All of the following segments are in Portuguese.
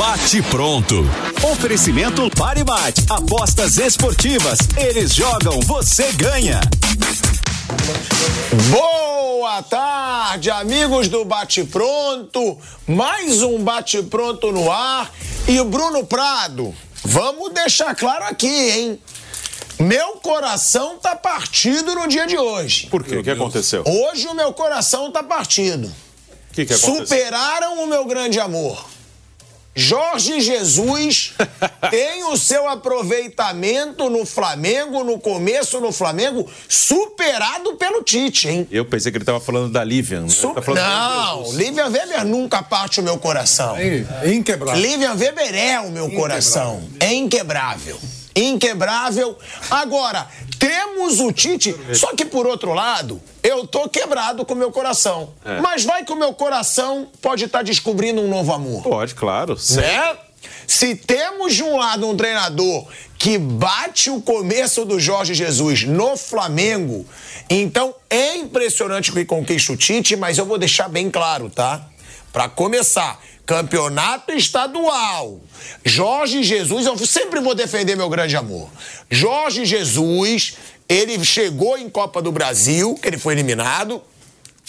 Bate pronto. Oferecimento Pare Bate. Apostas esportivas. Eles jogam, você ganha. Boa tarde, amigos do Bate Pronto. Mais um Bate Pronto no ar. E o Bruno Prado, vamos deixar claro aqui, hein? Meu coração tá partido no dia de hoje. Por quê? O que aconteceu? Hoje o meu coração tá partido. O que, que aconteceu? Superaram o meu grande amor. Jorge Jesus tem o seu aproveitamento no Flamengo, no começo no Flamengo, superado pelo Tite, hein? Eu pensei que ele estava falando da Livian. Né? Su- Tá falando Não, Livian Weber nunca parte o meu coração. É inquebrável. Livian Weber é o meu coração. É inquebrável. Inquebrável. Agora, temos o Tite, só que por outro lado, eu tô quebrado com o meu coração. É. Mas vai que o meu coração pode estar descobrindo um novo amor. Pode, claro. Sim. Né? Se temos de um lado um treinador que bate o começo do Jorge Jesus no Flamengo, então é impressionante que conquista o Tite, mas eu vou deixar bem claro, tá? Pra começar, campeonato estadual. Jorge Jesus, eu sempre vou defender meu grande amor. Jorge Jesus, ele chegou em Copa do Brasil, que ele foi eliminado,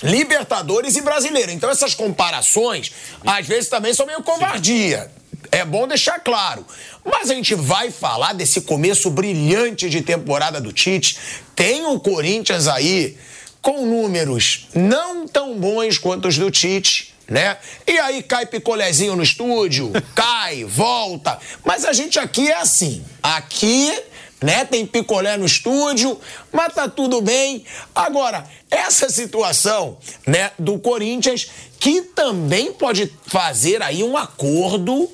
Libertadores e Brasileiro. Então essas comparações, às vezes também são meio covardia. É bom deixar claro. Mas a gente vai falar desse começo brilhante de temporada do Tite. Tem o Corinthians aí com números não tão bons quanto os do Tite, né? E aí cai picolézinho no estúdio, cai, volta. Mas a gente aqui é assim. Aqui né? Tem picolé no estúdio, mas tá tudo bem. Agora, essa situação, né, do Corinthians, que também pode fazer aí um acordo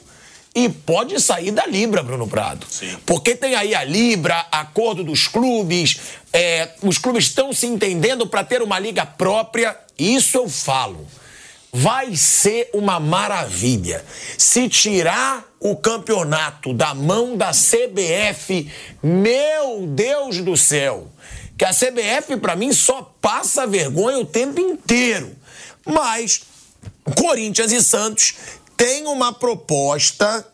e pode sair da Libra, Bruno Prado. Porque tem aí a Libra, acordo dos clubes, é, os clubes estão se entendendo para ter uma liga própria. Isso eu falo vai ser uma maravilha. Se tirar o campeonato da mão da CBF, meu Deus do céu, que a CBF para mim só passa vergonha o tempo inteiro. Mas Corinthians e Santos têm uma proposta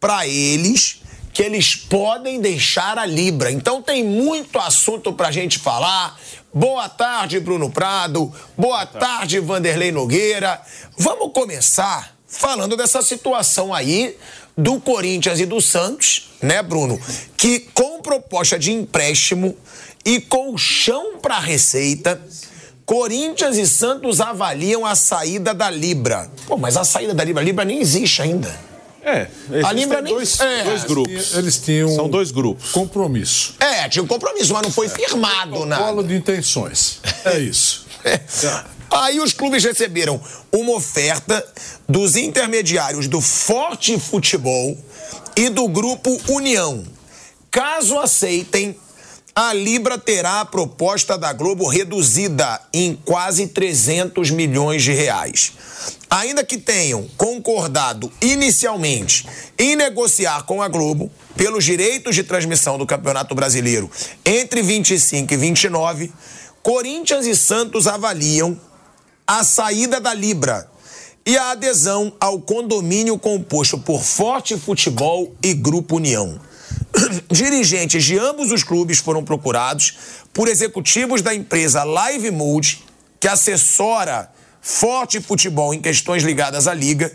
para eles que eles podem deixar a Libra. Então tem muito assunto pra gente falar. Boa tarde, Bruno Prado. Boa tarde, Vanderlei Nogueira. Vamos começar falando dessa situação aí do Corinthians e do Santos, né, Bruno? Que com proposta de empréstimo e colchão para receita, Corinthians e Santos avaliam a saída da Libra. Pô, mas a saída da Libra, a Libra nem existe ainda. É, A Libra nem- dois, é. dois grupos. Eles tinham São dois grupos. compromisso. É, tinha um compromisso, mas não foi firmado nada. Polo de intenções. É isso. Aí os clubes receberam uma oferta dos intermediários do Forte Futebol e do Grupo União. Caso aceitem, a Libra terá a proposta da Globo reduzida em quase 300 milhões de reais. Ainda que tenham concordado inicialmente em negociar com a Globo pelos direitos de transmissão do Campeonato Brasileiro entre 25 e 29, Corinthians e Santos avaliam a saída da Libra e a adesão ao condomínio composto por Forte Futebol e Grupo União. Dirigentes de ambos os clubes foram procurados por executivos da empresa Live Mode, que assessora Forte Futebol em questões ligadas à liga.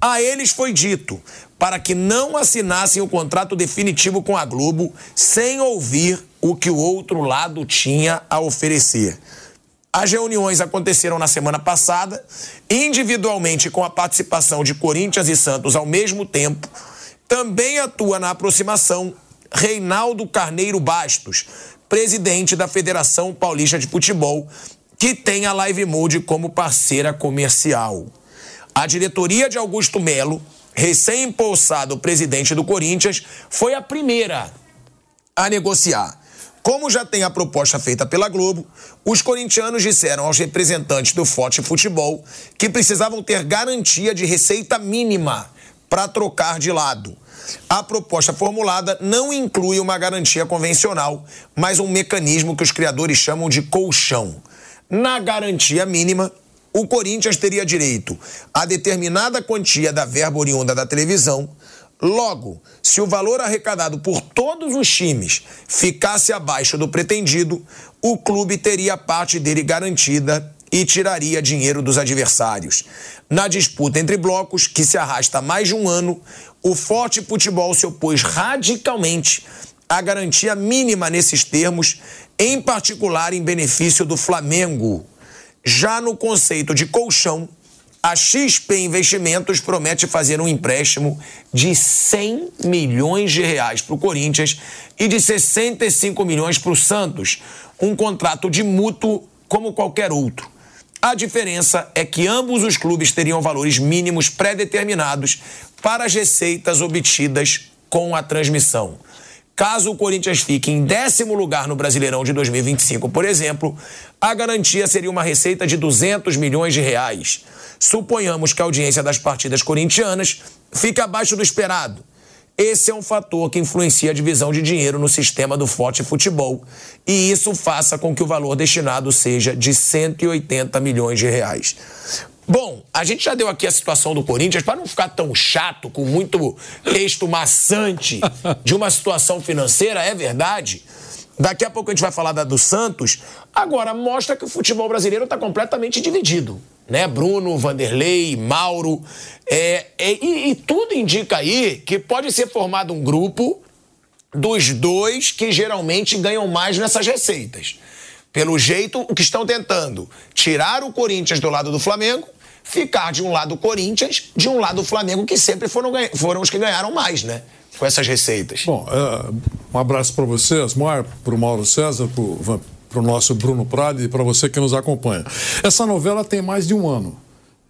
A eles foi dito para que não assinassem o contrato definitivo com a Globo sem ouvir o que o outro lado tinha a oferecer. As reuniões aconteceram na semana passada, individualmente com a participação de Corinthians e Santos ao mesmo tempo. Também atua na aproximação Reinaldo Carneiro Bastos, presidente da Federação Paulista de Futebol, que tem a Live Mode como parceira comercial. A diretoria de Augusto Melo, recém-impulsado presidente do Corinthians, foi a primeira a negociar. Como já tem a proposta feita pela Globo, os corintianos disseram aos representantes do Forte Futebol que precisavam ter garantia de receita mínima para trocar de lado. A proposta formulada não inclui uma garantia convencional, mas um mecanismo que os criadores chamam de colchão. Na garantia mínima, o Corinthians teria direito a determinada quantia da verba oriunda da televisão. Logo, se o valor arrecadado por todos os times ficasse abaixo do pretendido, o clube teria parte dele garantida e tiraria dinheiro dos adversários. Na disputa entre blocos, que se arrasta há mais de um ano, o Forte Futebol se opôs radicalmente à garantia mínima nesses termos, em particular em benefício do Flamengo. Já no conceito de colchão, a XP Investimentos promete fazer um empréstimo de 100 milhões de reais para o Corinthians e de 65 milhões para o Santos, um contrato de mútuo como qualquer outro. A diferença é que ambos os clubes teriam valores mínimos pré-determinados para as receitas obtidas com a transmissão. Caso o Corinthians fique em décimo lugar no Brasileirão de 2025, por exemplo, a garantia seria uma receita de 200 milhões de reais. Suponhamos que a audiência das partidas corintianas fique abaixo do esperado. Esse é um fator que influencia a divisão de dinheiro no sistema do forte futebol e isso faça com que o valor destinado seja de 180 milhões de reais. Bom, a gente já deu aqui a situação do Corinthians para não ficar tão chato, com muito texto maçante de uma situação financeira, é verdade. Daqui a pouco a gente vai falar da do Santos. Agora, mostra que o futebol brasileiro está completamente dividido. Né? Bruno, Vanderlei, Mauro. É, é, e, e tudo indica aí que pode ser formado um grupo dos dois que geralmente ganham mais nessas receitas. Pelo jeito, o que estão tentando tirar o Corinthians do lado do Flamengo, ficar de um lado o Corinthians, de um lado o Flamengo, que sempre foram, foram os que ganharam mais, né? Com essas receitas. Bom, é, um abraço para você, Asmar, para o Mauro César, para o nosso Bruno Prado e para você que nos acompanha. Essa novela tem mais de um ano.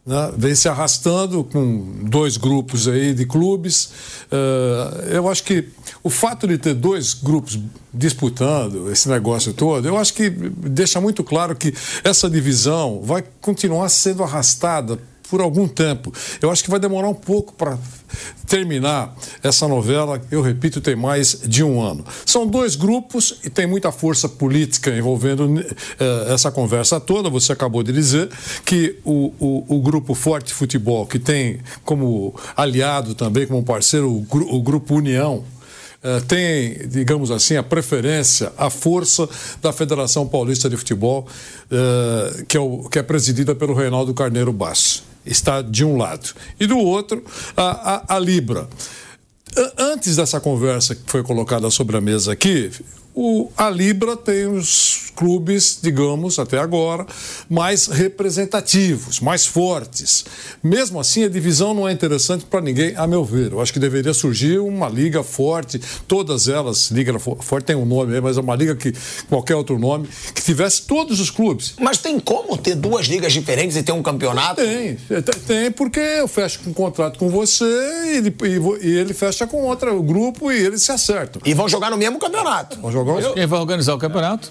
Né? Vem se arrastando com dois grupos aí de clubes. Uh, eu acho que o fato de ter dois grupos disputando esse negócio todo, eu acho que deixa muito claro que essa divisão vai continuar sendo arrastada por algum tempo. Eu acho que vai demorar um pouco para terminar essa novela, eu repito, tem mais de um ano. São dois grupos e tem muita força política envolvendo eh, essa conversa toda. Você acabou de dizer que o, o, o, Grupo Forte Futebol, que tem como aliado também, como parceiro, o, o Grupo União, eh, tem, digamos assim, a preferência, a força da Federação Paulista de Futebol, eh, que, é que é presidida pelo Reinaldo Carneiro Basso está de um lado. E do outro, a, a, a Libra. Antes dessa conversa que foi colocada sobre a mesa aqui, o, a Libra tem os clubes, digamos, até agora, mais representativos, mais fortes. Mesmo assim, a divisão não é interessante para ninguém, a meu ver. Eu acho que deveria surgir uma liga forte, todas elas, liga forte tem um nome, mas é uma liga que qualquer outro nome, que tivesse todos os clubes. Mas tem como ter duas ligas diferentes e ter um campeonato? Tem, tem, porque eu fecho um contrato com você e ele, e ele fecha com outro grupo e eles se acertam. E vão jogar no mesmo campeonato. Vão jogar quem vai organizar o campeonato?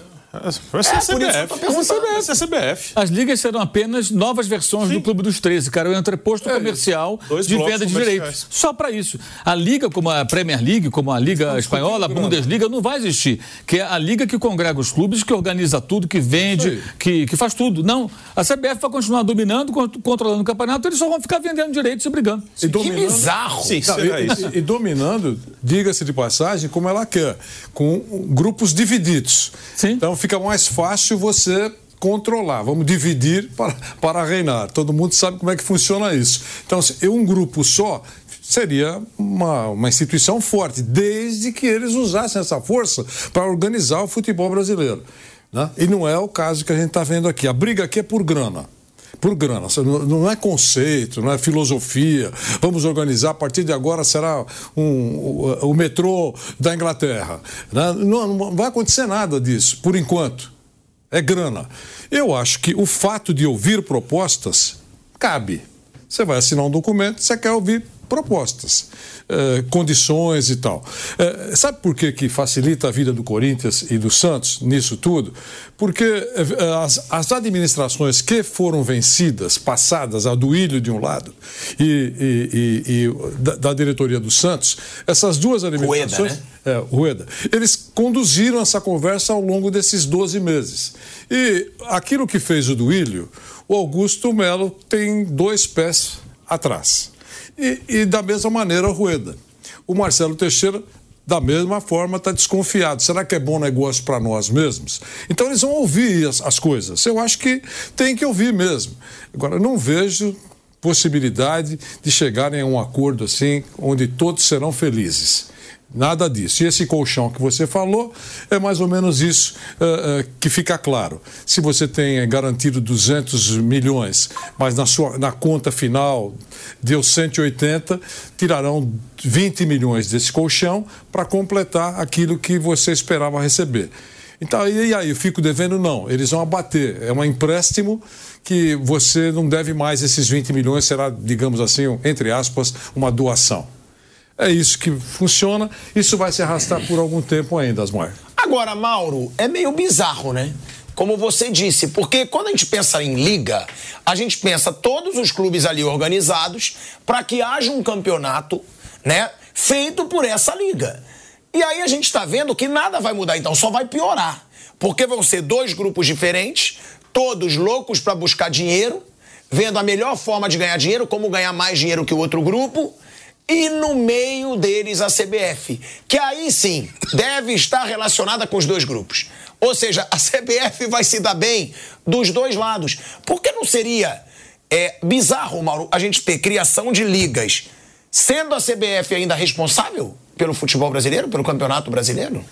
Vai ser, é, a CBF. Vai ser a CBF. As ligas serão apenas novas versões Sim. do Clube dos 13, cara. O entreposto é, comercial de venda de direitos. Só para isso. A liga, como a Premier League, como a Liga Espanhola, a Bundesliga, não vai existir. Que é a liga que congrega os clubes, que organiza tudo, que vende, que, que faz tudo. Não. A CBF vai continuar dominando, controlando o campeonato, eles só vão ficar vendendo direitos e brigando. E que bizarro. Sim, não, e, e, dominando, diga-se de passagem, como ela quer, com grupos divididos. Sim. Então fica mais fácil você controlar, vamos dividir para, para reinar. Todo mundo sabe como é que funciona isso. Então, um grupo só seria uma, uma instituição forte, desde que eles usassem essa força para organizar o futebol brasileiro. Né? E não é o caso que a gente está vendo aqui. A briga aqui é por grana. Por grana. Não é conceito, não é filosofia. Vamos organizar, a partir de agora será um, o, o metrô da Inglaterra. Né? Não, não vai acontecer nada disso, por enquanto. É grana. Eu acho que o fato de ouvir propostas cabe. Você vai assinar um documento, você quer ouvir propostas, eh, condições e tal. Eh, sabe por que, que facilita a vida do Corinthians e do Santos nisso tudo? Porque eh, as, as, administrações que foram vencidas, passadas, a do Ilho de um lado e, e, e, e da, da, diretoria do Santos, essas duas administrações. Rueda, né? É, Rueda. Eles conduziram essa conversa ao longo desses 12 meses. E aquilo que fez o Duílio, o Augusto Melo tem dois pés atrás. E, e da mesma maneira Rueda. O Marcelo Teixeira da mesma forma está desconfiado. Será que é bom negócio para nós mesmos? Então eles vão ouvir as, as, coisas. Eu acho que tem que ouvir mesmo. Agora, não vejo possibilidade de chegarem a um acordo assim, onde todos serão felizes. Nada disso. E esse colchão que você falou é mais ou menos isso uh, uh, que fica claro. Se você tem garantido 200 milhões, mas na, sua, na conta final deu 180, tirarão 20 milhões desse colchão para completar aquilo que você esperava receber. Então, e aí, eu fico devendo? Não, eles vão abater. É um empréstimo que você não deve mais esses 20 milhões, será, digamos assim, entre aspas, uma doação. É isso que funciona. Isso vai se arrastar por algum tempo ainda, Asmar. Agora, Mauro, é meio bizarro, né? Como você disse, porque quando a gente pensa em liga, a gente pensa todos os clubes ali organizados para que haja um campeonato, né, feito por essa liga. E aí a gente está vendo que nada vai mudar, então só vai piorar. Porque vão ser dois grupos diferentes, todos loucos para buscar dinheiro, vendo a melhor forma de ganhar dinheiro, como ganhar mais dinheiro que o outro grupo e no meio deles a CBF, que aí sim deve estar relacionada com os dois grupos. Ou seja, a CBF vai se dar bem dos dois lados. Por que não seria é, bizarro, Mauro, a gente ter criação de ligas sendo a CBF ainda responsável pelo futebol brasileiro, pelo campeonato brasileiro?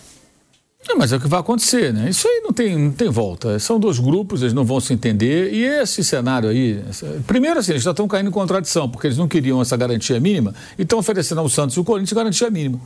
É, mas é o que vai acontecer, né? Isso aí não tem, não tem volta. São dois grupos, eles não vão se entender. E esse cenário aí. Primeiro, assim, eles já estão caindo em contradição, porque eles não queriam essa garantia mínima e estão oferecendo ao Santos e ao Corinthians garantia mínima.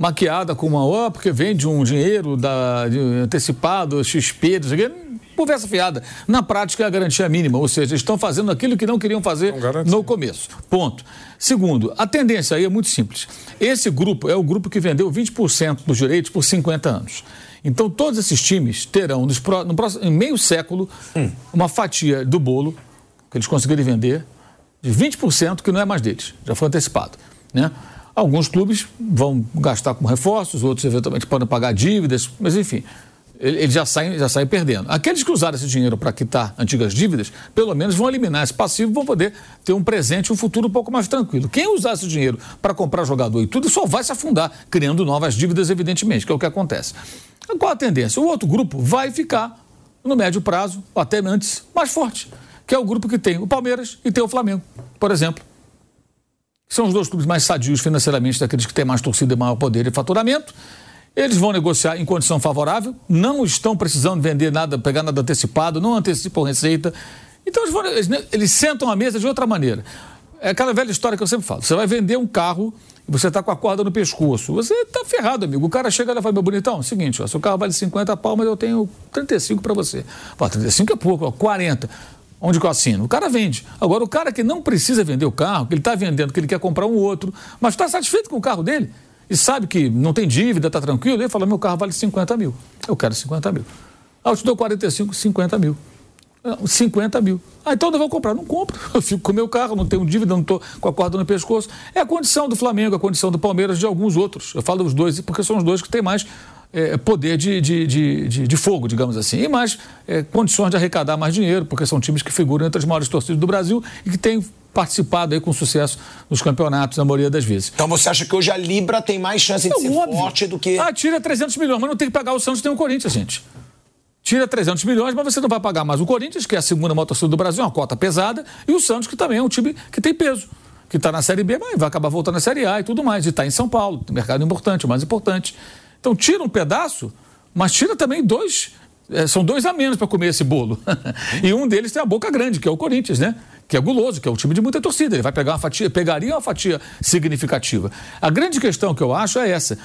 Maquiada com uma, ó, porque vende um dinheiro da, antecipado, XP, não sei o quê conversa fiada. Na prática, é a garantia mínima, ou seja, estão fazendo aquilo que não queriam fazer no começo. Ponto. Segundo, a tendência aí é muito simples. Esse grupo é o grupo que vendeu 20% dos direitos por 50 anos. Então, todos esses times terão, nos, no próximo, em meio século, hum. uma fatia do bolo que eles conseguirem vender de 20% que não é mais deles, já foi antecipado. Né? Alguns clubes vão gastar com reforços, outros eventualmente podem pagar dívidas, mas enfim, eles já saem, já saem perdendo. Aqueles que usaram esse dinheiro para quitar antigas dívidas, pelo menos vão eliminar esse passivo, vão poder ter um presente e um futuro um pouco mais tranquilo. Quem usar esse dinheiro para comprar jogador e tudo só vai se afundar, criando novas dívidas, evidentemente, que é o que acontece. Qual a tendência? O outro grupo vai ficar, no médio prazo, até antes, mais forte, que é o grupo que tem o Palmeiras e tem o Flamengo, por exemplo. São os dois clubes mais sadios financeiramente daqueles que têm mais torcida e maior poder e faturamento eles vão negociar em condição favorável, não estão precisando vender nada, pegar nada antecipado, não antecipam receita. Então eles, vão, eles, eles sentam à mesa de outra maneira. É aquela velha história que eu sempre falo. Você vai vender um carro e você está com a corda no pescoço. Você está ferrado, amigo. O cara chega e fala, meu bonitão, é seguinte, ó, seu carro vale 50 pau, mas eu tenho 35 para você. Pô, 35 é pouco, ó, 40. Onde que eu assino? O cara vende. Agora, o cara que não precisa vender o carro, que ele está vendendo, que ele quer comprar um outro, mas está satisfeito com o carro dele, e sabe que não tem dívida, está tranquilo, ele fala: meu carro vale 50 mil. Eu quero 50 mil. Ah, eu te dou 45, 50 mil. 50 ah, mil. Ah, então eu vou comprar. Não compro. Eu fico com o meu carro, não tenho dívida, não estou com a corda no pescoço. É a condição do Flamengo, a condição do Palmeiras, de alguns outros. Eu falo dos dois, porque são os dois que têm mais é, poder de, de, de, de, fogo, digamos assim, e mais é, condições de arrecadar mais dinheiro, porque são times que figuram entre as maiores torcidas do Brasil e que têm participado aí com sucesso nos campeonatos, na maioria das vezes. Então você acha que hoje a Libra tem mais chance de é ser óbvio. forte do que... Ah, tira 300 milhões, mas não tem que pagar o Santos tem o Corinthians, gente. Tira 300 milhões, mas você não vai pagar mais o Corinthians, que é a segunda maior torcida do Brasil, uma cota pesada, e o Santos, que também é um time que tem peso. Que está na Série B, mas vai acabar voltando na Série A e tudo mais. E está em São Paulo, mercado importante, o mais importante. Então tira um pedaço, mas tira também dois É, são dois a menos para comer esse bolo. e um deles tem a boca grande, que é o Corinthians, né? Que é guloso, que é um time de muita torcida. Ele vai pegar uma fatia, pegaria uma fatia significativa. A grande questão que eu acho é essa.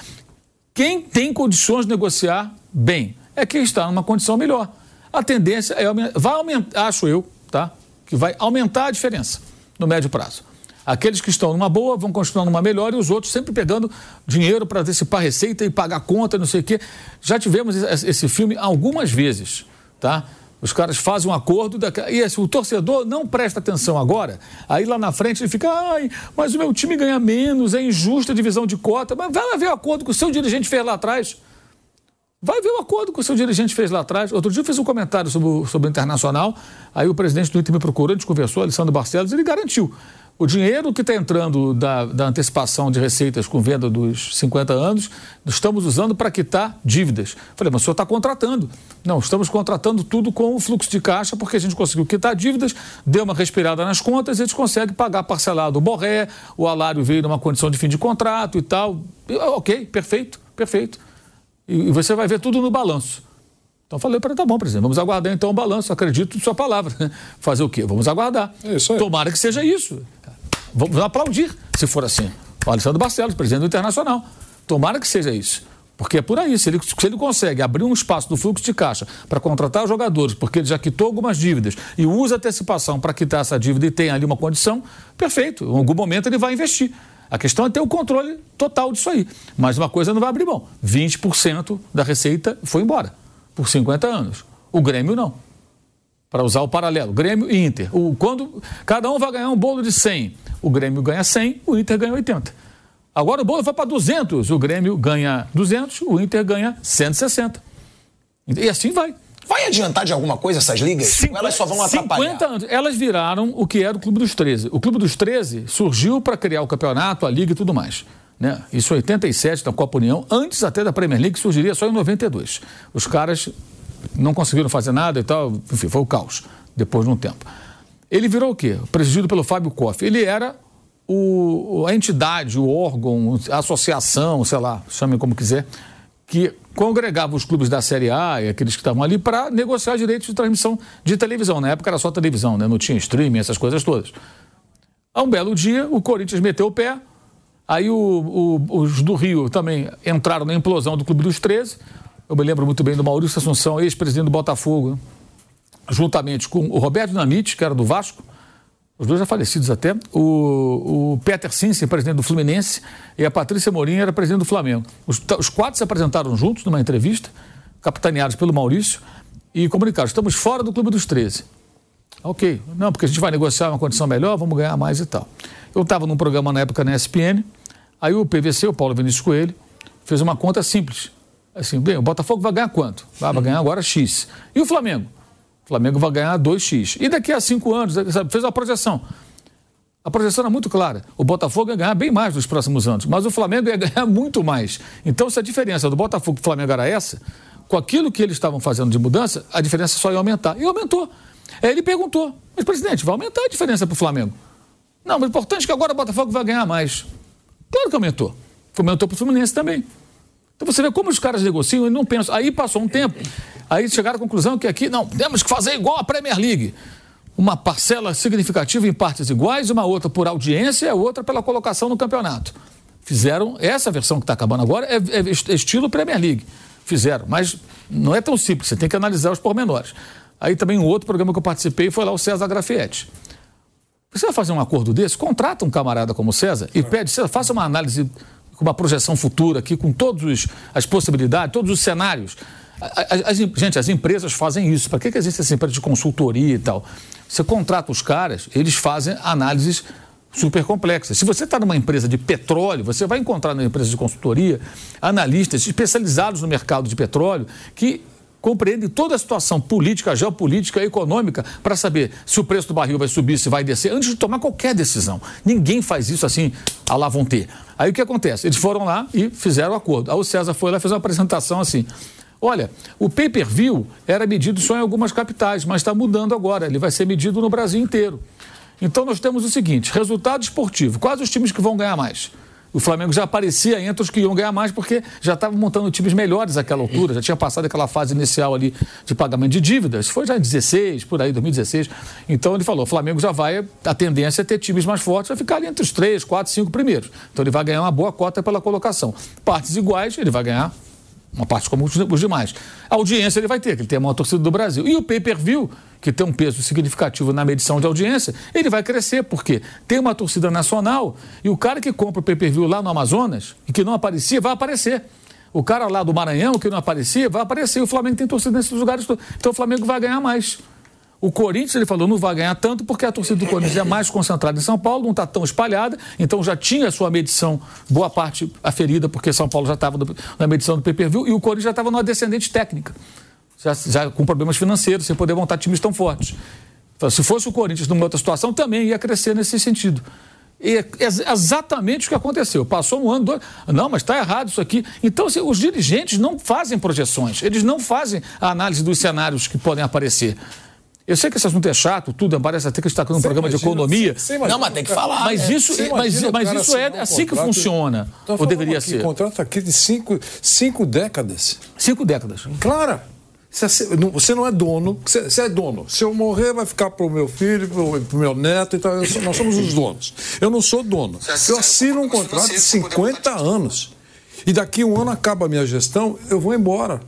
Quem tem condições de negociar bem é quem está numa condição melhor. A tendência é vai aumentar, acho eu, tá? Que vai aumentar a diferença no médio prazo. Aqueles que estão numa boa vão continuar numa melhor e os outros sempre pegando dinheiro para antecipar receita e pagar conta, não sei o quê. Já tivemos esse filme algumas vezes, tá? Os caras fazem um acordo e esse, o torcedor não presta atenção agora. Aí lá na frente ele fica, ai, mas o meu time ganha menos, é injusta a divisão de cota. Mas vai lá ver o acordo que o seu dirigente fez lá atrás. Vai ver o acordo que o seu dirigente fez lá atrás. Outro dia eu fiz um comentário sobre, sobre o Internacional, aí o presidente do Inter me procurou, a gente conversou, Alessandro Barcelos, ele garantiu. O dinheiro que está entrando da, da, antecipação de receitas com venda dos 50 anos, estamos usando para quitar dívidas. Falei, mas o senhor está contratando. Não, estamos contratando tudo com o fluxo de caixa, porque a gente conseguiu quitar dívidas, deu uma respirada nas contas e a gente consegue pagar parcelado o borré, o alário veio numa condição de fim de contrato e tal. E, ok, perfeito, perfeito. E, e você vai ver tudo no balanço. Então falei para ele, tá bom, presidente, vamos aguardar então o balanço, acredito em sua palavra. Fazer o quê? Vamos aguardar. É. Tomara que seja isso. Vamos aplaudir, se for assim. O Alessandro Barcelos, presidente do Internacional. Tomara que seja isso. Porque é por aí. Se ele, se ele consegue abrir um espaço do fluxo de caixa para contratar os jogadores, porque ele já quitou algumas dívidas e usa a antecipação para quitar essa dívida e tem ali uma condição, perfeito. Em algum momento ele vai investir. A questão é ter o controle total disso aí. Mas uma coisa não vai abrir mão: 20% da receita foi embora por 50 anos. O Grêmio não para usar o paralelo, Grêmio e Inter. O, quando cada um vai ganhar um bolo de 100, o Grêmio ganha 100, o Inter ganha 80. Agora o bolo vai para 200, o Grêmio ganha 200, o Inter ganha 160. E assim vai. Vai adiantar de alguma coisa essas ligas? Cinqu... elas só vão atrapalhar? 50 anos. Elas viraram o que era o Clube dos 13. O Clube dos 13 surgiu para criar o campeonato, a liga e tudo mais. Né? Isso em 87, na Copa União, antes até da Premier League, que surgiria só em 92. Os caras não conseguiram fazer nada e tal, enfim, foi o caos, depois de um tempo. Ele virou o quê? Presidido pelo Fábio Koff. Ele era o, a entidade, o órgão, a associação, sei lá, chamem como quiser, que congregava os clubes da Série A e aqueles que estavam ali para negociar direitos de transmissão de televisão. Na época era só televisão, né? não tinha streaming, essas coisas todas. A um belo dia, o Corinthians meteu o pé, aí o, o, os do Rio também entraram na implosão do Clube dos 13, eu me lembro muito bem do Maurício Assunção, ex-presidente do Botafogo, né? juntamente com o Roberto Dinamite, que era do Vasco, os dois já falecidos até, o, o Peter Sinsen, presidente do Fluminense, e a Patrícia Morim era presidente do Flamengo. Os, os quatro se apresentaram juntos numa entrevista, capitaneados pelo Maurício, e comunicaram: estamos fora do Clube dos 13. Ok, não, porque a gente vai negociar uma condição melhor, vamos ganhar mais e tal. Eu estava num programa na época na ESPN, aí o PVC, o Paulo Vinícius Coelho, fez uma conta simples. Assim, bem, o Botafogo vai ganhar quanto? Ah, vai ganhar agora X. E o Flamengo? O Flamengo vai ganhar 2X. E daqui a cinco anos, sabe, fez uma projeção. A projeção era muito clara. O Botafogo ia ganhar bem mais nos próximos anos, mas o Flamengo ia ganhar muito mais. Então, se a diferença do Botafogo e do Flamengo era essa, com aquilo que eles estavam fazendo de mudança, a diferença só ia aumentar. E aumentou. Aí ele perguntou: Mas, presidente, vai aumentar a diferença para o Flamengo? Não, mas o importante é que agora o Botafogo vai ganhar mais. Claro que aumentou. Aumentou para o Fluminense também. Então você vê como os caras negociam e não pensam. Aí passou um tempo, aí chegaram à conclusão que aqui, não, temos que fazer igual a Premier League. Uma parcela significativa em partes iguais, uma outra por audiência e a outra pela colocação no campeonato. Fizeram, essa versão que está acabando agora é, é estilo Premier League. Fizeram, mas não é tão simples, você tem que analisar os pormenores. Aí também um outro programa que eu participei foi lá o César Grafietti. Você vai fazer um acordo desse? Contrata um camarada como o César e pede, César, faça uma análise com uma projeção futura aqui, com todas as possibilidades, todos os cenários. As, as, gente, as empresas fazem isso. Para que, que existe essa empresa de consultoria e tal? Você contrata os caras, eles fazem análises super complexas. Se você está numa empresa de petróleo, você vai encontrar na empresa de consultoria analistas especializados no mercado de petróleo que compreende toda a situação política, geopolítica, econômica, para saber se o preço do barril vai subir, se vai descer, antes de tomar qualquer decisão. Ninguém faz isso assim, a lá vão ter. Aí o que acontece? Eles foram lá e fizeram o acordo. Aí o César foi lá e fez uma apresentação assim. Olha, o pay-per-view era medido só em algumas capitais, mas está mudando agora. Ele vai ser medido no Brasil inteiro. Então nós temos o seguinte: resultado esportivo. Quais os times que vão ganhar mais? O Flamengo já aparecia entre os que iam ganhar mais, porque já estava montando times melhores naquela altura, já tinha passado aquela fase inicial ali de pagamento de dívidas. Foi já em 16, por aí, 2016. Então ele falou: o Flamengo já vai, a tendência é ter times mais fortes, vai ficar ali entre os 3, 4, 5 primeiros. Então ele vai ganhar uma boa cota pela colocação. Partes iguais, ele vai ganhar uma parte como os demais. A audiência ele vai ter, que ele tem a maior torcida do Brasil. E o pay-per-view, que tem um peso significativo na medição de audiência, ele vai crescer, porque tem uma torcida nacional e o cara que compra o pay-per-view lá no Amazonas e que não aparecia, vai aparecer. O cara lá do Maranhão que não aparecia, vai aparecer. O Flamengo tem torcida nesses lugares todos. Então o Flamengo vai ganhar mais. O Corinthians, ele falou, não vai ganhar tanto porque a torcida do Corinthians é mais concentrada em São Paulo, não está tão espalhada, então já tinha a sua medição, boa parte aferida, porque São Paulo já estava na medição do pay-per-view e o Corinthians já estava numa descendente técnica, já, já, com problemas financeiros, sem poder montar times tão fortes. Então, se fosse o Corinthians numa outra situação, também ia crescer nesse sentido. E é exatamente o que aconteceu. Passou um ano, dois. Não, mas está errado isso aqui. Então, assim, os dirigentes não fazem projeções, eles não fazem a análise dos cenários que podem aparecer. Eu sei que esse assunto é chato, tudo, parece até que está com um programa imagina, de economia. Você, você não, mas tem que falar. Mas isso, mas, mas isso é assim que funciona. Então, ou deveria aqui, ser. contrato aqui de cinco, cinco décadas. Cinco décadas. Claro. Você não é dono, você é dono. Se eu morrer, vai ficar para o meu filho, para o meu neto, então nós somos os donos. Eu não sou dono. Eu assino um contrato de 50 anos. E daqui um ano acaba a minha gestão, eu vou embora.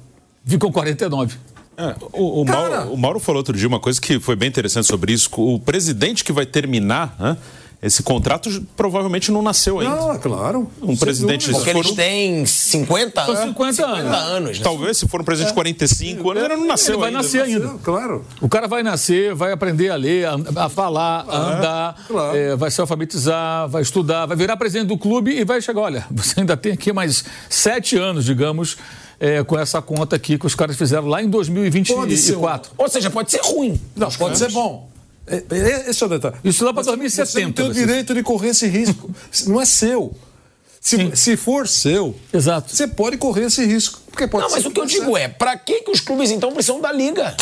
Ficou 49. É, o, o, Mauro, o, Mauro, falou outro dia uma coisa que foi bem interessante sobre isso. O presidente que vai terminar né, esse contrato provavelmente não nasceu ainda. Não, é claro. Um presidente. Porque eles têm 50, 50, 50 anos. anos né? Talvez se for um presidente de 45 anos, ele não nasceu ele vai ainda. nascer ainda. Claro. O cara vai nascer, vai aprender a ler, a, a falar, a é, andar, claro. é, vai se alfabetizar, vai estudar, vai virar presidente do clube e vai chegar. Olha, você ainda tem aqui mais sete anos, digamos é, com essa conta aqui que os caras fizeram lá em 2024. Um... Ou seja, pode ser ruim. Não, pode ser bom. É, é, esse é o detalhe. Isso lá para 2070. Você não tem o direito de correr esse risco. não é seu. Se, se, for seu, Exato. você pode correr esse risco. Porque pode não, mas o que eu digo é, para que, que os clubes então precisam da liga?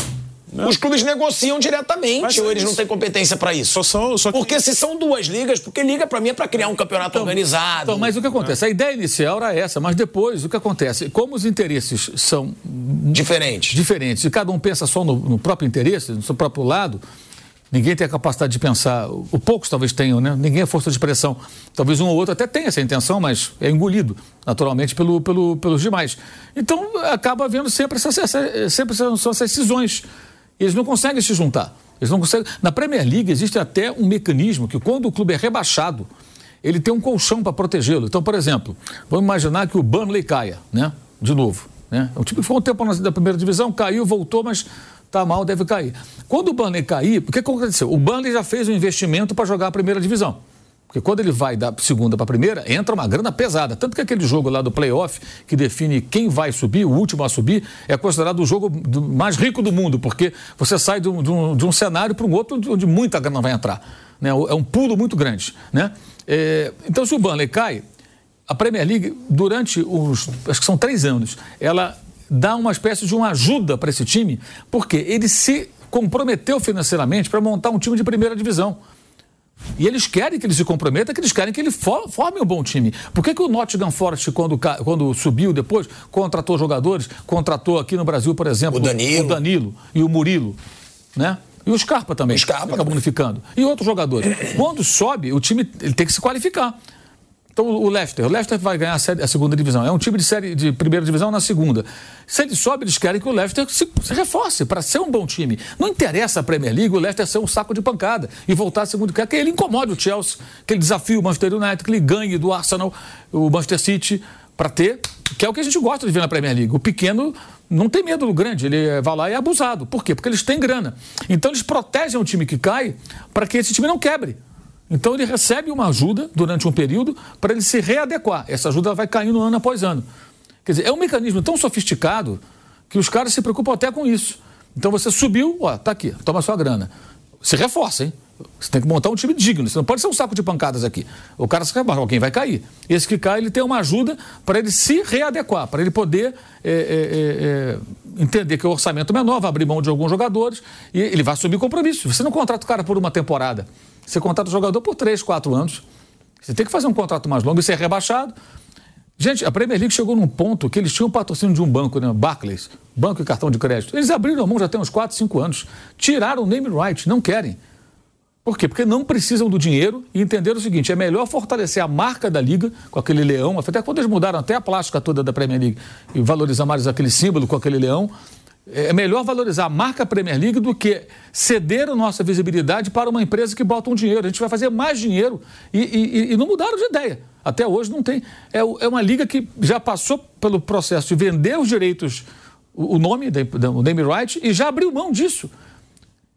Não. Os clubes negociam diretamente ou eles isso. não têm competência para isso? Só são, só que... Porque se são duas ligas, porque liga para mim é para criar um campeonato então, organizado. Então, mas o que acontece? A ideia inicial era essa, mas depois o que acontece? Como os interesses são diferentes, diferentes e cada um pensa só no, no próprio interesse, no seu próprio lado, Ninguém tem a capacidade de pensar, o poucos talvez tenham, né? Ninguém é força de expressão. Talvez um ou outro até tenha essa intenção, mas é engolido naturalmente pelo, pelo, pelos demais. Então acaba havendo sempre, essa, sempre são essas cisões. Eles não conseguem se juntar. Eles não conseguem. Na Premier League existe até um mecanismo que quando o clube é rebaixado, ele tem um colchão para protegê-lo. Então, por exemplo, vamos imaginar que o Burnley caia, né? De novo. Né? O time foi um tempo da primeira divisão, caiu, voltou, mas está mal, deve cair. Quando o Burnley cair, o que aconteceu? O Burnley já fez um investimento para jogar a primeira divisão. Porque quando ele vai da segunda para a primeira, entra uma grana pesada. Tanto que aquele jogo lá do playoff, que define quem vai subir, o último a subir, é considerado o jogo mais rico do mundo, porque você sai de um, de um, de um cenário para um outro onde muita grana vai entrar. Né? É um pulo muito grande. Né? É, então, se o Burnley cai, a Premier League, durante os. acho que são três anos, ela dá uma espécie de uma ajuda para esse time, porque ele se comprometeu financeiramente para montar um time de primeira divisão. E eles querem que ele se comprometa, que eles querem que ele forme um bom time. Por que, que o Nottingham Forest, quando, quando subiu depois, contratou jogadores, contratou aqui no Brasil, por exemplo, o Danilo, o Danilo e o Murilo, né? E o Scarpa também. O Scarpa acabou. E outros jogadores. Quando sobe, o time ele tem que se qualificar. Então, o Leicester, o Leicester vai ganhar a, série, a, segunda divisão. É um time de série de primeira divisão na segunda. Se ele sobe, eles querem que o Leicester se, se reforce para ser um bom time. Não interessa a Premier League o Leicester ser um saco de pancada e voltar a segunda. Quer que ele incomode o Chelsea, que ele desafie o Manchester United, que ele ganhe do Arsenal, o Manchester City, para ter, que é o que a gente gosta de ver na Premier League. O pequeno não tem medo do grande, ele vai lá e é abusado. Por quê? Porque eles têm grana. Então eles protegem o time que cai para que esse time não quebre. Então ele recebe uma ajuda durante um período para ele se readequar. Essa ajuda vai caindo ano após ano. Quer dizer, é um mecanismo tão sofisticado que os caras se preocupam até com isso. Então você subiu, ó, tá aqui, toma sua grana. Se reforça, hein? Você tem que montar um time digno. Você não pode ser um saco de pancadas aqui. O cara se repara, alguém vai cair. Esse que cai, ele tem uma ajuda para ele se readequar, para ele poder é, é, é, entender que o orçamento menor vai abrir mão de alguns jogadores e ele vai subir compromisso. Você não contrata o cara por uma temporada. Você contrata o jogador por três, quatro anos. Você tem que fazer um contrato mais longo e ser rebaixado. Gente, a Premier League chegou num ponto que eles tinham patrocínio de um banco, né? Barclays, banco e cartão de crédito. Eles abriram a mão já tem uns 4, 5 anos. Tiraram o name right, não querem. Por quê? Porque não precisam do dinheiro e entenderam o seguinte: é melhor fortalecer a marca da Liga com aquele leão. Até quando eles mudaram até a plástica toda da Premier League e valorizar mais aquele símbolo com aquele leão, é melhor valorizar a marca Premier League do que ceder a nossa visibilidade para uma empresa que bota um dinheiro. A gente vai fazer mais dinheiro e, e, e não mudaram de ideia. Até hoje não tem. É, é, uma liga que já passou pelo processo de vender os direitos, o, o nome, o name right, e já abriu mão disso.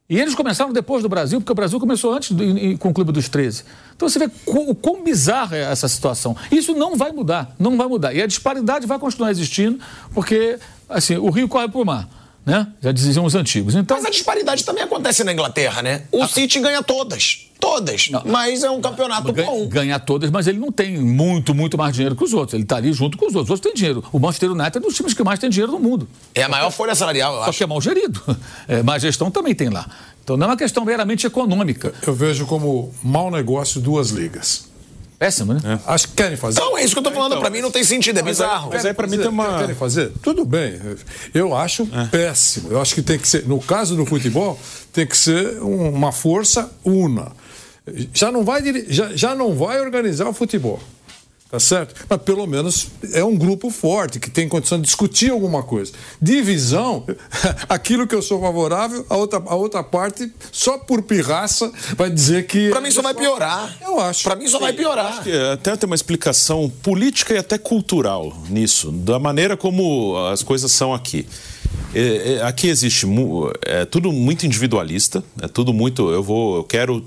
E eles começaram depois do Brasil, porque o Brasil começou antes do, com o Clube dos 13. Então você vê o quão bizarra é essa situação. Isso não vai mudar, não vai mudar. E a disparidade vai continuar existindo, porque assim, o rio corre por mar né? Já diziam os antigos. Então... Mas a disparidade também acontece na Inglaterra, né? O a... City ganha todas. Todas. Não. Mas é um campeonato ganha, bom. Ganha todas, mas ele não tem muito, muito mais dinheiro que os outros. Ele está ali junto com os outros. Os outros têm dinheiro. O Manchester United é um dos times que mais tem dinheiro no mundo. É a maior folha salarial, eu Só acho. que é mal gerido. É, má gestão também tem lá. Então não é uma questão meramente econômica. Eu vejo como mau negócio duas ligas. Péssimo, né? É. Acho que querem fazer. Então, é isso que eu tô falando. Então, para mim não tem sentido, é bizarro. Mas aí para mim tem uma. Querem fazer? Tudo bem. Eu acho é. péssimo. Eu acho que tem que ser, no caso do futebol, tem que ser uma força una. Já não vai, já, já não vai organizar o futebol. Tá certo? Mas pelo menos é um grupo forte que tem condição de discutir alguma coisa. Divisão, aquilo que eu sou favorável, a outra, a outra parte, só por pirraça, vai dizer que. Para mim só vai piorar. Eu acho. Para mim só Sim, vai piorar. Acho que até tem uma explicação política e até cultural nisso, da maneira como as coisas são aqui. É, é, aqui existe é tudo muito individualista, é tudo muito. Eu vou, eu quero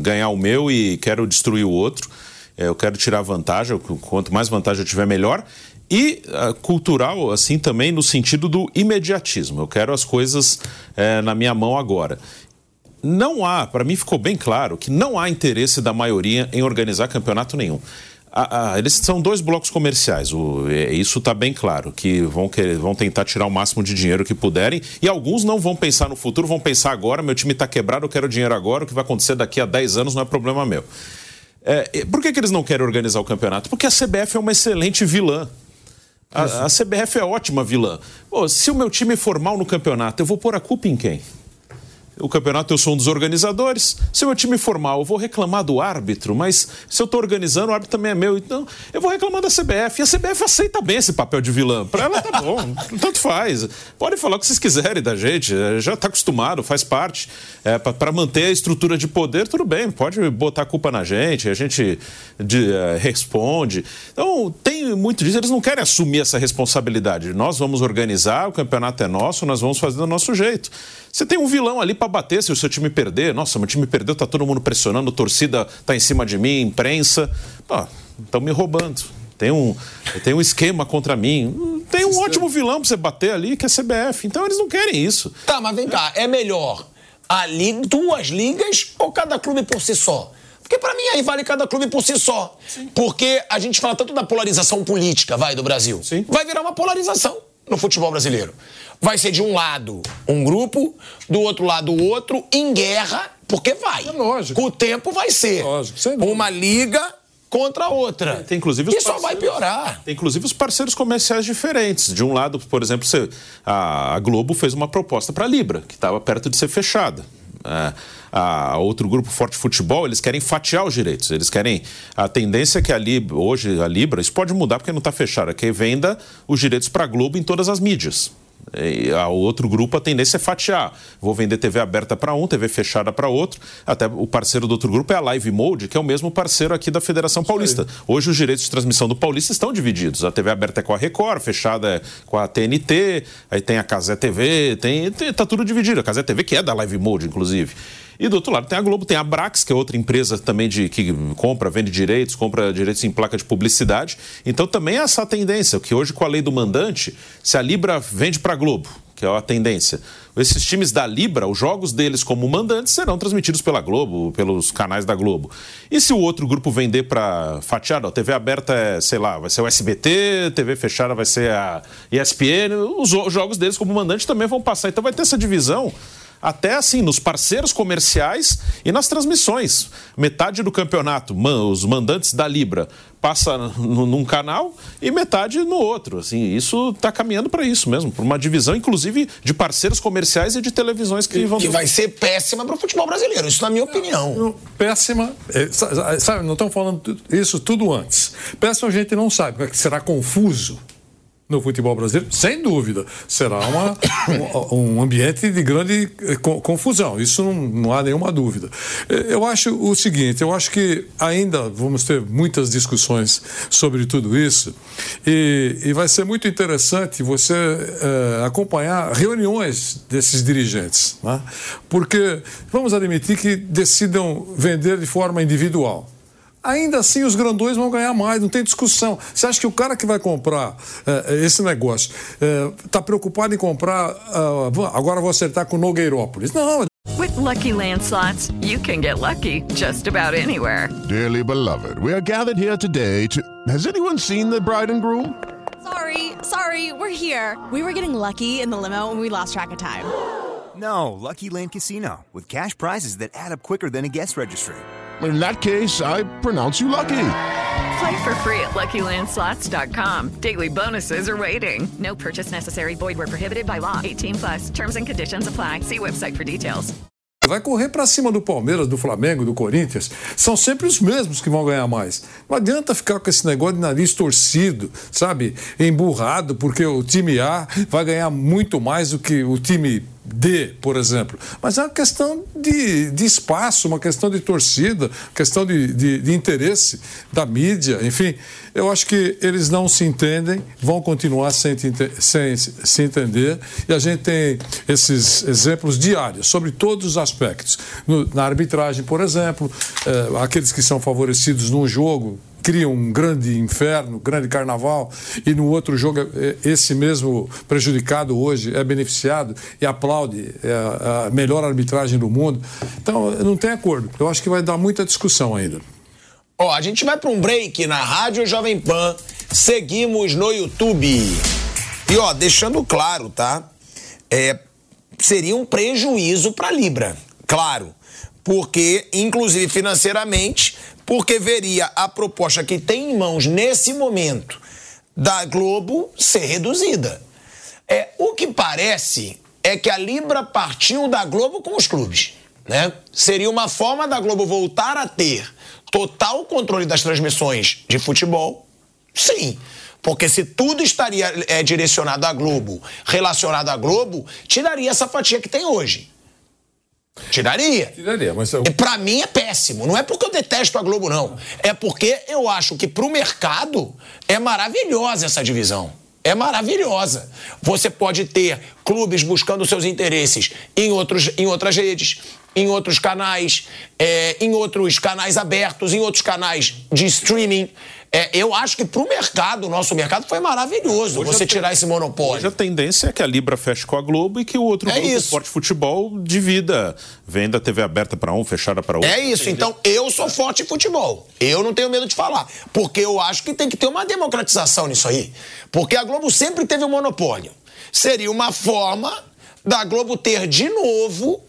ganhar o meu e quero destruir o outro. É, eu quero tirar vantagem, quanto mais vantagem eu tiver, melhor. E uh, cultural, assim, também no sentido do imediatismo. Eu quero as coisas é, na minha mão agora. Não há, para mim ficou bem claro, que não há interesse da maioria em organizar campeonato nenhum. Ah, ah, eles são dois blocos comerciais, o, é, isso está bem claro, que vão, querer, vão tentar tirar o máximo de dinheiro que puderem, e alguns não vão pensar no futuro, vão pensar agora, meu time está quebrado, eu quero dinheiro agora, o que vai acontecer daqui a 10 anos não é problema meu. É, por que, que eles não querem organizar o campeonato? Porque a CBF é uma excelente vilã. A, a CBF é ótima vilã. Pô, se o meu time for mal no campeonato, eu vou pôr a culpa em quem? O campeonato eu sou um dos organizadores. Se o meu time for mal, eu vou reclamar do árbitro, mas se eu estou organizando, o árbitro também é meu. Então, eu vou reclamar da CBF. E a CBF aceita bem esse papel de vilã. Para ela tá bom, tanto faz. Pode falar o que vocês quiserem da gente, é, já está acostumado, faz parte. É, Para manter a estrutura de poder, tudo bem, pode botar a culpa na gente, a gente de, uh, responde. Então, tem muito disso, eles não querem assumir essa responsabilidade. Nós vamos organizar, o campeonato é nosso, nós vamos fazer do nosso jeito. Você tem um vilão ali para bater se o seu time perder. Nossa, meu time perdeu, tá todo mundo pressionando, torcida tá em cima de mim, imprensa. Pô, estão me roubando. Tem um, tem um esquema contra mim. Tem um ótimo vilão para você bater ali, que é CBF. Então eles não querem isso. Tá, mas vem cá, é melhor ali duas ligas ou cada clube por si só? Porque para mim aí vale cada clube por si só. Sim. Porque a gente fala tanto da polarização política, vai, do Brasil. Sim. Vai virar uma polarização no futebol brasileiro. Vai ser de um lado um grupo, do outro lado o outro, em guerra, porque vai. É lógico. Com o tempo vai ser. Lógico. Uma liga contra a outra. Tem, inclusive, os e só vai piorar. Tem inclusive os parceiros comerciais diferentes. De um lado, por exemplo, você, a, a Globo fez uma proposta para a Libra, que estava perto de ser fechada. É, a outro grupo Forte Futebol, eles querem fatiar os direitos. Eles querem. A tendência é que a Libra, hoje a Libra, isso pode mudar porque não está fechado, é que venda os direitos para a Globo em todas as mídias. O outro grupo, a tendência é fatiar. Vou vender TV aberta para um, TV fechada para outro. Até o parceiro do outro grupo é a Live Mode, que é o mesmo parceiro aqui da Federação Paulista. Hoje os direitos de transmissão do Paulista estão divididos. A TV aberta é com a Record, fechada é com a TNT, aí tem a Casé TV, tem, tem, tá tudo dividido. A Casé TV que é da Live Mode, inclusive. E do outro lado tem a Globo, tem a Brax, que é outra empresa também de que compra, vende direitos, compra direitos em placa de publicidade. Então também é essa tendência, que hoje com a lei do mandante, se a Libra vende para a Globo, que é a tendência. Esses times da Libra, os jogos deles como mandantes serão transmitidos pela Globo, pelos canais da Globo. E se o outro grupo vender para fatiado, a TV aberta é, sei lá, vai ser o SBT, TV fechada vai ser a ESPN, os jogos deles como mandante também vão passar. Então vai ter essa divisão até assim, nos parceiros comerciais e nas transmissões. Metade do campeonato, os mandantes da Libra passa num canal e metade no outro. Assim, isso está caminhando para isso mesmo, para uma divisão, inclusive, de parceiros comerciais e de televisões que vão. Que vai ser péssima para o futebol brasileiro, isso na minha opinião. Péssima, é, sabe, não estamos falando isso tudo antes. Péssima a gente não sabe, será confuso no futebol brasileiro, sem dúvida, será uma, um, um ambiente de grande eh, confusão. Isso não, não, há nenhuma dúvida. Eh, eu acho o seguinte: eu acho que ainda vamos ter muitas discussões sobre tudo isso e, e vai ser muito interessante você é, acompanhar reuniões desses dirigentes, né? porque vamos admitir que decidam vender de forma individual ainda assim os grandões vão ganhar mais, não tem discussão. Você acha que o cara que vai comprar uh, esse negócio está uh, preocupado em comprar. Uh, agora vou acertar com Nogueirópolis? Não. With lucky landslots, you can get lucky just about anywhere. Dearly beloved, we are gathered here today to. Has anyone seen the bride and groom? Sorry, sorry, we're here. We were getting lucky in the limo and we lost track of time. No, Lucky Land Casino, with cash prizes that add up quicker than a guest registry in that case, I pronounce you lucky. Play for free at LuckyLandSlots.com. Daily bonuses are waiting. No purchase necessary. Void were prohibited by law. 18 plus. Terms and conditions apply. See website for details. Vai correr para cima do Palmeiras, do Flamengo, do Corinthians. São sempre os mesmos que vão ganhar mais. Não adianta ficar com esse negócio de nariz torcido, sabe? Emburrado, porque o time A vai ganhar muito mais do que o time D, por exemplo. Mas é uma questão de, de espaço, uma questão de torcida, questão de, de, de, interesse da mídia, enfim. Eu acho que eles não se entendem, vão continuar sem, sem se entender, e a gente tem esses exemplos diários sobre todos os aspectos. No, na arbitragem, por exemplo, é, aqueles que são favorecidos num jogo cria um grande inferno, grande carnaval, e no outro jogo é, esse mesmo prejudicado hoje é beneficiado e aplaude é a melhor arbitragem do mundo. Então, não tem acordo. Eu acho que vai dar muita discussão ainda. Ó, a gente vai para um break na Rádio Jovem Pan, seguimos no YouTube. E ó, deixando claro, tá? É, seria um prejuízo para Libra, claro, porque inclusive financeiramente porque veria a proposta que tem em mãos nesse momento da Globo ser reduzida. É, o que parece é que a Libra partiu da Globo com os clubes. Né? Seria uma forma da Globo voltar a ter total controle das transmissões de futebol? Sim. Porque se tudo estaria é, direcionado à Globo, relacionado à Globo, tiraria essa fatia que tem hoje. Tiraria. Tiraria, mas eu... Pra mim é péssimo. Não é porque eu detesto a Globo, não. É porque eu acho que pro mercado é maravilhosa essa divisão. É maravilhosa. Você pode ter clubes buscando seus interesses em, outros, em outras redes, em outros canais, é, em outros canais abertos, em outros canais de streaming. É, eu acho que para o mercado, o nosso mercado, foi maravilhoso hoje você tirar esse monopólio. Hoje a tendência é que a Libra feche com a Globo e que o outro é grupo, isso. Forte Futebol, divida. Venda TV aberta para um, fechada para outro. É isso. Então, eu sou forte em futebol. Eu não tenho medo de falar. Porque eu acho que tem que ter uma democratização nisso aí. Porque a Globo sempre teve o um monopólio. Seria uma forma da Globo ter de novo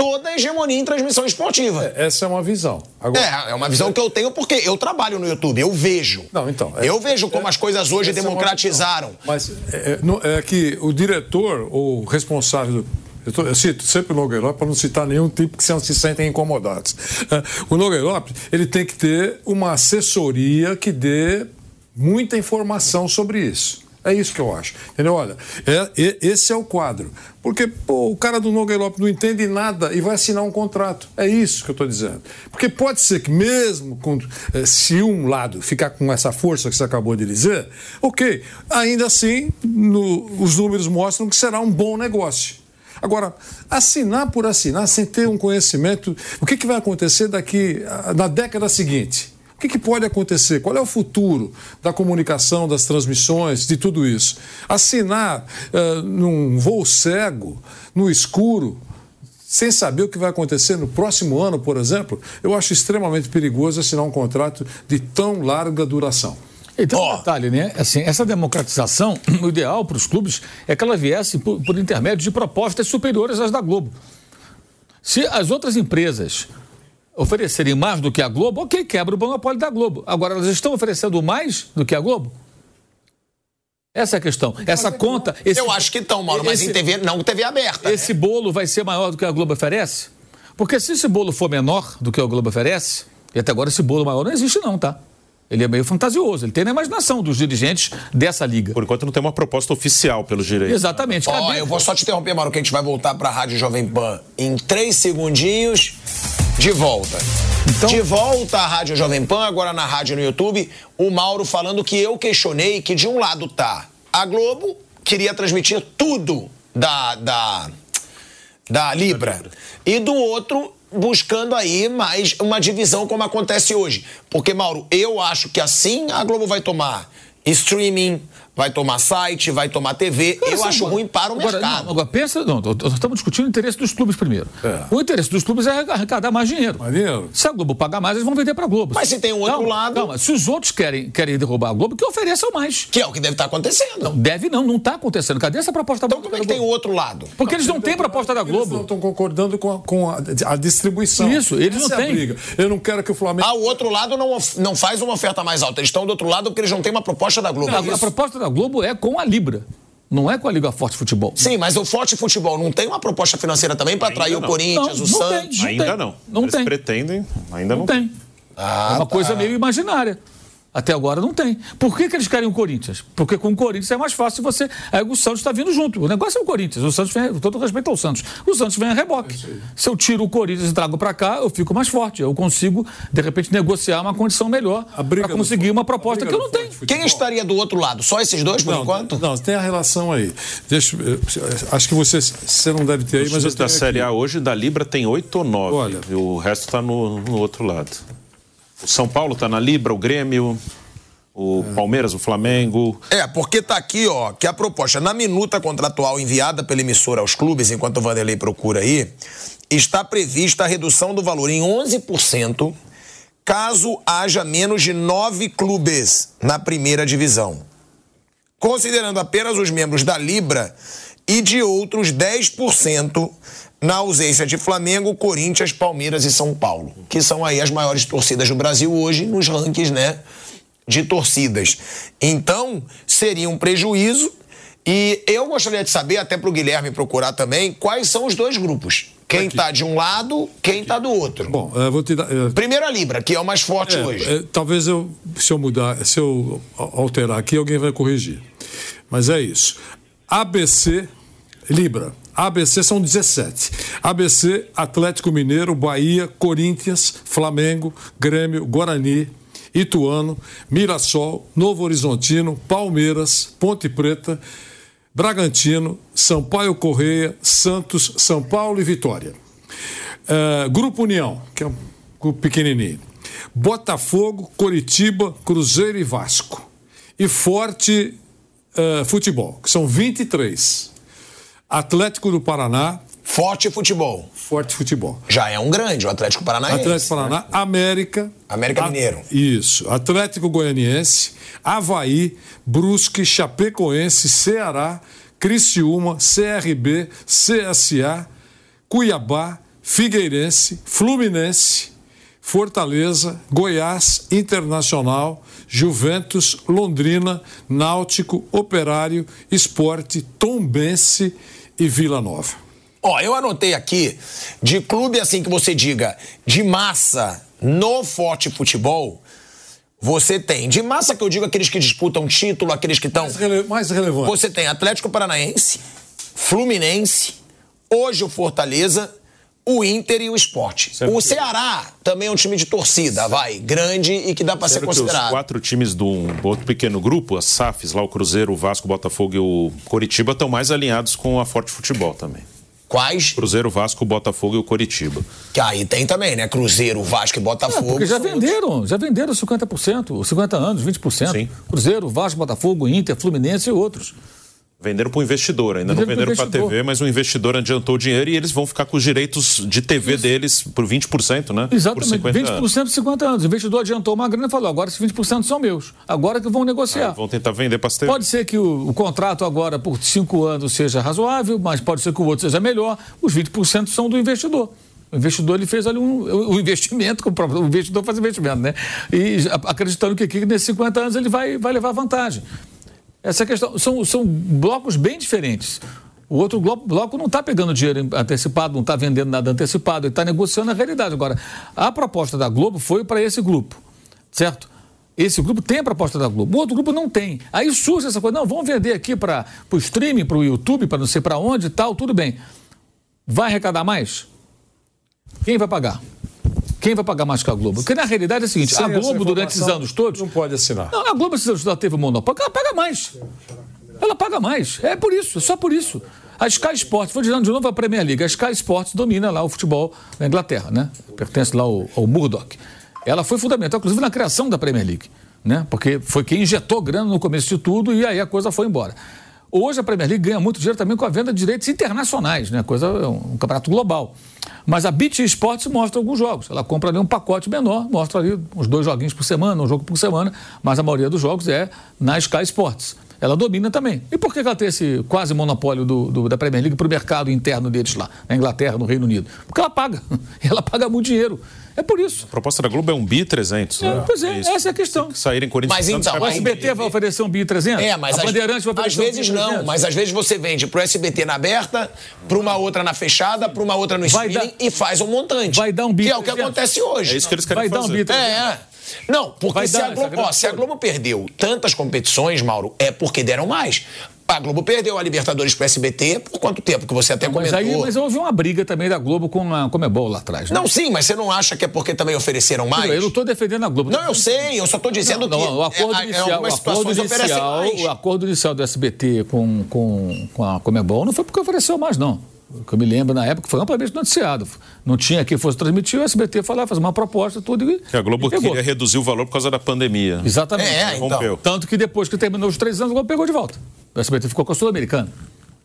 toda a hegemonia em transmissão esportiva. É, essa é uma visão. Agora, é, é uma visão que eu tenho porque eu trabalho no YouTube, eu vejo. Não, então. É, eu vejo como é, as coisas hoje democratizaram. É Mas é, é, é, que o diretor ou responsável eu, tô, eu, cito sempre o Nogueiró para não citar nenhum tipo que se sentem incomodados. É, o Nogueiró, ele tem que ter uma assessoria que dê muita informação sobre isso. É isso que eu acho. Entendeu? Olha, é, é, esse é o quadro. Porque pô, o cara do Nogueira Lopes não entende nada e vai assinar um contrato. É isso que eu estou dizendo. Porque pode ser que mesmo com, eh, se um lado ficar com essa força que você acabou de dizer, ok, ainda assim no, os números mostram que será um bom negócio. Agora, assinar por assinar sem ter um conhecimento, o que, que vai acontecer daqui na década seguinte? O que, que, pode acontecer? Qual é o futuro da comunicação, das transmissões, de tudo isso? Assinar uh, num voo cego, no escuro, sem saber o que vai acontecer no próximo ano, por exemplo, eu acho extremamente perigoso assinar um contrato de tão larga duração. Então, oh. um detalhe, né? Assim, essa democratização, o ideal para os clubes é que ela viesse por, por intermédio de propostas superiores às da Globo. Se as outras empresas oferecerem mais do que a Globo, ok, quebra o monopólio da Globo. Agora, elas estão oferecendo mais do que a Globo? Essa é a questão. Essa conta. Esse, eu acho que estão, Mauro, mas esse, em TV, não TV aberta. Esse né? bolo vai ser maior do que a Globo oferece? Porque se esse bolo for menor do que a Globo oferece, e até agora esse bolo maior não existe, não, tá? Ele é meio fantasioso, ele tem na imaginação dos dirigentes dessa liga. Por enquanto não tem uma proposta oficial pelos direitos. Exatamente. Ó, oh, eu vou só te interromper, Mauro, que a gente vai voltar para a Rádio Jovem Pan em três segundinhos. De volta. Então... De volta à Rádio Jovem Pan, agora na rádio no YouTube, o Mauro falando que eu questionei que de um lado tá a Globo, queria transmitir tudo da, da, da Libra. E do outro, buscando aí mais uma divisão como acontece hoje. Porque, Mauro, eu acho que assim a Globo vai tomar streaming, vai tomar site, vai tomar TV. Cara, eu acho ruim para o agora, mercado. Não, agora, pensa, não, estamos discutindo o interesse dos clubes primeiro. É. O interesse dos clubes é arrecadar mais dinheiro. mais dinheiro. Se a Globo pagar mais, eles vão vender para a Globo. Mas se tem um outro calma, lado. Calma, se os outros querem, querem derrubar a Globo, que ofereçam mais. Que é o que deve estar acontecendo. Não, deve não, não está acontecendo. Cadê essa proposta da Globo? Então como é que tem o outro lado? Porque não, eles não têm proposta da Globo. Eles não estão concordando com a, com a, a distribuição. Isso, eles Essa não é têm. eu não quero que o Flamengo. Ah, o outro lado não, não faz uma oferta mais alta. Eles estão do outro lado porque eles não têm uma proposta da Globo. Não, é a proposta da Globo é com a Libra. Não é com a Liga Forte Futebol. Sim, mas o Forte Futebol não tem uma proposta financeira também para atrair o Corinthians, não, o não Santos? Tem, não ainda tem. não. Não Eles tem. pretendem, ainda não, não tem. Ah, é uma tá. coisa meio imaginária. Até agora não tem. Por que, que eles querem o Corinthians? Porque com o Corinthians é mais fácil você. Aí o Santos está vindo junto. O negócio é o Corinthians. O Santos vem, todo respeito ao Santos. O Santos vem a reboque. É Se eu tiro o Corinthians e trago para cá, eu fico mais forte. Eu consigo, de repente, negociar uma condição melhor para conseguir uma proposta que eu não tenho. Quem estaria do outro lado? Só esses dois, por não, enquanto? Não, tem a relação aí. Deixa, acho que você, você não deve ter aí, mas. da Série A hoje, da Libra, tem oito ou nove. Olha. E o resto está no, no outro lado. O São Paulo está na Libra, o Grêmio, o Palmeiras, o Flamengo. É, porque tá aqui, ó, que a proposta na minuta contratual enviada pela emissora aos clubes, enquanto o Vanderlei procura aí, está prevista a redução do valor em 11% caso haja menos de nove clubes na primeira divisão. Considerando apenas os membros da Libra e de outros 10% na ausência de Flamengo, Corinthians, Palmeiras e São Paulo, que são aí as maiores torcidas do Brasil hoje nos rankings, né? de torcidas. Então, seria um prejuízo. E eu gostaria de saber, até para o Guilherme procurar também, quais são os dois grupos. Quem está de um lado, quem está do outro. Bom, eu vou te dar. Eu... Primeiro a Libra, que é o mais forte é, hoje. É, talvez eu, se eu mudar, se eu alterar aqui, alguém vai corrigir. Mas é isso. ABC, Libra. ABC são 17. ABC, Atlético Mineiro, Bahia, Corinthians, Flamengo, Grêmio, Guarani, Ituano, Mirassol, Novo Horizontino, Palmeiras, Ponte Preta, Bragantino, Sampaio Correia, Santos, São Paulo e Vitória. Uh, Grupo União, que é um grupo pequenininho. Botafogo, Coritiba, Cruzeiro e Vasco. E Forte uh, Futebol, que são 23. Atlético do Paraná, Forte futebol. Forte futebol. Já é um grande, o Atlético Paranaense. Atlético Paraná, né? América. América Mineiro. Isso. Atlético Goianiense, Havaí, Brusque, Chapecoense, Ceará, Criciúma, CRB, CSA, Cuiabá, Figueirense, Fluminense, Fortaleza, Goiás, Internacional, Juventus, Londrina, Náutico, Operário, Esporte, Tombense e Vila Nova. Ó, eu anotei aqui de clube assim que você diga de massa no forte futebol. Você tem de massa que eu digo aqueles que disputam título, aqueles que estão mais, rele mais relevante. Você tem Atlético Paranaense, Fluminense, hoje o Fortaleza, o Inter e o Esporte. Certo. O Ceará também é um time de torcida, vai, grande e que dá para ser considerado. os quatro times do um outro pequeno grupo, as SAFs, lá o Cruzeiro, o Vasco, o Botafogo e o Coritiba, estão mais alinhados com a Forte Futebol também. Quais? Cruzeiro, Vasco, Botafogo e o Coritiba. Que aí tem também, né? Cruzeiro, Vasco e Botafogo. É, porque já venderam, já venderam 50%, 50 anos, 20%. Sim. Cruzeiro, Vasco, Botafogo, Inter, Fluminense e outros. Venderam para o investidor, ainda venderam não venderam para a TV, mas o investidor adiantou o dinheiro e eles vão ficar com os direitos de TV Isso. deles por 20%, né? Exatamente, por 50 20% por 50 anos. O investidor adiantou uma grana e falou: agora esses 20% são meus. Agora que vão negociar. Ah, vão tentar vender para as TV. Pode ser que o, o, contrato agora por cinco anos seja razoável, mas pode ser que o outro seja melhor. Os 20% são do investidor. O investidor ele fez ali um, um investimento, o investidor faz investimento, né? E acreditando que aqui nesses 50 anos ele vai, vai levar vantagem. Essa questão. São, são blocos bem diferentes. O outro bloco não está pegando dinheiro antecipado, não está vendendo nada antecipado, ele está negociando a realidade. Agora, a proposta da Globo foi para esse grupo, certo? Esse grupo tem a proposta da Globo, o outro grupo não tem. Aí surge essa coisa, não, vamos vender aqui para o streaming, para o YouTube, para não sei para onde e tal, tudo bem. Vai arrecadar mais? Quem vai pagar? Quem vai pagar mais que a Globo? Porque na realidade é o seguinte: Sem a Globo, durante esses anos todos. Não pode assinar. Não, a Globo, esses anos teve o monopólio, ela paga mais. Ela paga mais. É por isso, só por isso. A Sky Sports, vou dizendo de novo a Premier League, a Sky Sports domina lá o futebol na Inglaterra, né? Pertence lá ao, ao Murdoch. Ela foi fundamental, inclusive, na criação da Premier League, né? Porque foi quem injetou grana no começo de tudo e aí a coisa foi embora. Hoje a Premier League ganha muito dinheiro também com a venda de direitos internacionais, né? Coisa, um campeonato global. Mas a BT Sports mostra alguns jogos. Ela compra ali um pacote menor, mostra ali uns dois joguinhos por semana, um jogo por semana, mas a maioria dos jogos é na Sky Sports. Ela domina também. E por que ela tem esse quase monopólio do, do da Premier League para o mercado interno deles lá, na Inglaterra, no Reino Unido? Porque ela paga. Ela paga muito dinheiro. É por isso. A proposta da Globo é um bi 300. É, né? Pois é, é essa é a questão. Saírem Corinthians Mas então, o SBT vai oferecer um bi 300? É, mas a Bandeirantes vai oferecer às vezes um não, mas às vezes você vende pro SBT na aberta, para uma outra na fechada, para uma outra no streaming dar, e faz um montante. Vai dar um bi Que é o que acontece hoje. É isso que eles querem vai fazer. Dar um bi 300. É, é. Não, porque se, a Globo, ó, se a Globo perdeu tantas competições, Mauro, é porque deram mais. A Globo perdeu a Libertadores para o SBT por quanto tempo? Que você até não, comentou. Mas, aí, mas houve uma briga também da Globo com a Comebol lá atrás. Né? Não, sim, mas você não acha que é porque também ofereceram mais? Eu não estou defendendo a Globo. Não, eu sei, eu só estou dizendo não, que. Não, o acordo é, inicial, o acordo inicial, o acordo inicial do SBT com, com, com a Comebol não foi porque ofereceu mais, não. O que eu me lembro na época foi amplamente noticiado. Não tinha quem fosse transmitir, o SBT lá fazer uma proposta, tudo e. Que a Globo e queria reduzir o valor por causa da pandemia. Exatamente. É, então. Tanto que depois que terminou os três anos, a Globo pegou de volta. O SBT ficou com a Sul-Americana.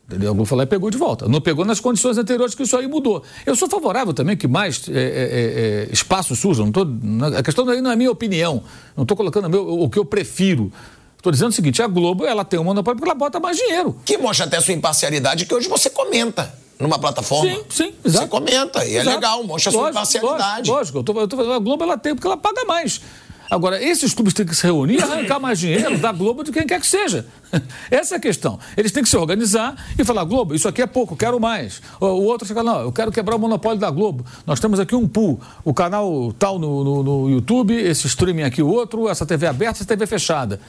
Entendeu? A Globo falou e pegou de volta. Não pegou nas condições anteriores que isso aí mudou. Eu sou favorável também que mais é, é, é, espaços surjam. Não tô, a questão aí não é minha opinião. Não estou colocando meu, o que eu prefiro. Estou dizendo o seguinte: a Globo ela tem um monopólio porque ela bota mais dinheiro. Que mostra até a sua imparcialidade, que hoje você comenta numa plataforma. Sim, sim, exato. Você comenta, e é exato. legal, mostra a sua lógico, imparcialidade. Lógico, lógico. Eu tô, eu tô, a Globo ela tem porque ela paga mais. Agora, esses clubes têm que se reunir e arrancar mais dinheiro da Globo de quem quer que seja. Essa é a questão. Eles têm que se organizar e falar: Globo, isso aqui é pouco, quero mais. O outro chega, não, eu quero quebrar o monopólio da Globo. Nós temos aqui um pool, o canal tal no, no, no YouTube, esse streaming aqui, o outro, essa TV aberta, essa TV fechada.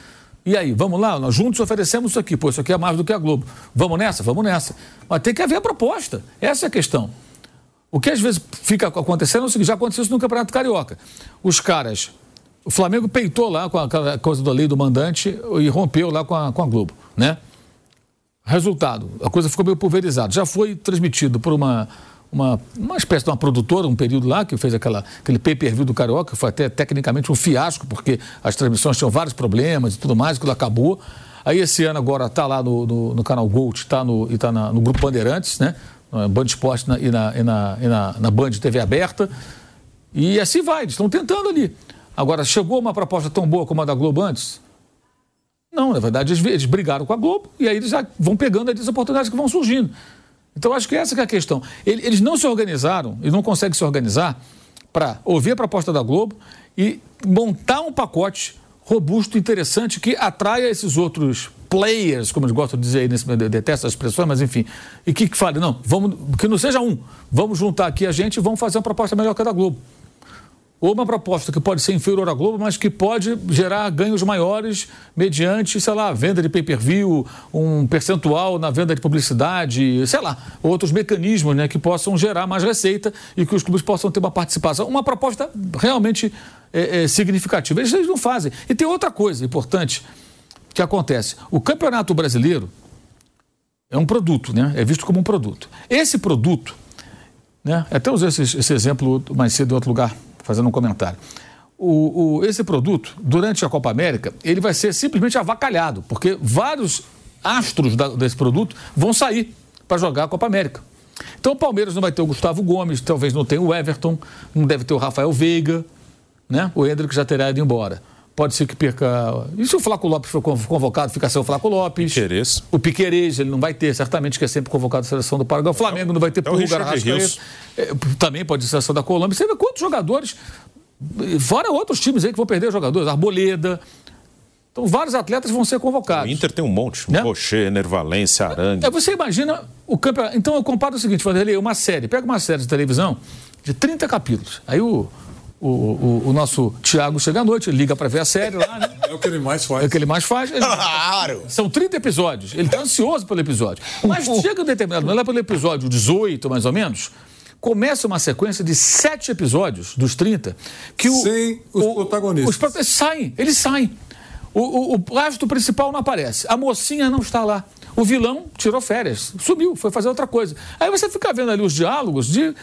E aí, vamos lá, nós juntos oferecemos isso aqui. Pô, isso aqui é mais do que a Globo. Vamos nessa? Vamos nessa. Mas tem que haver a proposta. Essa é a questão. O que às vezes fica acontecendo é o seguinte: já aconteceu isso no Campeonato Carioca. Os caras. O Flamengo peitou lá com aquela coisa da lei do mandante e rompeu lá com a, com a Globo, né? Resultado, a coisa ficou meio pulverizada. Já foi transmitido por uma, uma, uma espécie de uma produtora, um período lá, que fez aquela, aquele pay-per-view do Carioca, que foi até tecnicamente um fiasco, porque as transmissões tinham vários problemas e tudo mais, aquilo acabou. Aí esse ano agora está lá no, no, no, canal Gold, está no, e tá na, no Grupo Bandeirantes, né? Band Esporte na, e, na, e, na, e na, na Band TV aberta. E assim vai, eles estão tentando ali. Agora, chegou uma proposta tão boa como a da Globo antes? Não, na verdade, eles, eles brigaram com a Globo e aí eles já vão pegando as oportunidades que vão surgindo. Então, acho que essa que é a questão. Eles não se organizaram e não conseguem se organizar para ouvir a proposta da Globo e montar um pacote robusto, interessante, que atraia esses outros players, como eles gostam de dizer aí, nesse, eu detesto as expressões, mas enfim, e que, que fale, não, vamos, que não seja um, vamos juntar aqui a gente e vamos fazer uma proposta melhor que a da Globo ou uma proposta que pode ser inferior à Globo, mas que pode gerar ganhos maiores mediante, sei lá, venda de pay-per-view, um percentual na venda de publicidade, sei lá, outros mecanismos né, que possam gerar mais receita e que os clubes possam ter uma participação. Uma proposta realmente é, é, significativa. Eles, eles não fazem. E tem outra coisa importante que acontece. O Campeonato Brasileiro é um produto, né? É visto como um produto. Esse produto, né? Até usei esse, esse exemplo mais cedo em outro lugar fazendo um comentário. O, o, esse produto, durante a Copa América, ele vai ser simplesmente avacalhado, porque vários astros da, desse produto vão sair para jogar a Copa América. Então o Palmeiras não vai ter o Gustavo Gomes, talvez não tenha o Everton, não deve ter o Rafael Veiga, né? O Hendrick já terá ido embora. Pode ser que perca. E se o Flaco Lopes for convocado, fica sem o Flaco Lopes. Piquerez. O Piquerez, ele não vai ter, certamente, que é sempre convocado à seleção do Paraguai. O Flamengo não vai ter é o Rios. É, também pode ser a seleção da Colômbia. Você vê quantos jogadores, fora outros times aí que vão perder jogadores, Arboleda. Então, vários atletas vão ser convocados. O Inter tem um monte. Né? Rocher, Nervalência, Arangue. É, você imagina o campeonato. Então, eu comparo o seguinte, Vanderlei, uma série. Pega uma série de televisão de 30 capítulos. Aí o o, o, o, nosso Thiago chega à noite, ele liga para ver a série lá, né? É o que ele mais faz. É o que ele mais faz. Ele... Claro! São 30 episódios. Ele está ansioso pelo episódio. Mas chega um determinado, lá pelo episódio 18, mais ou menos, começa uma sequência de sete episódios dos 30 que o. Sem os o, protagonistas. Os protagonistas saem, eles saem. O, o, o plástico principal não aparece. A mocinha não está lá. O vilão tirou férias, sumiu, foi fazer outra coisa. Aí você fica vendo ali os diálogos de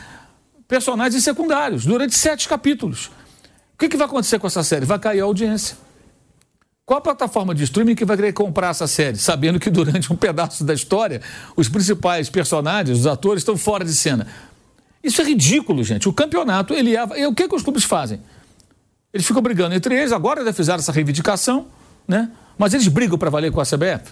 personagens secundários durante sete capítulos. O que, que vai acontecer com essa série? Vai cair a audiência. Qual a plataforma de streaming que vai querer comprar essa série, sabendo que durante um pedaço da história os principais personagens, os atores, estão fora de cena? Isso é ridículo, gente. O campeonato, ele é. E o que, que os clubes fazem? Eles ficam brigando entre eles, agora já fizeram essa reivindicação, né? Mas eles brigam para valer com a CBF.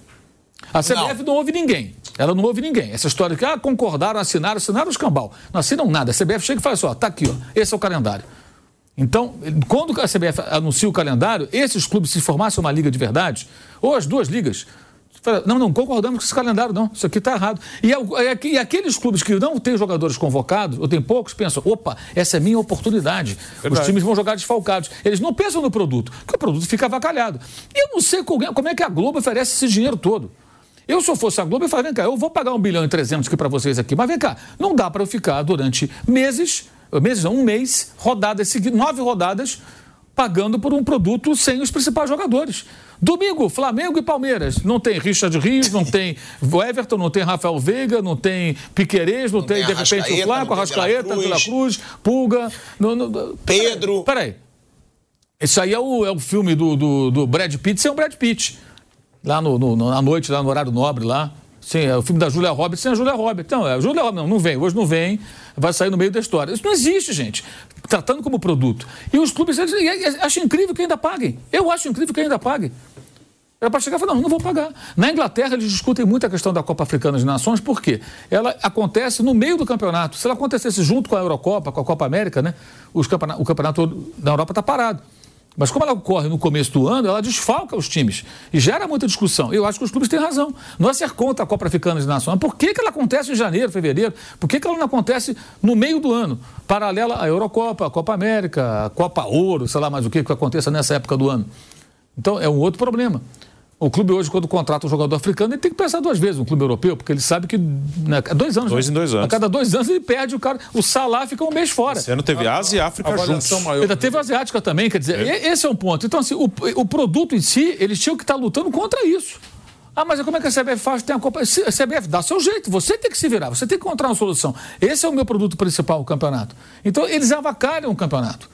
A CBF não. não ouve ninguém. Ela não ouve ninguém. Essa história que ah, concordaram, assinaram, assinaram os cambal. Não assinam nada. A CBF chega e fala assim: ó, tá aqui, ó, esse é o calendário. Então, quando a CBF anuncia o calendário, esses clubes, se formassem uma liga de verdade, ou as duas ligas, não, não concordamos com esse calendário, não. Isso aqui está errado. E, e, aqueles clubes que não têm jogadores convocados, ou tem poucos, pensam: opa, essa é minha oportunidade. Verdade. Os times vão jogar desfalcados. Eles não pensam no produto, porque o produto fica avacalhado. E eu não sei como é que a Globo oferece esse dinheiro todo. Eu, se eu fosse a Globo, eu falaria, vem cá, eu vou pagar um bilhão e trezentos aqui para vocês aqui, mas vem cá, não dá para eu ficar durante meses, meses não, um mês, rodadas, nove rodadas, pagando por um produto sem os principais jogadores. Domingo, Flamengo e Palmeiras. Não tem Richard Rios, não tem Everton, não tem Rafael Veiga, não tem Piquerez, não, não tem, de repente, o Flaco, Arrascaeta, Vila Cruz, Pulga. Não, não, Pedro. Peraí. Esse aí é o, é o filme do, do, do Brad Pitt sem o Brad Pitt lá no, no, na noite, lá no horário nobre lá. Sim, é o filme da Julia Roberts sem a Julia Roberts. Então, é, a Julia Roberts, não, não vem, hoje não vem, vai sair no meio da história. Isso não existe, gente. Tratando como produto. E os clubes, eles, acham incrível que ainda paguem. Eu acho incrível que ainda paguem. Era para chegar e falar, não, não vou pagar. Na Inglaterra, eles discutem muito a questão da Copa Africana de Nações, por quê? Ela acontece no meio do campeonato. Se ela acontecesse junto com a Eurocopa, com a Copa América, né, os campeonato, o campeonato da Europa está parado. Mas como ela ocorre no começo do ano, ela desfalca os times e gera muita discussão. Eu acho que os clubes têm razão. Não é ser contra a Copa Africana de Nações. Por que, que ela acontece em janeiro, fevereiro? Por que, que ela não acontece no meio do ano? Paralela à Eurocopa, à Copa América, à Copa Ouro, sei lá mais o que que aconteça nessa época do ano. Então é um outro problema. O clube hoje, quando contrata um jogador africano, ele tem que pensar duas vezes, um clube europeu, porque ele sabe que né, é dois anos. Dois né? em dois anos. A cada dois anos ele perde o cara. O Salah fica um mês fora. Esse ano teve Ásia e África juntos. Maior. Ainda teve a Asiática também, quer dizer, é. esse é um ponto. Então, assim, o, o produto em si, eles tinham que estar lutando contra isso. Ah, mas como é que a CBF faz? Tem a Copa. A CBF dá seu jeito, você tem que se virar, você tem que encontrar uma solução. Esse é o meu produto principal, o campeonato. Então, eles avacalham o campeonato.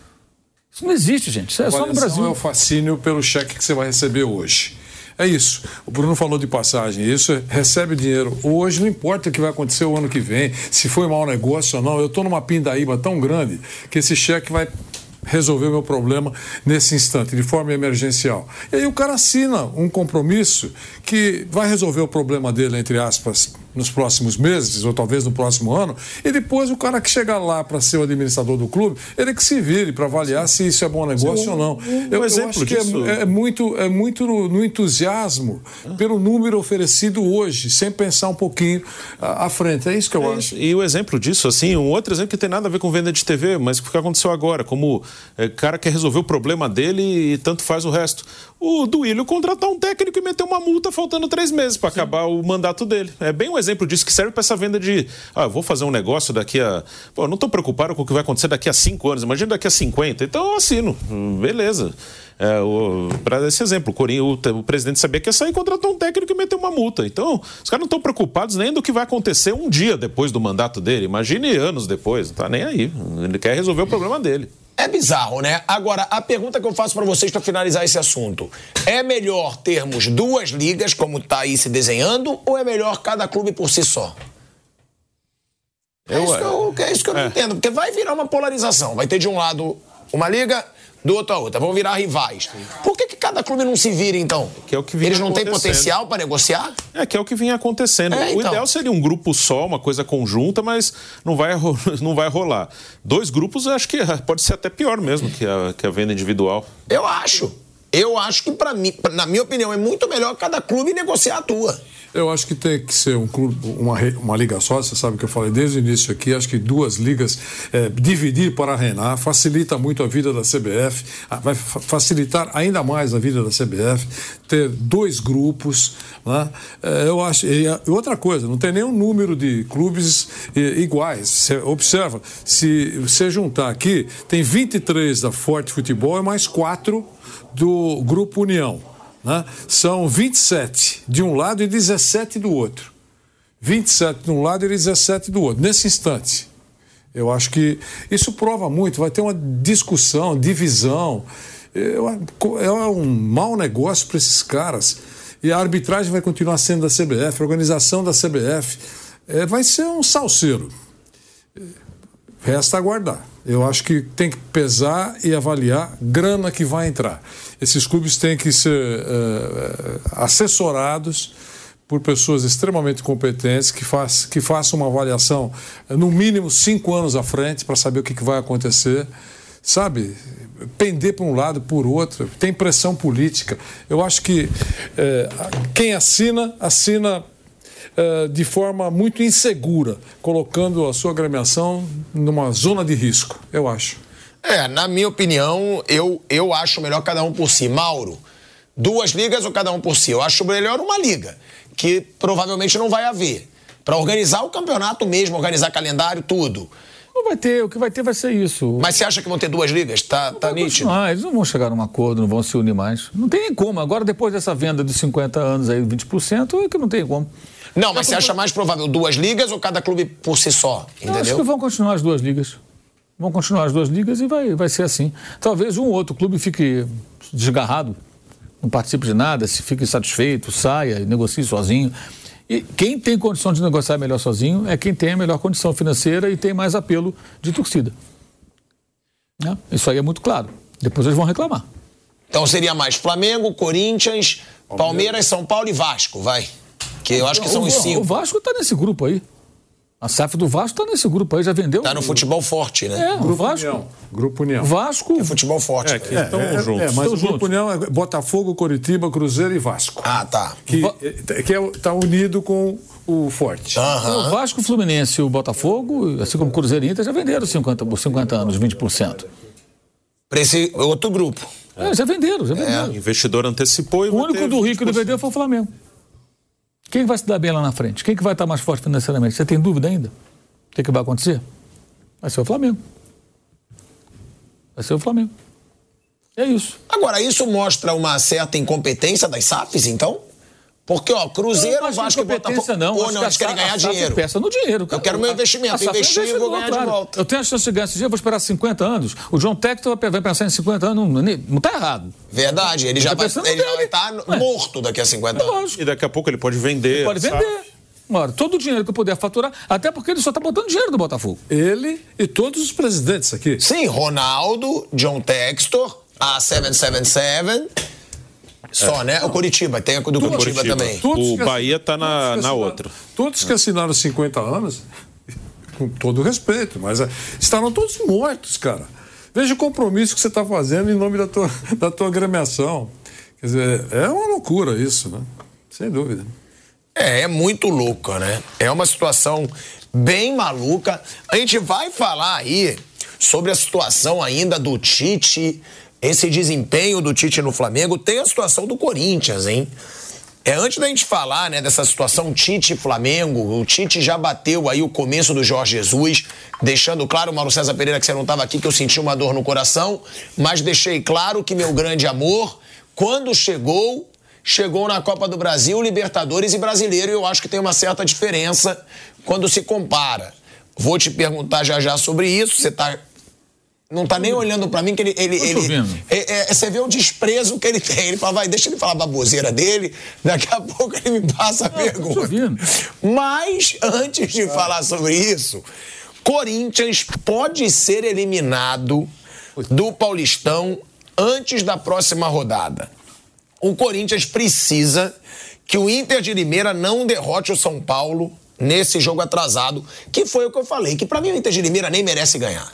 Isso não existe, gente. Isso é só no Brasil. é o fascínio pelo cheque que você vai receber hoje. É isso. O Bruno falou de passagem. Isso recebe dinheiro hoje, não importa o que vai acontecer o ano que vem, se foi mau negócio ou não. Eu estou numa pindaíba tão grande que esse cheque vai resolver o meu problema nesse instante, de forma emergencial. E aí o cara assina um compromisso que vai resolver o problema dele, entre aspas, nos próximos meses, ou talvez no próximo ano, e depois o cara que chegar lá para ser o administrador do clube, ele que se vire para avaliar se isso é bom negócio Sim. ou não. Um, eu, exemplo eu acho disso... que é, é, muito, é muito no, no, entusiasmo pelo número oferecido hoje, sem pensar um pouquinho à, frente. É isso que eu é acho. E o exemplo disso, assim, um outro exemplo que tem nada a ver com venda de TV, mas o que aconteceu agora, como é, cara quer resolver o problema dele e tanto faz o resto. O Duílio contratar um técnico e meter uma multa faltando três meses para acabar o mandato dele. É bem um exemplo disso que serve para essa venda de. Ah, eu vou fazer um negócio daqui a. Pô, não estou preocupado com o que vai acontecer daqui a cinco anos. Imagina daqui a 50. Então eu assino. Beleza. É, para esse exemplo, o, o, o, presidente sabia que ia sair, contratou um técnico e meteu uma multa. Então, os caras não estão preocupados nem do que vai acontecer um dia depois do mandato dele. Imagine anos depois, não tá nem aí. Ele quer resolver o problema dele. É bizarro, né? Agora, a pergunta que eu faço para vocês para finalizar esse assunto: é melhor termos duas ligas, como está aí se desenhando, ou é melhor cada clube por si só? É isso que eu, é isso que eu é. não entendo, porque vai virar uma polarização. Vai ter de um lado uma liga, do outro a outra, vão virar rivais. Por que, que cada clube não se vira, então? Que é o que vinha Eles não têm potencial para negociar? É que é o que vinha acontecendo. É, O então. ideal seria um grupo só, uma coisa conjunta, mas não vai, não vai rolar. Dois grupos, acho que pode ser até pior mesmo que a, que a venda individual. Eu acho. Eu acho que, para mim, na minha opinião, é muito melhor cada clube negociar a tua. Eu acho que tem que ser um clube, uma, uma liga só, você sabe que eu falei desde o início aqui, acho que duas ligas, é, dividir para reinar, facilita muito a vida da CBF, vai fa- facilitar ainda mais a vida da CBF, ter dois grupos, né? É, eu acho, e outra coisa, não tem nenhum número de clubes eh, iguais, você observa, se você juntar aqui, tem 23 da Forte Futebol e mais quatro do Grupo União né? são 27 de um lado e 17 do outro. 27 de um lado e 17 do outro, nesse instante. Eu acho que isso prova muito, vai ter uma discussão, divisão. É um mau negócio para esses caras. E a arbitragem vai continuar sendo da CBF, a organização da CBF. É, vai ser um salseiro. Resta aguardar. Eu acho que tem que pesar e avaliar grana que vai entrar. Esses clubes têm que ser eh, assessorados por pessoas extremamente competentes que, faz, que façam uma avaliação eh, no mínimo cinco anos à frente para saber o que, que vai acontecer. Sabe? Pender para um lado, por outro. Tem pressão política. Eu acho que eh, quem assina, assina eh, de forma muito insegura, colocando a sua agremiação numa zona de risco, eu acho. É, na minha opinião, eu, eu acho melhor cada um por si. Mauro, duas ligas ou cada um por si? Eu acho melhor uma liga, que provavelmente não vai haver. Para organizar o campeonato mesmo, organizar calendário, tudo. Não vai ter, o que vai ter vai ser isso. Mas você acha que vão ter duas ligas? Tá, tá nítido? Ah, eles não vão chegar num acordo, não vão se unir mais. Não tem nem como. Agora, depois dessa venda de 50 anos aí, 20%, é que não tem como. Não, mas você acha mais provável duas ligas ou cada clube por si só? Eu acho que Entendeu? vão continuar as duas ligas. Vão continuar as duas ligas e vai, vai ser assim. Talvez um ou outro clube fique desgarrado, não participe de nada, se fique insatisfeito, saia, negocie sozinho. E quem tem condição de negociar melhor sozinho é quem tem a melhor condição financeira e tem mais apelo de torcida. Né? Isso aí é muito claro. Depois eles vão reclamar. Então seria mais Flamengo, Corinthians, Palmeiras, São Paulo e Vasco, vai. Que eu acho que são o, os cinco. O Vasco está nesse grupo aí. A SAF do Vasco está nesse grupo aí, já vendeu. Tá no futebol forte, né? É, o Vasco. União. Grupo União. Vasco. É futebol forte. É, que né? estão É, juntos. é, mas Estão o Grupo. União é Botafogo, Coritiba, Cruzeiro e Vasco. Ah, tá. Que está unido com o Forte. O Vasco, o Fluminense e o Botafogo, assim como o Cruzeiro e Inter, já venderam 50, por 50 anos, 20%. Pra esse outro grupo. É, já venderam, já O venderam. investidor antecipou e O único do Rio que não 20%. vendeu foi o Flamengo. Quem vai se dar bem lá na frente? Quem que vai estar mais forte financeiramente? Você tem dúvida ainda? O que, que vai acontecer? Vai ser o Flamengo. Vai ser o Flamengo. É isso. Agora, isso mostra uma certa incompetência das SAFs, então? Porque, ó, Cruzeiro, Eu não Vasco e Botafogo... não. Ou Acho não, que eles a querem ganhar dinheiro. pensa no dinheiro. cara. quero meu investimento. SAF Investir, investe vou ganhar de volta. Eu tenho a chance de ganhar esse dia, eu vou esperar 50 anos. O John Tector vai pensar em 50 anos, não, não tá errado. Verdade, ele já Tá vai ele já vai estar Ué. morto daqui a 50 É anos. lógico. E daqui a pouco ele pode vender. Pode sabe? vender. Ora, todo o dinheiro que eu puder faturar, até porque ele só está botando dinheiro do Botafogo. Ele e todos os presidentes aqui. Sim, Ronaldo, John Textor, a 777. Só, né? O Curitiba, tem a do Curitiba, Curitiba. também. Todos O Bahia tá na- todos na outra. Todos que assinaram 50 anos, com todo respeito, mas é, estarão todos mortos, cara. Veja o compromisso que você está fazendo em nome da tua, da tua agremiação. Quer dizer, é uma loucura isso, né? Sem dúvida. É, é muito louca, né? É uma situação bem maluca. A gente vai falar aí sobre a situação ainda do Tite, esse desempenho do Tite no Flamengo. Tem a situação do Corinthians, hein? É, antes da gente falar né, dessa situação Tite e Flamengo, o Tite já bateu aí o começo do Jorge Jesus, deixando claro, Mauro César Pereira, que você não estava aqui, que eu senti uma dor no coração, mas deixei claro que meu grande amor, quando chegou, chegou na Copa do Brasil, Libertadores e Brasileiro, e eu acho que tem uma certa diferença quando se compara. Vou te perguntar já já sobre isso, você tá. Não tá nem olhando pra mim que ele. ele, ele ouvindo. é, é, você vê o desprezo que ele tem. Ele fala, vai, deixa ele falar a baboseira dele, daqui a pouco ele me passa a te pergunta. ouvindo. Mas, antes de falar sobre isso, Corinthians pode ser eliminado do Paulistão antes da próxima rodada. O Corinthians precisa que o Inter de Limeira não derrote o São Paulo nesse jogo atrasado, que foi o que eu falei, que para mim o Inter de Limeira nem merece ganhar.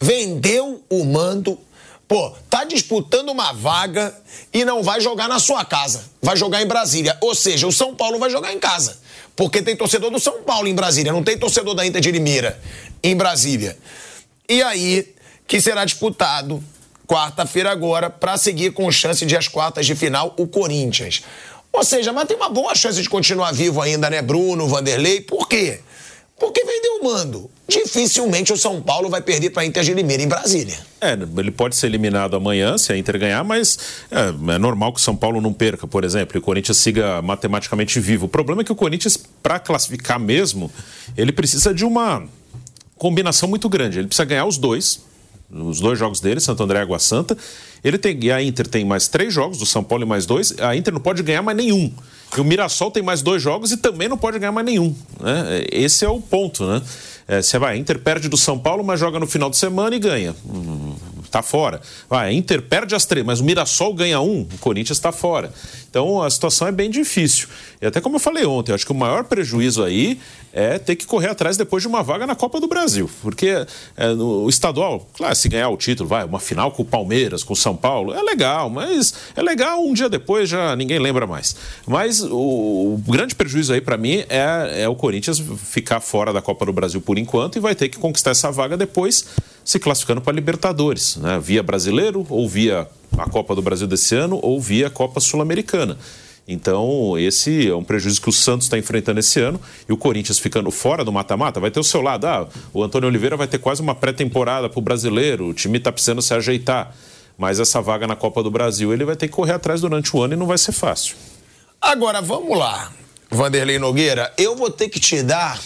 Vendeu o mando, pô, tá disputando uma vaga e não vai jogar na sua casa, vai jogar em Brasília. Ou seja, o São Paulo vai jogar em casa, porque tem torcedor do São Paulo em Brasília, não tem torcedor da Inter de Limeira em Brasília. E aí que será disputado quarta-feira agora para seguir com chance de as quartas de final o Corinthians. Ou seja, mas tem uma boa chance de continuar vivo ainda, né, Bruno, Vanderlei? Por quê? Porque vendeu o mando. Dificilmente o São Paulo vai perder para a Inter de Limeira em Brasília. É, ele pode ser eliminado amanhã se a Inter ganhar, mas é, é normal que o São Paulo não perca, por exemplo, e o Corinthians siga matematicamente vivo. O problema é que o Corinthians, para classificar mesmo, ele precisa de uma combinação muito grande. Ele precisa ganhar os dois, os dois jogos dele, Santo André e Água Santa. Ele tem, a Inter tem mais três jogos, do São Paulo e mais dois. A Inter não pode ganhar mais nenhum. E o Mirassol tem mais dois jogos e também não pode ganhar mais nenhum. Né? Esse é o ponto, né? É, você vai, Inter perde do São Paulo, mas joga no final de semana e ganha. Hum, tá fora. Vai, Inter perde as três, mas o Mirassol ganha um, o Corinthians está fora. Então a situação é bem difícil. E até como eu falei ontem, acho que o maior prejuízo aí é ter que correr atrás depois de uma vaga na Copa do Brasil. Porque é, no estadual, claro, se ganhar o título, vai, uma final com o Palmeiras, com o São Paulo, é legal, mas é legal um dia depois já ninguém lembra mais. Mas o, o grande prejuízo aí para mim é, é o Corinthians ficar fora da Copa do Brasil por enquanto e vai ter que conquistar essa vaga depois se classificando para Libertadores, né? via brasileiro ou via a Copa do Brasil desse ano ou via a Copa Sul-Americana. Então, esse é um prejuízo que o Santos está enfrentando esse ano. E o Corinthians ficando fora do mata-mata, vai ter o seu lado. Ah, o Antônio Oliveira vai ter quase uma pré-temporada para o brasileiro, o time está precisando se ajeitar. Mas essa vaga na Copa do Brasil ele vai ter que correr atrás durante o ano e não vai ser fácil. Agora, vamos lá, Vanderlei Nogueira. Eu vou ter que te dar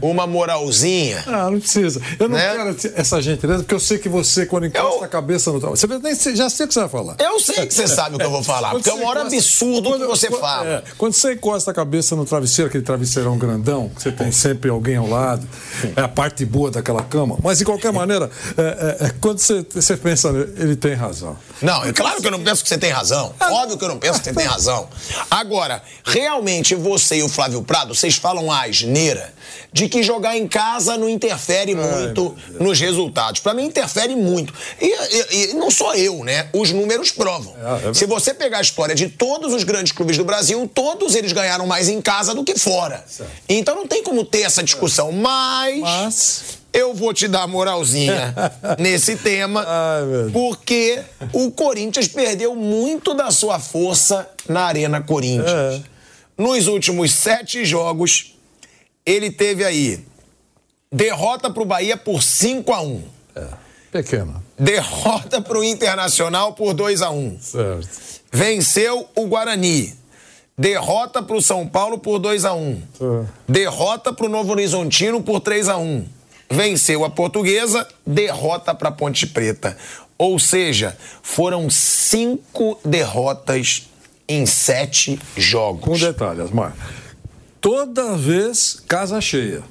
uma moralzinha. Ah, não precisa. Eu não né? quero essa gentileza, porque eu sei que você, quando encosta eu... a cabeça no trabalho. Você nem, já sei o que você vai falar. Eu sei que você sabe o que eu vou falar, porque é uma hora encosta... absurdo o que você quando, fala. É, quando você encosta a cabeça no travesseiro, aquele travesseirão grandão, que você tem sempre alguém ao lado, é a parte boa daquela cama. Mas, de qualquer maneira, é, é, é quando você, você pensa, ele tem razão. Não, é claro que eu não penso que você tem razão. Ah, Óbvio que eu não penso que você tem razão. Agora, realmente você e o Flávio Prado, vocês falam a asneira de que jogar em casa não interfere muito nos resultados. Para mim, interfere muito. E, e, e, não sou eu, né? Os números provam. É, é... Se você pegar a história de todos os grandes clubes do Brasil, todos eles ganharam mais em casa do que fora. Certo. Então não tem como ter essa discussão. Mas. Mas... Eu vou te dar moralzinha nesse tema, Ai, porque o Corinthians perdeu muito da sua força na Arena Corinthians. É. Nos últimos sete jogos, ele teve aí derrota para o Bahia por 5 a 1 É, pequena. Derrota para o Internacional por 2 a 1 Certo. Venceu o Guarani. Derrota para o São Paulo por 2 a 1 é. Derrota para o Novo Horizontino por 3 a 1 Venceu a Portuguesa, derrota para Ponte Preta. Ou seja, foram cinco derrotas em sete jogos. Com detalhes, Asmar toda vez casa cheia.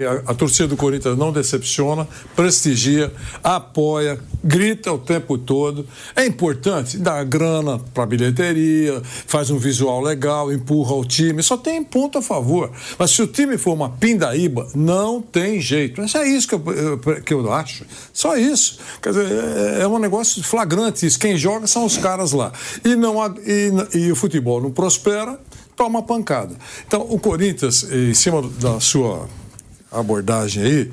A, a, torcida do Corinthians não decepciona, prestigia, apoia, grita o tempo todo. É importante, dá grana para bilheteria, faz um visual legal, empurra o time, só tem ponto a favor. Mas se o time for uma pindaíba, não tem jeito. É isso que eu, que eu acho. Só isso. Quer dizer, é, é um negócio flagrante isso. Quem joga são os caras lá. E, não, e, e o futebol não prospera, toma pancada. Então, o Corinthians, em cima da sua abordagem aí,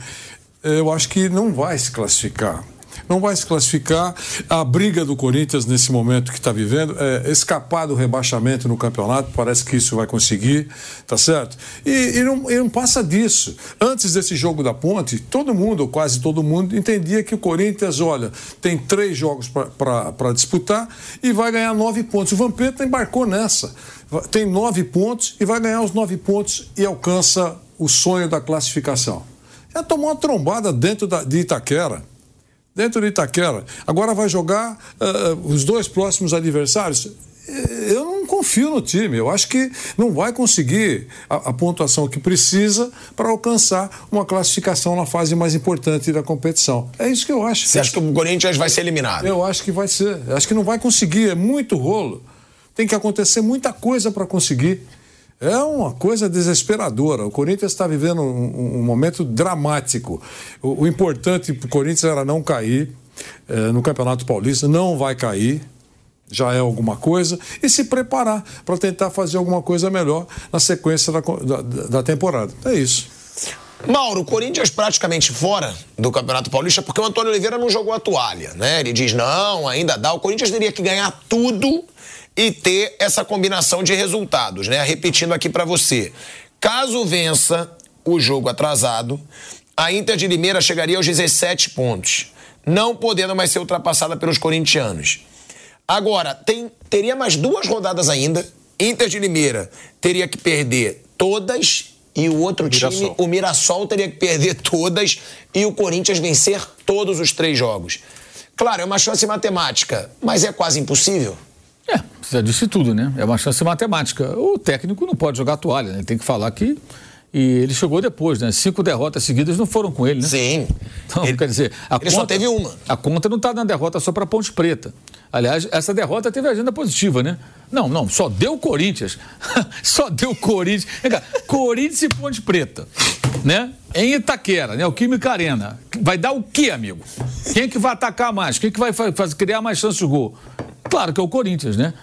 eu acho que não vai se classificar não vai se classificar. A briga do Corinthians nesse momento que está vivendo é escapar do rebaixamento no campeonato, parece que isso vai conseguir, tá certo? E, e, não, e não passa disso. Antes desse jogo da ponte, todo mundo, ou quase todo mundo, entendia que o Corinthians, olha, tem três jogos para disputar e vai ganhar nove pontos. O Vampeta embarcou nessa tem nove pontos e vai ganhar os nove pontos e alcança o sonho da classificação. Já tomou uma trombada dentro da, de Itaquera. Dentro de Itaquera. Agora vai jogar uh, os dois próximos adversários. Eu não confio confio no time. Eu acho que não vai conseguir a, a pontuação que precisa para alcançar uma classificação na fase mais importante da competição. É isso que eu acho. Você acha que o Corinthians vai ser eliminado? Eu acho que vai ser. Eu acho que não vai conseguir. É muito rolo. Tem que acontecer muita coisa para conseguir. É uma coisa desesperadora. O Corinthians está vivendo um, um, momento dramático. O, o importante para o Corinthians era não cair é, no Campeonato Paulista, não vai cair já é alguma coisa, e se preparar para tentar fazer alguma coisa melhor na sequência da, da, da, temporada. É isso. Mauro, o Corinthians praticamente fora do Campeonato Paulista porque o Antônio Oliveira não jogou a toalha, né? Ele diz, não, ainda dá. O Corinthians teria que ganhar tudo e ter essa combinação de resultados, né? Repetindo aqui para você. Caso vença o jogo atrasado, a Inter de Limeira chegaria aos 17 pontos, não podendo mais ser ultrapassada pelos corintianos. Agora, tem, teria mais duas rodadas ainda. Inter de Limeira teria que perder todas e o outro time, Mirassol. o Mirassol, teria que perder todas e o Corinthians vencer todos os três jogos. Claro, é uma chance matemática, mas é quase impossível. É, já disse tudo, né? É uma chance matemática. O técnico não pode jogar toalha, né? Ele tem que falar que e ele chegou depois, né? Cinco derrotas seguidas não foram com ele, né? Sim. Então, ele, quer dizer, a ele conta, só teve uma. A conta não está na derrota só para Ponte Preta. Aliás, essa derrota teve agenda positiva, né? Não, não, só deu Corinthians. só deu Corinthians. Cá, Corinthians e Ponte Preta, né? Em Itaquera, né? O Química Arena. Vai dar o quê, amigo? Quem é que vai atacar mais? Quem é que vai fazer, criar mais chance de gol? Claro que é o Corinthians, né?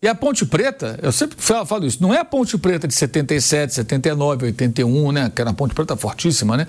E a Ponte Preta, eu sempre falo isso, não é a Ponte Preta de 77, 79, 81, né? Que era uma Ponte Preta fortíssima, né?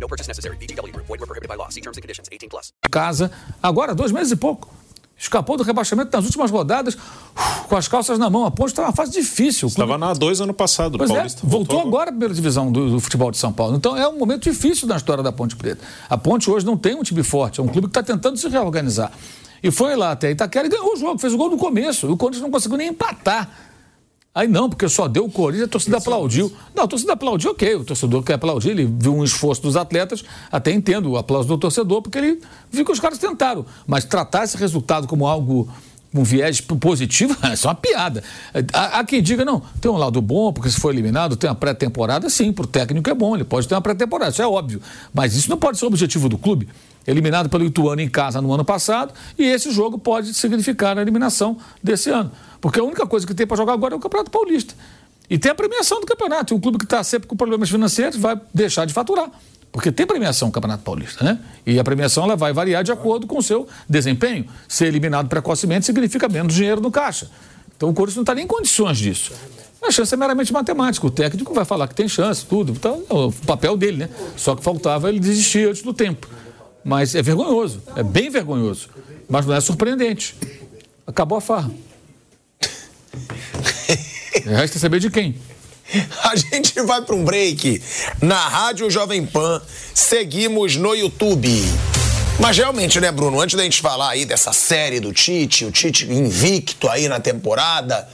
No purchase necessary. BGW. Void were prohibited by law. See terms and conditions. 18 plus. Casa, agora dois meses e pouco. Escapou do rebaixamento nas últimas rodadas com as calças na mão. A Ponte está numa fase difícil. Estava na A2 ano passado, pois é, Paulista. É, voltou, voltou agora a primeira divisão do, do, futebol de São Paulo. Então é um momento difícil na história da Ponte Preta. A Ponte hoje não tem um time forte, é um clube que está tentando se reorganizar. E foi lá até Itaquera e ganhou o jogo, fez o gol no começo. E o Corinthians não conseguiu nem empatar. Aí não, porque só deu o Corinthians, a torcida aplaudiu. Não, a torcida aplaudiu, ok. O torcedor quer aplaudir, ele viu um esforço dos atletas, até entendo o aplauso do torcedor, porque ele viu que os caras tentaram. Mas tratar esse resultado como algo um viés positivo, é só uma piada. Há, há, quem diga, não, tem um lado bom, porque se for eliminado, tem uma pré-temporada, sim, para o técnico é bom, ele pode ter uma pré-temporada, isso é óbvio. Mas isso não pode ser o objetivo do clube eliminado pelo Ituano em casa no ano passado, e esse jogo pode significar a eliminação desse ano. Porque a única coisa que tem para jogar agora é o Campeonato Paulista. E tem a premiação do campeonato. E um clube que está sempre com problemas financeiros vai deixar de faturar. Porque tem premiação no Campeonato Paulista, né? E a premiação ela vai variar de acordo com o seu desempenho. Ser eliminado precocemente significa menos dinheiro no caixa. Então o Corinthians não está nem em condições disso. A chance é meramente matemática. O técnico vai falar que tem chance, tudo. Então, é o papel dele, né? Só que faltava ele desistir antes do tempo. Mas é vergonhoso, é bem vergonhoso. Mas não é surpreendente. Acabou a farra. Resta saber de quem. A gente vai para um break na Rádio Jovem Pan. Seguimos no YouTube. Mas realmente, né, Bruno? Antes da gente falar aí dessa série do Tite, o Tite invicto aí na temporada,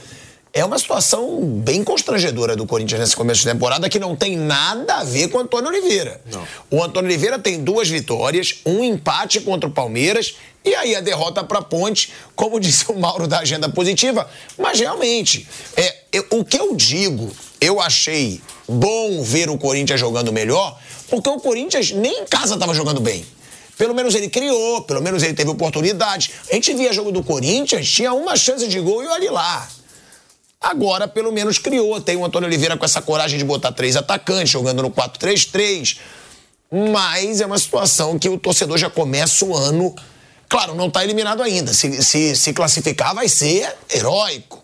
é uma situação bem constrangedora do Corinthians nesse começo de temporada que não tem nada a ver com o Antônio Oliveira. Não. O Antônio Oliveira tem duas vitórias, um empate contra o Palmeiras e aí a derrota para Ponte, como disse o Mauro da agenda positiva. Mas realmente, é, eu, o que eu digo, eu achei bom ver o Corinthians jogando melhor, porque o Corinthians nem em casa estava jogando bem. Pelo menos ele criou, pelo menos ele teve oportunidade. A gente via jogo do Corinthians, tinha uma chance de gol e olhe lá. Agora, pelo menos, criou. Tem o Antônio Oliveira com essa coragem de botar três atacantes, jogando no 4-3-3. Mas é uma situação que o torcedor já começa o ano. Claro, não está eliminado ainda. Se, se, se classificar, vai ser heróico.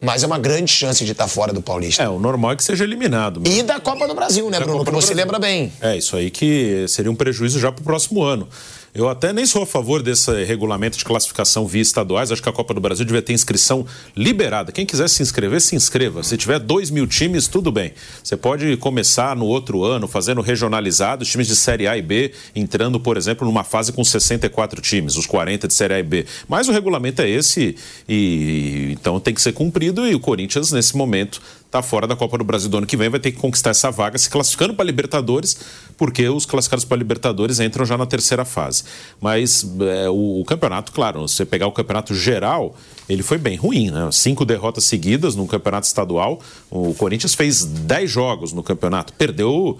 Mas é uma grande chance de estar tá fora do Paulista. É, o normal é que seja eliminado. E da Copa do Brasil, né, Bruno? Que você lembra bem. É, isso aí que seria um prejuízo já para o próximo ano. Eu até nem sou a favor desse regulamento de classificação via estaduais. Acho que a Copa do Brasil devia ter inscrição liberada. Quem quiser se inscrever, se inscreva. Se tiver dois mil times, tudo bem. Você pode começar no outro ano fazendo regionalizado, times de Série A e B entrando, por exemplo, numa fase com 64 times, os 40 de Série A e B. Mas o regulamento é esse e então tem que ser cumprido e o Corinthians, nesse momento, está fora da Copa do Brasil do ano que vem, vai ter que conquistar essa vaga, se classificando para Libertadores, porque os classificados para Libertadores entram já na terceira fase. Mas é, o, o, campeonato, claro, se você pegar o campeonato geral, ele foi bem ruim, né? Cinco derrotas seguidas no campeonato estadual. O Corinthians fez dez jogos no campeonato, perdeu.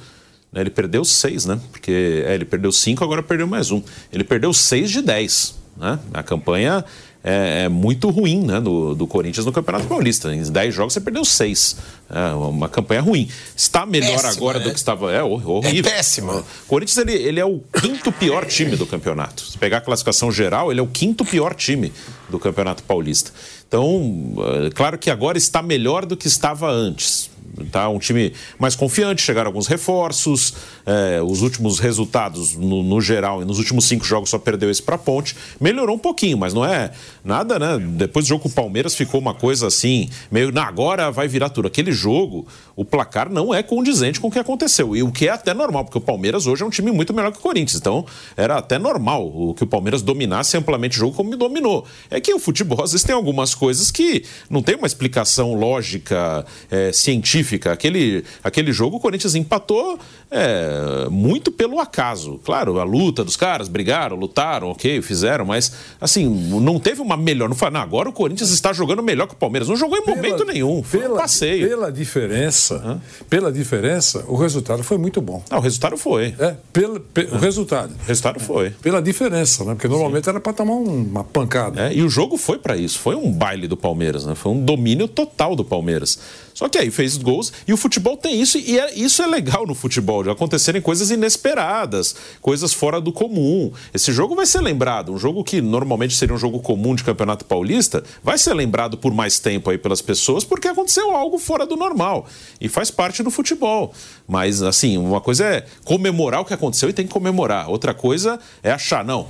Né, ele perdeu seis, né? Porque é, ele perdeu cinco, agora perdeu mais um. Ele perdeu seis de dez. Né? A campanha é, é, muito ruim né, do, do Corinthians no Campeonato Paulista. Em 10 jogos você perdeu 6. É uma campanha ruim. Está melhor Péssima, agora né? do que estava. É horrível. É péssimo. O Corinthians ele, ele é o quinto pior time do campeonato. Se pegar a classificação geral, ele é o quinto pior time do Campeonato Paulista. Então, é, claro que agora está melhor do que estava antes. Tá um time mais confiante, chegaram alguns reforços, é, os últimos resultados no, no, geral, e nos últimos cinco jogos só perdeu esse para Ponte, melhorou um pouquinho, mas não é nada, né? Depois do jogo com o Palmeiras ficou uma coisa assim, meio, na agora vai virar tudo. Aquele jogo, o placar não é condizente com o que aconteceu, e o que é até normal, porque o Palmeiras hoje é um time muito melhor que o Corinthians, então era até normal o que o Palmeiras dominasse amplamente o jogo como dominou. É que o futebol às vezes tem algumas coisas que não tem uma explicação lógica, é, científica Aquele, aquele jogo o Corinthians empatou é, muito pelo acaso. Claro, a luta dos caras, brigaram, lutaram, ok, fizeram, mas assim, não teve uma melhor. Não foi, não, agora o Corinthians está jogando melhor que o Palmeiras. Não jogou em pela, momento nenhum. Foi pela, um passeio. Pela diferença, Hã? pela diferença, o resultado foi muito bom. Não, o resultado foi. É, pelo, pe, o resultado. O resultado foi. Pela diferença, né? Porque normalmente Sim. era para tomar uma pancada. É, e o jogo foi para isso. Foi um baile do Palmeiras, né? Foi um domínio total do Palmeiras. Só que aí fez gols e o futebol tem isso e é, isso é legal no futebol, de acontecerem coisas inesperadas, coisas fora do comum. Esse jogo vai ser lembrado, um jogo que normalmente seria um jogo comum de Campeonato Paulista, vai ser lembrado por mais tempo aí pelas pessoas porque aconteceu algo fora do normal e faz parte do futebol. Mas assim, uma coisa é comemorar o que aconteceu e tem que comemorar. Outra coisa é achar, não,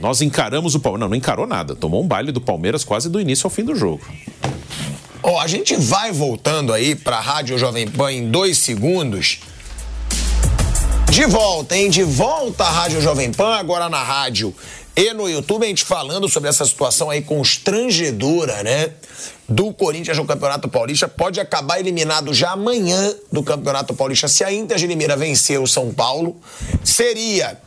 nós encaramos o Palmeiras. Não, não encarou nada. Tomou um baile do Palmeiras quase do início ao fim do jogo. Ó, a gente vai voltando aí pra Rádio Jovem Pan em dois segundos. De volta, hein? De volta à Rádio Jovem Pan, agora na rádio e no YouTube, a gente falando sobre essa situação aí constrangedora, né? Do Corinthians no Campeonato Paulista. Pode acabar eliminado já amanhã do Campeonato Paulista. Se a Inter de Limeira vencer o São Paulo, seria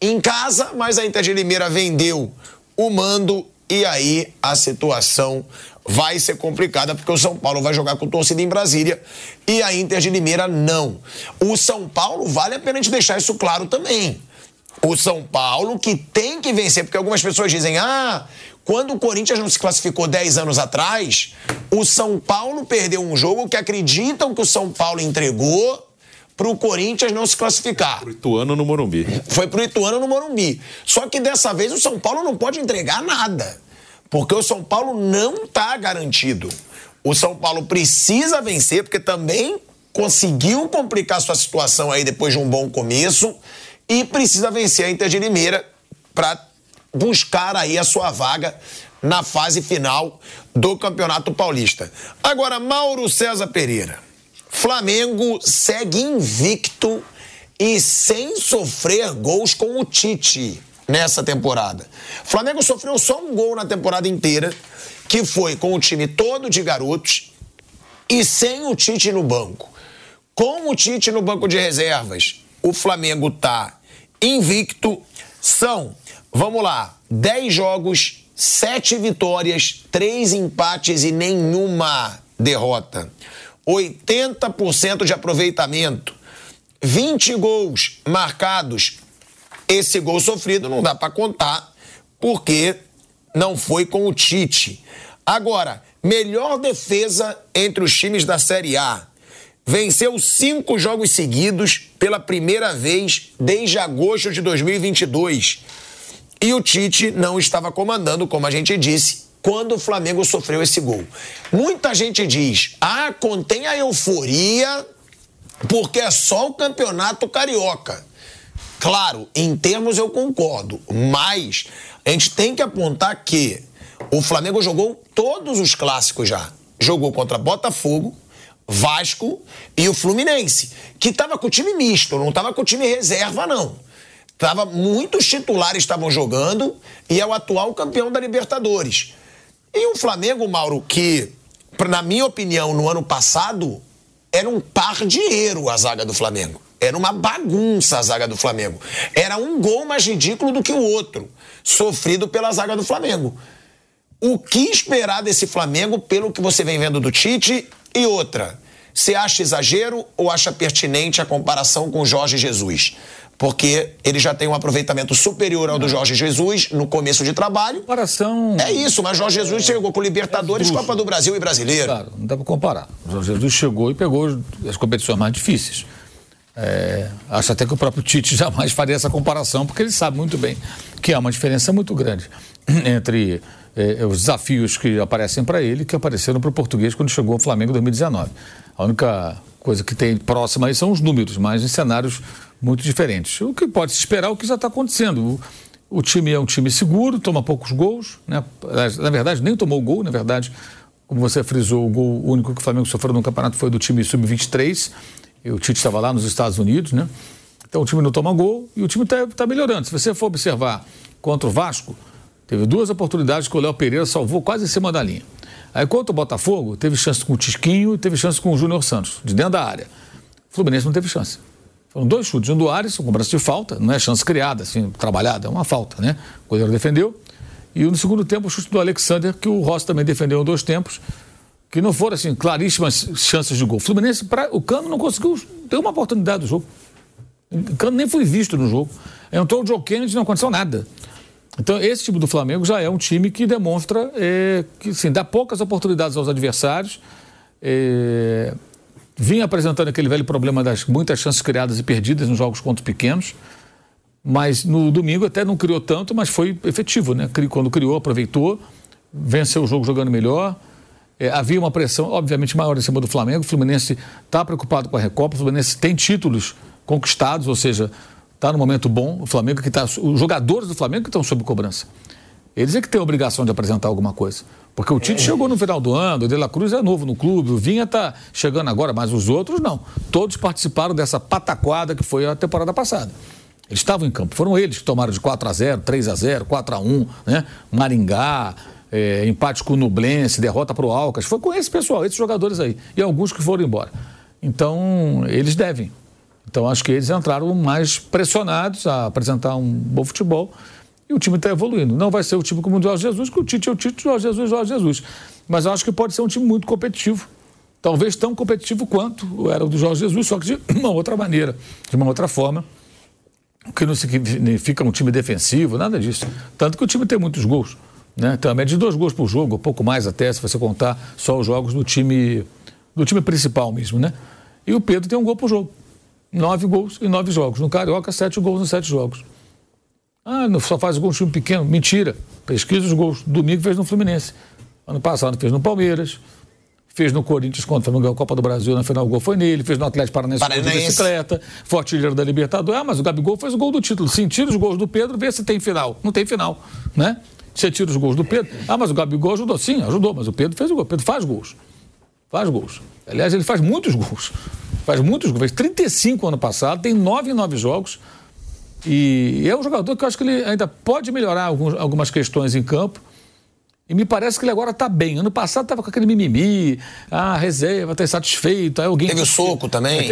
em casa, mas a Inter de Limeira vendeu o mando e aí a situação vai ser complicada, porque o São Paulo vai jogar com torcida em Brasília e a Inter de Limeira não. O São Paulo, vale a pena a gente deixar isso claro também. O São Paulo que tem que vencer, porque algumas pessoas dizem, ah, quando o Corinthians não se classificou 10 anos atrás, o São Paulo perdeu um jogo que acreditam que o São Paulo entregou para o Corinthians não se classificar. Pro Ituano no Morumbi. Foi pro Ituano no Morumbi. Só que dessa vez o São Paulo não pode entregar nada. Porque o São Paulo não está garantido. O São Paulo precisa vencer, porque também conseguiu complicar sua situação aí depois de um bom começo e precisa vencer a Inter de Limeira para buscar aí a sua vaga na fase final do Campeonato Paulista. Agora, Mauro César Pereira. Flamengo segue invicto e sem sofrer gols com o Tite nessa temporada. O Flamengo sofreu só um gol na temporada inteira, que foi com o time todo de garotos e sem o Tite no banco. Com o Tite no banco de reservas, o Flamengo tá invicto. São, vamos lá, 10 jogos, 7 vitórias, 3 empates e nenhuma derrota. 80% de aproveitamento. 20 gols marcados esse gol sofrido não dá para contar, porque não foi com o Tite. Agora, melhor defesa entre os times da Série A. Venceu cinco jogos seguidos pela primeira vez desde agosto de 2022. E o Tite não estava comandando, como a gente disse, quando o Flamengo sofreu esse gol. Muita gente diz: ah, contém a euforia porque é só o campeonato carioca. Claro, em termos eu concordo, mas a gente tem que apontar que o Flamengo jogou todos os clássicos já. Jogou contra Botafogo, Vasco e o Fluminense, que estava com o time misto, não estava com o time reserva, não. Tava, muitos titulares estavam jogando e é o atual campeão da Libertadores. E o Flamengo, Mauro, que, na minha opinião, no ano passado, era um par de a zaga do Flamengo. Era uma bagunça a zaga do Flamengo. Era um gol mais ridículo do que o outro, sofrido pela zaga do Flamengo. O que esperar desse Flamengo pelo que você vem vendo do Tite? E outra, você acha exagero ou acha pertinente a comparação com o Jorge Jesus? porque ele já tem um aproveitamento superior ao do Jorge Jesus no começo de trabalho. Comparação. É isso, mas Jorge Jesus chegou com Libertadores, é Copa do Brasil e Brasileiro. Claro, não dá para comparar. O Jorge Jesus chegou e pegou as competições mais difíceis. É, acho até que o próprio Tite jamais faria essa comparação, porque ele sabe muito bem que há uma diferença muito grande entre é, os desafios que aparecem para ele que apareceram para o português quando chegou ao Flamengo em 2019. A única coisa que tem próxima aí são os números, mas em cenários muito diferentes. O que pode se esperar é o que já está acontecendo. O, o, time é um time seguro, toma poucos gols, né? na verdade nem tomou gol, na verdade, como você frisou, o gol único que o Flamengo sofreu no campeonato foi do time sub-23, o Tite estava lá nos Estados Unidos, né? Então o time não toma gol e o time está tá melhorando. Se você for observar contra o Vasco, teve duas oportunidades que o Léo Pereira salvou quase em cima da linha. Aí contra o Botafogo, teve chance com o Tisquinho e teve chance com o Júnior Santos, de dentro da área. O Fluminense não teve chance. Foram dois chutes, um do Alisson, com braço de falta, não é chance criada, assim, trabalhada, é uma falta, né? O goleiro defendeu. E no segundo tempo, o chute do Alexander, que o Rossi também defendeu em dois tempos, que não foram, assim, claríssimas chances de gol. O Fluminense, pra, o Cano não conseguiu ter uma oportunidade do jogo. O Cano nem foi visto no jogo. Entrou o Joe Kennedy e não aconteceu nada. Então, esse time do Flamengo já é um time que demonstra é, que, assim, dá poucas oportunidades aos adversários. É, vinha apresentando aquele velho problema das muitas chances criadas e perdidas nos jogos contra pequenos, mas no domingo até não criou tanto, mas foi efetivo, né? Quando criou, aproveitou, venceu o jogo jogando melhor. É, havia uma pressão, obviamente, maior em cima do Flamengo. O Fluminense está preocupado com a Recopa, o Fluminense tem títulos conquistados, ou seja, está no momento bom. O Flamengo que está. Os jogadores do Flamengo que estão sob cobrança. Eles é que têm a obrigação de apresentar alguma coisa. Porque o Tite é. chegou no final do ano, o De La Cruz é novo no clube, o Vinha está chegando agora, mas os outros não. Todos participaram dessa pataquada que foi a temporada passada. Eles estavam em campo, foram eles que tomaram de 4 a 0 3 a 0 4 a 1 né? Maringá, é, empate com o Nublense, derrota para o Alcas. Foi com esse pessoal, esses jogadores aí. E alguns que foram embora. Então, eles devem. Então, acho que eles entraram mais pressionados a apresentar um bom futebol e o time está evoluindo. Não vai ser o time como o Jorge Jesus, que o Tite é o Tite, o Jorge Jesus, o Jorge Jesus. Mas eu acho que pode ser um time muito competitivo. Talvez tão competitivo quanto era o do Jorge Jesus, só que de uma outra maneira, de uma outra forma. O que não significa um time defensivo, nada disso. Tanto que o time tem muitos gols. Né? Uma média de dois gols por jogo, pouco mais até, se você contar só os jogos do time, do time principal mesmo, né? E o Pedro tem um gol por jogo. Nove gols em nove jogos. No Carioca, sete gols em sete jogos. Ah, só faz gol um time pequeno. Mentira. Pesquisa os gols. Domingo fez no Fluminense. Ano passado fez no Palmeiras. Fez no Corinthians quando o Flamengo ganhou a Copa do Brasil, na final o gol foi nele. Fez no Atlético Paranaense, de bicicleta. Foi artilheiro da Libertadores. Ah, mas o Gabigol fez o gol do título. Sim, tira os gols do Pedro, vê se tem final. Não tem final, né? Você tira os gols do Pedro. Ah, mas o Gabigol ajudou. Sim, ajudou, mas o Pedro fez o gol. O Pedro faz gols. Faz gols. Aliás, ele faz muitos gols. Faz muitos gols. Fez 35 ano passado, tem 9 em 9 jogos. E é um jogador que eu acho que ele ainda pode melhorar alguns, algumas questões em campo. E me parece que ele agora está bem. Ano passado estava com aquele mimimi, ah, reserva, está insatisfeito. Aí alguém Teve o soco também.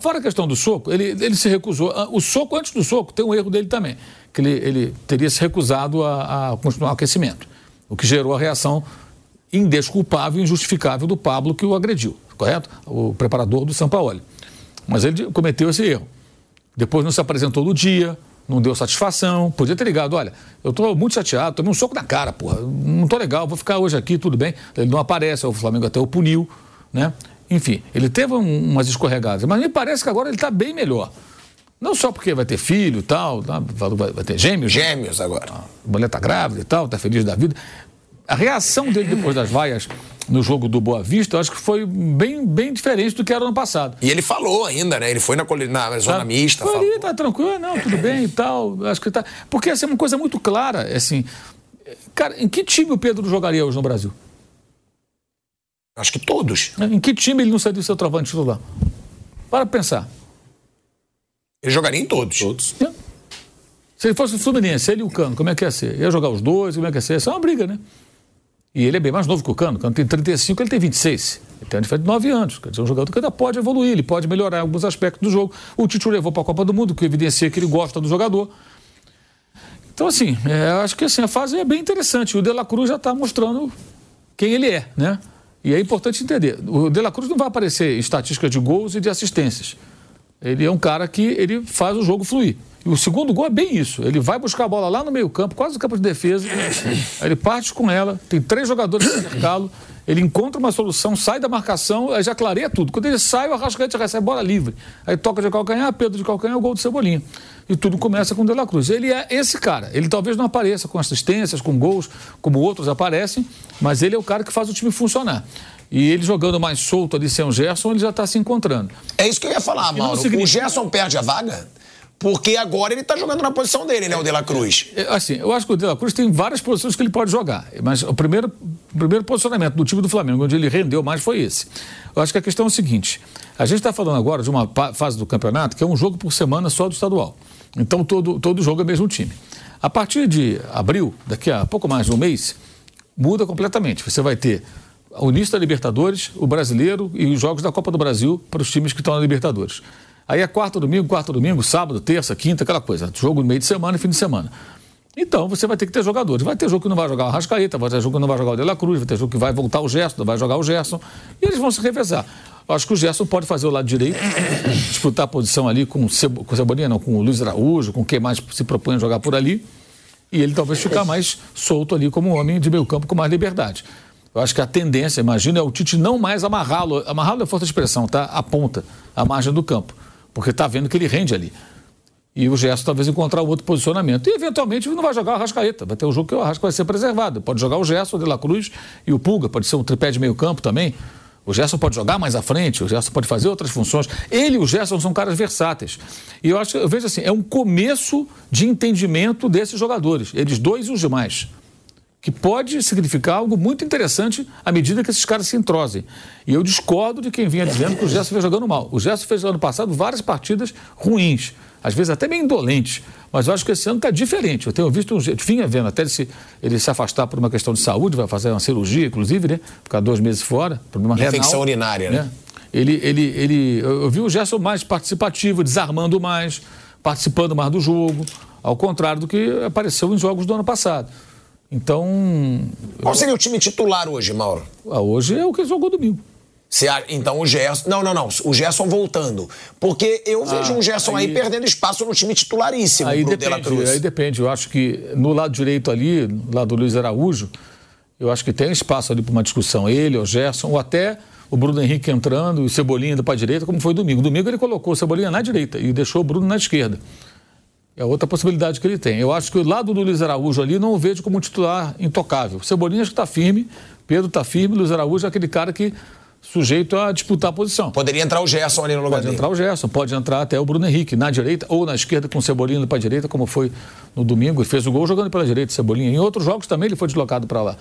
Fora a questão do soco, ele, ele se recusou. Ah, o soco, antes do soco, tem um erro dele também. Que ele, ele teria se recusado a, a continuar o aquecimento. O que gerou a reação indesculpável e injustificável do Pablo que o agrediu, correto? O preparador do São Paulo. Mas ele cometeu esse erro. Depois não se apresentou no dia, não deu satisfação. Podia ter ligado, olha, eu estou muito chateado, tomei um soco na cara, porra. Não estou legal, vou ficar hoje aqui, tudo bem. Ele não aparece, o Flamengo até o puniu, né? Enfim, ele teve um, umas escorregadas, mas me parece que agora ele está bem melhor. Não só porque vai ter filho e tal, tá? vai, ter gêmeos. Né? Gêmeos agora. A mulher está grávida e tal, está feliz da vida. A reação dele depois das vaias no jogo do Boa Vista, eu acho que foi bem, bem diferente do que era no passado. E ele falou ainda, né? Ele foi na, na zona tá, mista. Foi ali, tá tranquilo, não, tudo bem e tal. Acho que tá. Porque essa assim, é uma coisa muito clara, assim. Cara, em que time o Pedro jogaria hoje no Brasil? Acho que todos. Em que time ele não seria o seu trovante titular? Para pensar. Ele jogaria em todos. Todos. É. Se ele fosse o Fluminense, ele e o Cano, como é que ia ser? Ia jogar os dois, como é que ia ser? Isso é uma briga, né? E ele é bem mais novo que o Cano. O Cano tem 35, ele tem 26. Ele tem uma diferença de 9 anos. Quer dizer, um jogador que ainda pode evoluir, ele pode melhorar alguns aspectos do jogo. O Tite levou para a Copa do Mundo, que evidencia que ele gosta do jogador. Então, assim, é, acho que assim, a fase é bem interessante. O De La Cruz já está mostrando quem ele é, né? E é importante entender. O De La Cruz não vai aparecer em estatísticas de gols e de assistências. Ele é um cara que ele faz o jogo fluir. E o segundo gol é bem isso. Ele vai buscar a bola lá no meio-campo, quase no campo de defesa. Aí ele parte com ela, tem três jogadores para cercá-lo. Ele encontra uma solução, sai da marcação, aí já clareia tudo. Quando ele sai, o Arrascaeta recebe bola livre. Aí toca de calcanhar, Pedro de calcanhar, o gol do Cebolinha. E tudo começa com o De La Cruz. Ele é esse cara. Ele talvez não apareça com assistências, com gols, como outros aparecem, mas ele é o cara que faz o time funcionar. E ele jogando mais solto ali sem o Gerson, ele já está se encontrando. É isso que eu ia falar, Mauro. Significa... O Gerson perde a vaga? Porque agora ele está jogando na posição dele, né, o De La Cruz? É, assim, eu acho que o De La Cruz tem várias posições que ele pode jogar. Mas o primeiro, o primeiro posicionamento do time do Flamengo, onde ele rendeu mais, foi esse. Eu acho que a questão é o seguinte: a gente está falando agora de uma fase do campeonato que é um jogo por semana só do estadual. Então todo, todo jogo é o mesmo time. A partir de abril, daqui a pouco mais de um mês, muda completamente. Você vai ter o início da Libertadores, o brasileiro e os jogos da Copa do Brasil para os times que estão na Libertadores. Aí é quarto domingo, quarto domingo, sábado, terça, quinta, aquela coisa. Jogo no meio de semana e fim de semana. Então você vai ter que ter jogadores. Vai ter jogo que não vai jogar o Rascaeta, vai ter jogo que não vai jogar o De La Cruz, vai ter jogo que vai voltar o Gerson, não vai jogar o Gerson. E eles vão se revezar. Acho que o Gerson pode fazer o lado direito, disputar a posição ali com, Cebo, com Cebolinha, não, com o Luiz Araújo, com quem mais se propõe a jogar por ali. E ele talvez ficar mais solto ali como um homem de meio campo com mais liberdade. Eu acho que a tendência, imagina, é o Tite não mais amarrá-lo. Amarrá-lo é força de expressão, tá? A ponta, a margem do campo porque está vendo que ele rende ali. E o Gerson talvez encontrar outro posicionamento. E eventualmente não vai jogar o Arrascaeta. Vai ter um jogo que o Arrasca vai ser preservado. Pode jogar o Gerson, o De La Cruz e o Pulga. Pode ser um tripé de meio campo também. O Gerson pode jogar mais à frente, o Gerson pode fazer outras funções. Ele e o Gerson são caras versáteis. E eu acho eu vejo assim, é um começo de entendimento desses jogadores, eles dois e os demais que pode significar algo muito interessante à medida que esses caras se entrosem. E eu discordo de quem vinha dizendo que o Gerson fez jogando mal. O Gerson fez no ano passado várias partidas ruins, às vezes até bem indolentes, mas eu acho que esse ano está diferente. Eu tenho visto um vinha vendo até ele se, ele se afastar por uma questão de saúde, vai fazer uma cirurgia, inclusive, né? Ficar dois meses fora, problema renal. Infecção urinária, né? né? Ele, ele, ele, eu vi o Gerson mais participativo, desarmando mais, participando mais do jogo, ao contrário do que apareceu em jogos do ano passado. Então. Qual seria o time titular hoje, Mauro? Ah, hoje é o que jogou domingo. Se, então o Gerson. Não, não, não. O Gerson voltando. Porque eu ah, vejo um Gerson aí, aí, perdendo espaço no time titularíssimo aí depende. Aí depende. Eu acho que no lado direito ali, lado do Luiz Araújo, eu acho que tem espaço ali para uma discussão. Ele, o Gerson, ou até o Bruno Henrique entrando e o Cebolinha indo para a direita, como foi domingo. Domingo ele colocou o Cebolinha na direita e deixou o Bruno na esquerda. É outra possibilidade que ele tem. Eu acho que o lado do Luiz Araújo ali não o vejo como um titular intocável. Cebolinha acho que está firme, Pedro está firme, Luiz Araújo é aquele cara que sujeito a disputar a posição. Poderia entrar o Gerson ali no lugar pode dele. Pode entrar o Gerson, pode entrar até o Bruno Henrique na direita ou na esquerda com o Cebolinha para a direita, como foi no domingo, e fez o gol jogando pela direita, Cebolinha. Em outros jogos também ele foi deslocado para lá.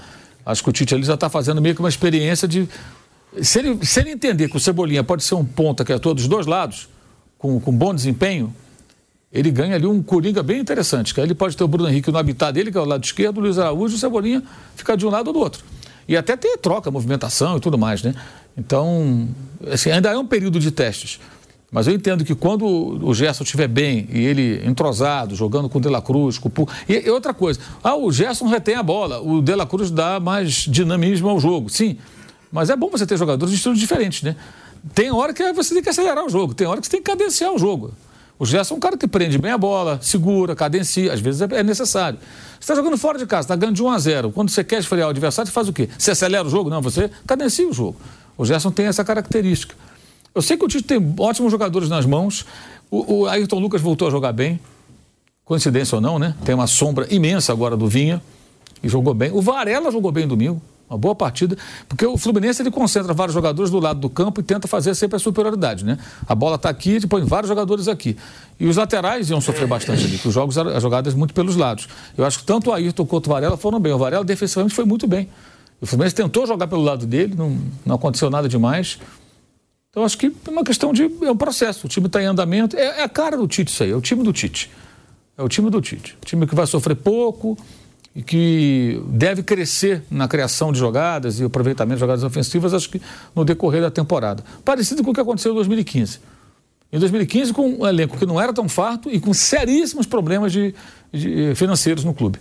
Acho que o Tite ali já está fazendo meio que uma experiência de. Se ele, se ele entender que o Cebolinha pode ser um ponta que atua dos dois lados, com, com bom desempenho, ele ganha ali um coringa bem interessante, que aí ele pode ter o Bruno Henrique no habitat dele, que é o lado esquerdo, o Luiz Araújo e o Cebolinha ficar de um lado ou do outro. E até ter troca, movimentação e tudo mais, né? Então, assim, ainda é um período de testes. Mas eu entendo que quando o Gerson estiver bem e ele entrosado, jogando com o De La Cruz, com o e, e outra coisa, ah, o Gerson retém a bola, o De La Cruz dá mais dinamismo ao jogo. Sim, mas é bom você ter jogadores de estilos diferentes, né? Tem hora que você tem que acelerar o jogo, tem hora que você tem que cadenciar o jogo. O Gerson é um cara que prende bem a bola, segura, cadencia, às vezes é, é necessário. Você está jogando fora de casa, está ganhando de 1 a 0. Quando você quer esfriar o adversário, você faz o quê? Você acelera o jogo? Não, você cadencia o jogo. O Gerson tem essa característica. Eu sei que o Tite tem ótimos jogadores nas mãos. O, o Ayrton Lucas voltou a jogar bem. Coincidência ou não, né? Tem uma sombra imensa agora do Vinha. E jogou bem. O Varela jogou bem domingo. Uma boa partida, porque o Fluminense ele concentra vários jogadores do lado do campo e tenta fazer sempre a superioridade, né? A bola está aqui, e põe vários jogadores aqui. E os laterais iam sofrer bastante ali, porque os jogos as jogadas muito pelos lados. Eu acho que tanto o Ayrton quanto o Varela foram bem. O Varela defensivamente foi muito bem. O Fluminense tentou jogar pelo lado dele, não, não aconteceu nada demais. Então acho que é uma questão de. É um processo. O time está em andamento. É, é, a cara do Tite isso aí, é o time do Tite. É o time do Tite. O time que vai sofrer pouco e que deve crescer na criação de jogadas e aproveitamento de jogadas ofensivas, acho que no decorrer da temporada. Parecido com o que aconteceu em 2015. Em 2015, com um elenco que não era tão farto e com seríssimos problemas de, de financeiros no clube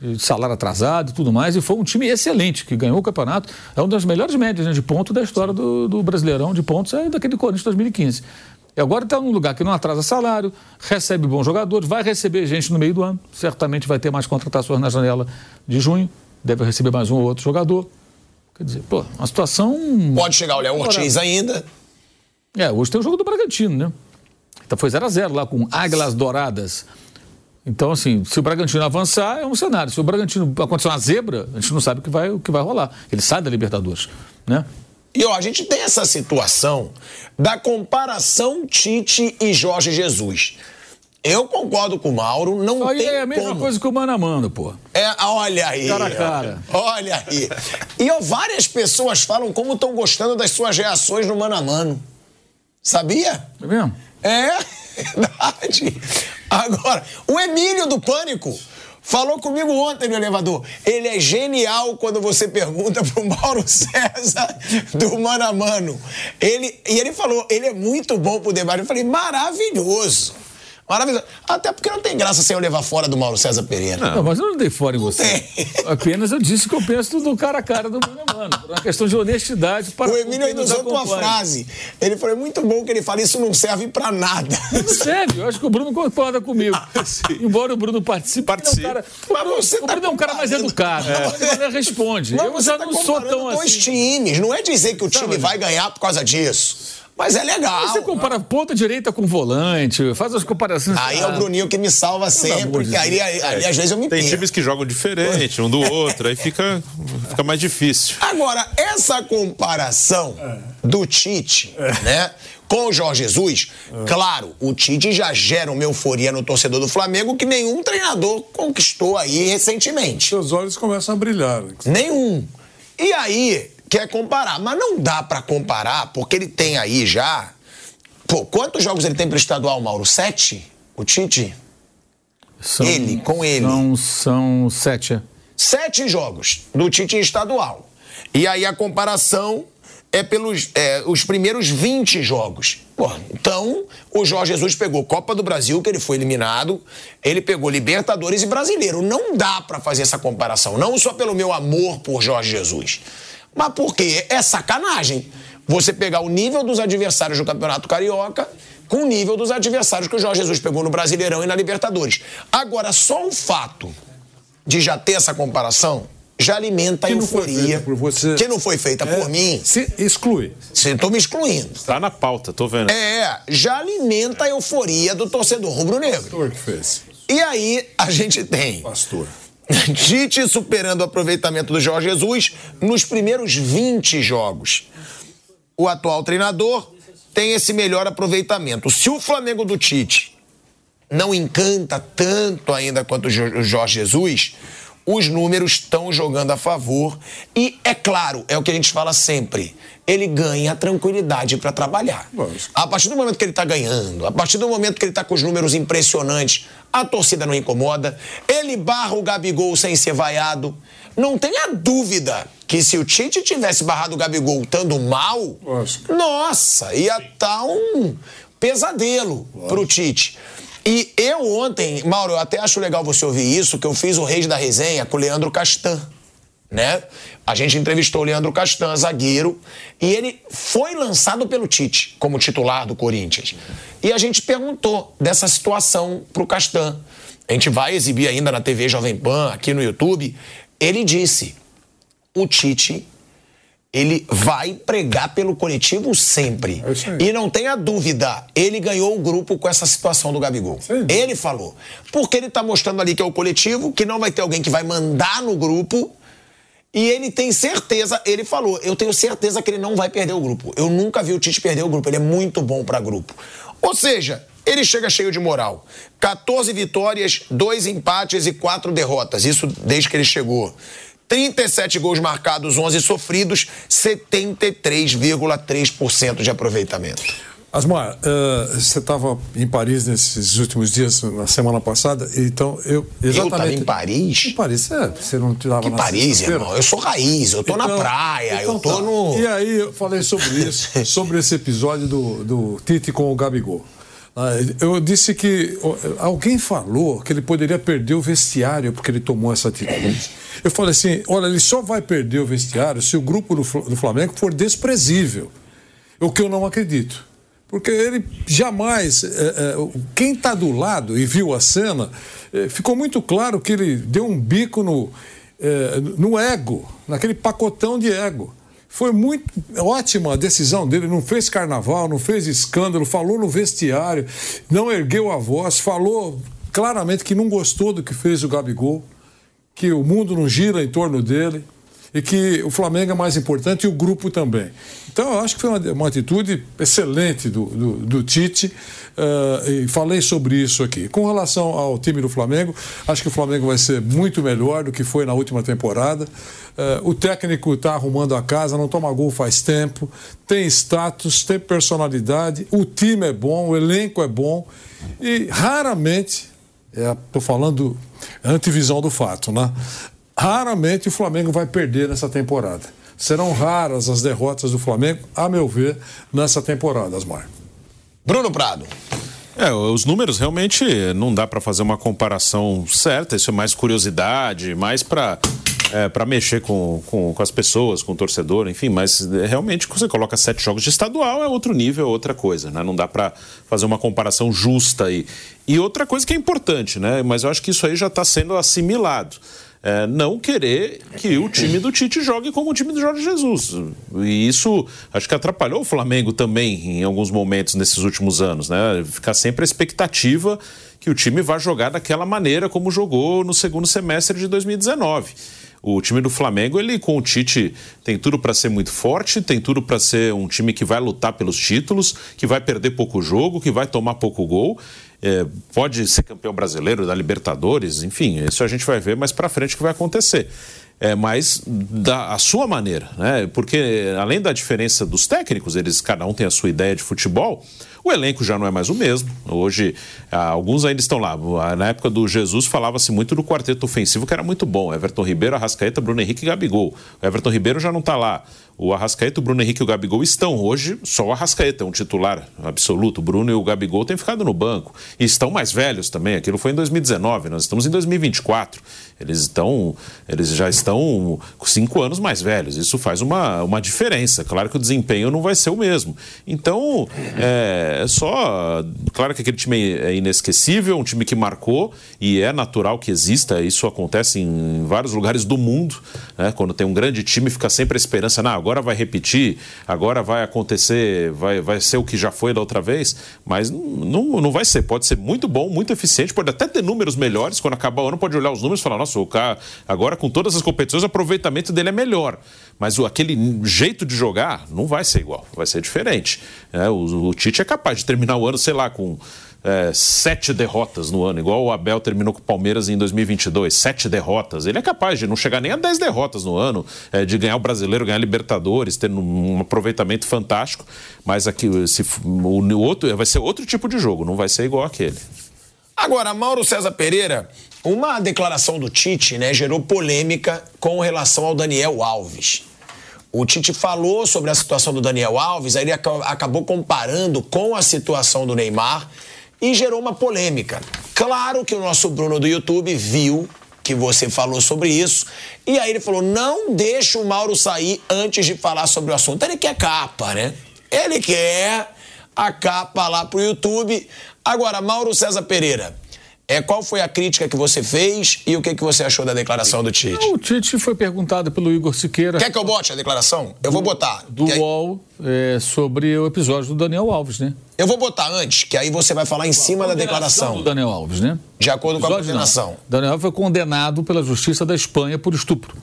de salário atrasado e tudo mais, e foi um time excelente, que ganhou o campeonato. É uma das melhores médias né, de ponto da história do, do Brasileirão de pontos, é daquele Corinthians 2015. E agora está num lugar que não atrasa salário, recebe bons jogadores, vai receber gente no meio do ano, certamente vai ter mais contratações na janela de junho, deve receber mais um ou outro jogador. Quer dizer, pô, uma situação. Pode chegar o Léo Ortiz ainda. É, hoje tem o jogo do Bragantino, né? Então foi 0 a 0 lá com Águilas Douradas. Então, assim, se o Bragantino avançar, é um cenário. Se o Bragantino acontecer uma zebra, a gente não sabe o que vai, o que vai rolar. Ele sai da Libertadores, né? E ó, a gente tem essa situação da comparação Tite e Jorge Jesus. Eu concordo com o Mauro, não Aí tem é a mesma como. coisa que o Mano a Mano, pô. É, olha aí. Cara a cara. Olha aí. E ó, várias pessoas falam como estão gostando das suas reações no mano a mano. Sabia? É mesmo? É, verdade. Agora, o Emílio do Pânico falou comigo ontem no elevador. Ele é genial quando você pergunta pro Mauro César do Mano a Mano. Ele, e ele falou, ele é muito bom pro debate. Eu falei, maravilhoso. Maravilhoso. Até porque não tem graça sem eu levar fora do Mauro César Pereira. Não, mas eu não dei fora em você. Apenas eu disse que eu penso do cara a cara do mano a mano. Por uma questão de honestidade para O Emílio ainda usou uma frase. Ele falou, é muito bom que ele fala, isso não serve pra nada. Não serve, eu acho que o Bruno concorda comigo. Embora o Bruno participe, Participe. é um cara, Mas o Bruno, você o tá Bruno é um cara mais educado. É. Ele responde. Mas eu já tá não sou tão dois assim. times. Não é dizer que o time mas- vai ganhar por causa disso. Mas é legal. Você compara ponta direita com volante, faz as comparações. Aí é o Bruninho que me salva sempre, de que aí, aí, aí, às vezes eu me Tem perco. times que jogam diferente um do outro, aí fica, fica mais difícil. Agora, essa comparação do Tite, né, com o Jorge Jesus, claro, o Tite já gera uma euforia no torcedor do Flamengo que nenhum treinador conquistou aí recentemente. Seus olhos começam a brilhar. Nenhum. E aí, quer comparar. Mas não dá pra comparar, porque ele tem aí já. Pô, quantos jogos ele tem pro estadual, Mauro? Sete? O Tite? são- ele, com ele. São, são sete. é. Sete jogos do Tite em estadual. E aí a comparação é pelos é, os primeiros 20 jogos. Pô, então, o Jorge Jesus pegou Copa do Brasil, que ele foi eliminado, ele pegou Libertadores e Brasileiro. Não dá pra fazer essa comparação, não só pelo meu amor por Jorge Jesus, mas porque é sacanagem você pegar o nível dos adversários do Campeonato Carioca com o nível dos adversários que o Jorge Jesus pegou no Brasileirão e na Libertadores. Agora, só o fato de já ter essa comparação já alimenta a Que não foi euforia. feita por você. Que não foi feita É, por mim. Se exclui. Você tô me excluindo. Tá na pauta, tô vendo. É, já alimenta a euforia do torcedor rubro-negro. Pastor que fez. E aí a gente tem Pastor. Tite superando o aproveitamento do Jorge Jesus nos primeiros 20 jogos. O atual treinador tem esse melhor aproveitamento. Se o Flamengo do Tite não encanta tanto ainda quanto o Jo- o Jorge Jesus, os números estão jogando a favor. E, é claro, é o que a gente fala sempre: ele ganha tranquilidade para trabalhar. A partir do momento que ele está ganhando, a partir do momento que ele está com os números impressionantes, a torcida não incomoda, ele barra o Gabigol sem ser vaiado. Não tenha dúvida que se o Tite tivesse barrado o Gabigol estando mal, Lógico. nossa, ia estar um pesadelo pro Tite. E eu ontem, Mauro, eu até acho legal você ouvir isso, que eu fiz o Reis da Resenha com o Leandro Castan, né? A gente entrevistou o Leandro Castan, zagueiro, e ele foi lançado pelo Tite como titular do Corinthians. E a gente perguntou dessa situação pro Castan. A gente vai exibir ainda na TV Jovem Pan, aqui no YouTube. Ele disse: o Tite ele vai pregar pelo coletivo sempre. É. E não tenha dúvida, ele ganhou o grupo com essa situação do Gabigol. Sim. Ele falou. Porque ele tá mostrando ali que é o coletivo, que não vai ter alguém que vai mandar no grupo E ele tem certeza, ele falou, eu tenho certeza que ele não vai perder o grupo. Eu nunca vi o Tite perder o grupo, ele é muito bom para grupo. Ou seja, ele chega cheio de moral. 14 vitórias, 2 empates e 4 derrotas. Isso desde que ele chegou. 37 gols marcados, 11 sofridos, 73,3% de aproveitamento. Asmar, uh, você estava em Paris nesses últimos dias, na semana passada, então eu exatamente... Eu estava em Paris? Em Paris, é, você não estava Que Paris, irmão? Eu sou raiz, eu tô então, na praia, então eu tô tá. no... E aí eu falei sobre isso, sobre esse episódio do, do Tite com o Gabigol. Ah, eu disse que alguém falou que ele poderia perder o vestiário porque ele tomou essa atitude. Eu falei assim: olha, ele só vai perder o vestiário se o grupo do Flamengo for desprezível. O que eu não acredito. Porque ele jamais. É, é, quem está do lado e viu a cena, é, ficou muito claro que ele deu um bico no, é, no ego, naquele pacotão de ego. Foi muito ótima a decisão dele, não fez carnaval, não fez escândalo, falou no vestiário, não ergueu a voz, falou claramente que não gostou do que fez o Gabigol, que o mundo não gira em torno dele e que o Flamengo é mais importante e o grupo também. Então, eu acho que foi uma, uma atitude excelente do, do, do Tite uh, e falei sobre isso aqui. Com relação ao time do Flamengo, acho que o Flamengo vai ser muito melhor do que foi na última temporada. Uh, o técnico está arrumando a casa, não toma gol faz tempo, tem status, tem personalidade, o time é bom, o elenco é bom e raramente, estou é, falando antivisão do fato, né? Raramente o Flamengo vai perder nessa temporada. Serão raras as derrotas do Flamengo, a meu ver, nessa temporada, Asmar. Bruno Prado. É, os números realmente não dá para fazer uma comparação certa, isso é mais curiosidade, mais para é, para mexer com, com, com, as pessoas, com o torcedor, enfim, mas é, realmente você coloca sete jogos de estadual é outro nível, é outra coisa, né? Não dá para fazer uma comparação justa aí. E outra coisa que é importante, né? Mas eu acho que isso aí já está sendo assimilado é, não querer que o time do Tite jogue como o time do Jorge Jesus. E isso acho que atrapalhou o Flamengo também em alguns momentos nesses últimos anos, né? Ficar sempre a expectativa que o time vá jogar daquela maneira como jogou no segundo semestre de 2019. O time do Flamengo, ele com o Tite tem tudo para ser muito forte, tem tudo para ser um time que vai lutar pelos títulos, que vai perder pouco jogo, que vai tomar pouco gol é, pode ser campeão brasileiro da Libertadores, enfim, isso a gente vai ver mais para frente o que vai acontecer. É, mas da a sua maneira, né? Porque além da diferença dos técnicos, eles cada um tem a sua ideia de futebol. O elenco já não é mais o mesmo. Hoje, alguns ainda estão lá. Na época do Jesus, falava-se muito do quarteto ofensivo, que era muito bom. Everton Ribeiro, Arrascaeta, Bruno Henrique e Gabigol. O Everton Ribeiro já não está lá. O Arrascaeta, o Bruno Henrique e o Gabigol estão hoje, só o Arrascaeta é um titular absoluto. O Bruno e o Gabigol têm ficado no banco. E estão mais velhos também. Aquilo foi em 2019, nós estamos em 2024. Eles estão, eles já estão cinco anos mais velhos. Isso faz uma, uma diferença. Claro que o desempenho não vai ser o mesmo. Então, é só. Claro que aquele time é inesquecível, um time que marcou e é natural que exista. Isso acontece em vários lugares do mundo. Né? Quando tem um grande time, fica sempre a esperança, não, agora vai repetir, agora vai acontecer, vai, vai ser o que já foi da outra vez. Mas não, não vai ser. Pode ser muito bom, muito eficiente, pode até ter números melhores. Quando acabar o ano, pode olhar os números e falar, nossa, o cara, agora com todas as competições, o aproveitamento dele é melhor. Mas o, aquele jeito de jogar não vai ser igual, vai ser diferente. É, o, o Tite é capaz de terminar o ano, sei lá, com é, sete derrotas no ano, igual o Abel terminou com o Palmeiras em 2022, sete derrotas. Ele é capaz de não chegar nem a dez derrotas no ano, é, de ganhar o Brasileiro, ganhar Libertadores, um, um aproveitamento fantástico. Mas aqui se, o, outro, vai ser outro tipo de jogo, não vai ser igual aquele. Agora, Mauro César Pereira, uma declaração do Tite né, gerou polêmica com relação ao Daniel Alves. O Tite falou sobre a situação do Daniel Alves, aí ele acabou comparando com a situação do Neymar e gerou uma polêmica. Claro que o nosso Bruno do YouTube viu que você falou sobre isso. E aí ele falou: não deixa o Mauro sair antes de falar sobre o assunto. Ele quer capa, né? Ele quer a capa lá pro YouTube. Agora, Mauro César Pereira. É, qual foi a crítica que você fez e o que, que você achou da declaração do Tite? o Tite foi perguntado pelo Igor Siqueira. Quer que eu bote a declaração? Eu do, vou botar. Do aí... UOL é, sobre o episódio do Daniel Alves, né? Eu vou botar antes, que aí você vai falar em cima da declaração. do Daniel Alves, né? De acoldo com a condenação. Não. Daniel Alves foi condenado pela Justiça da Espanha por estupro.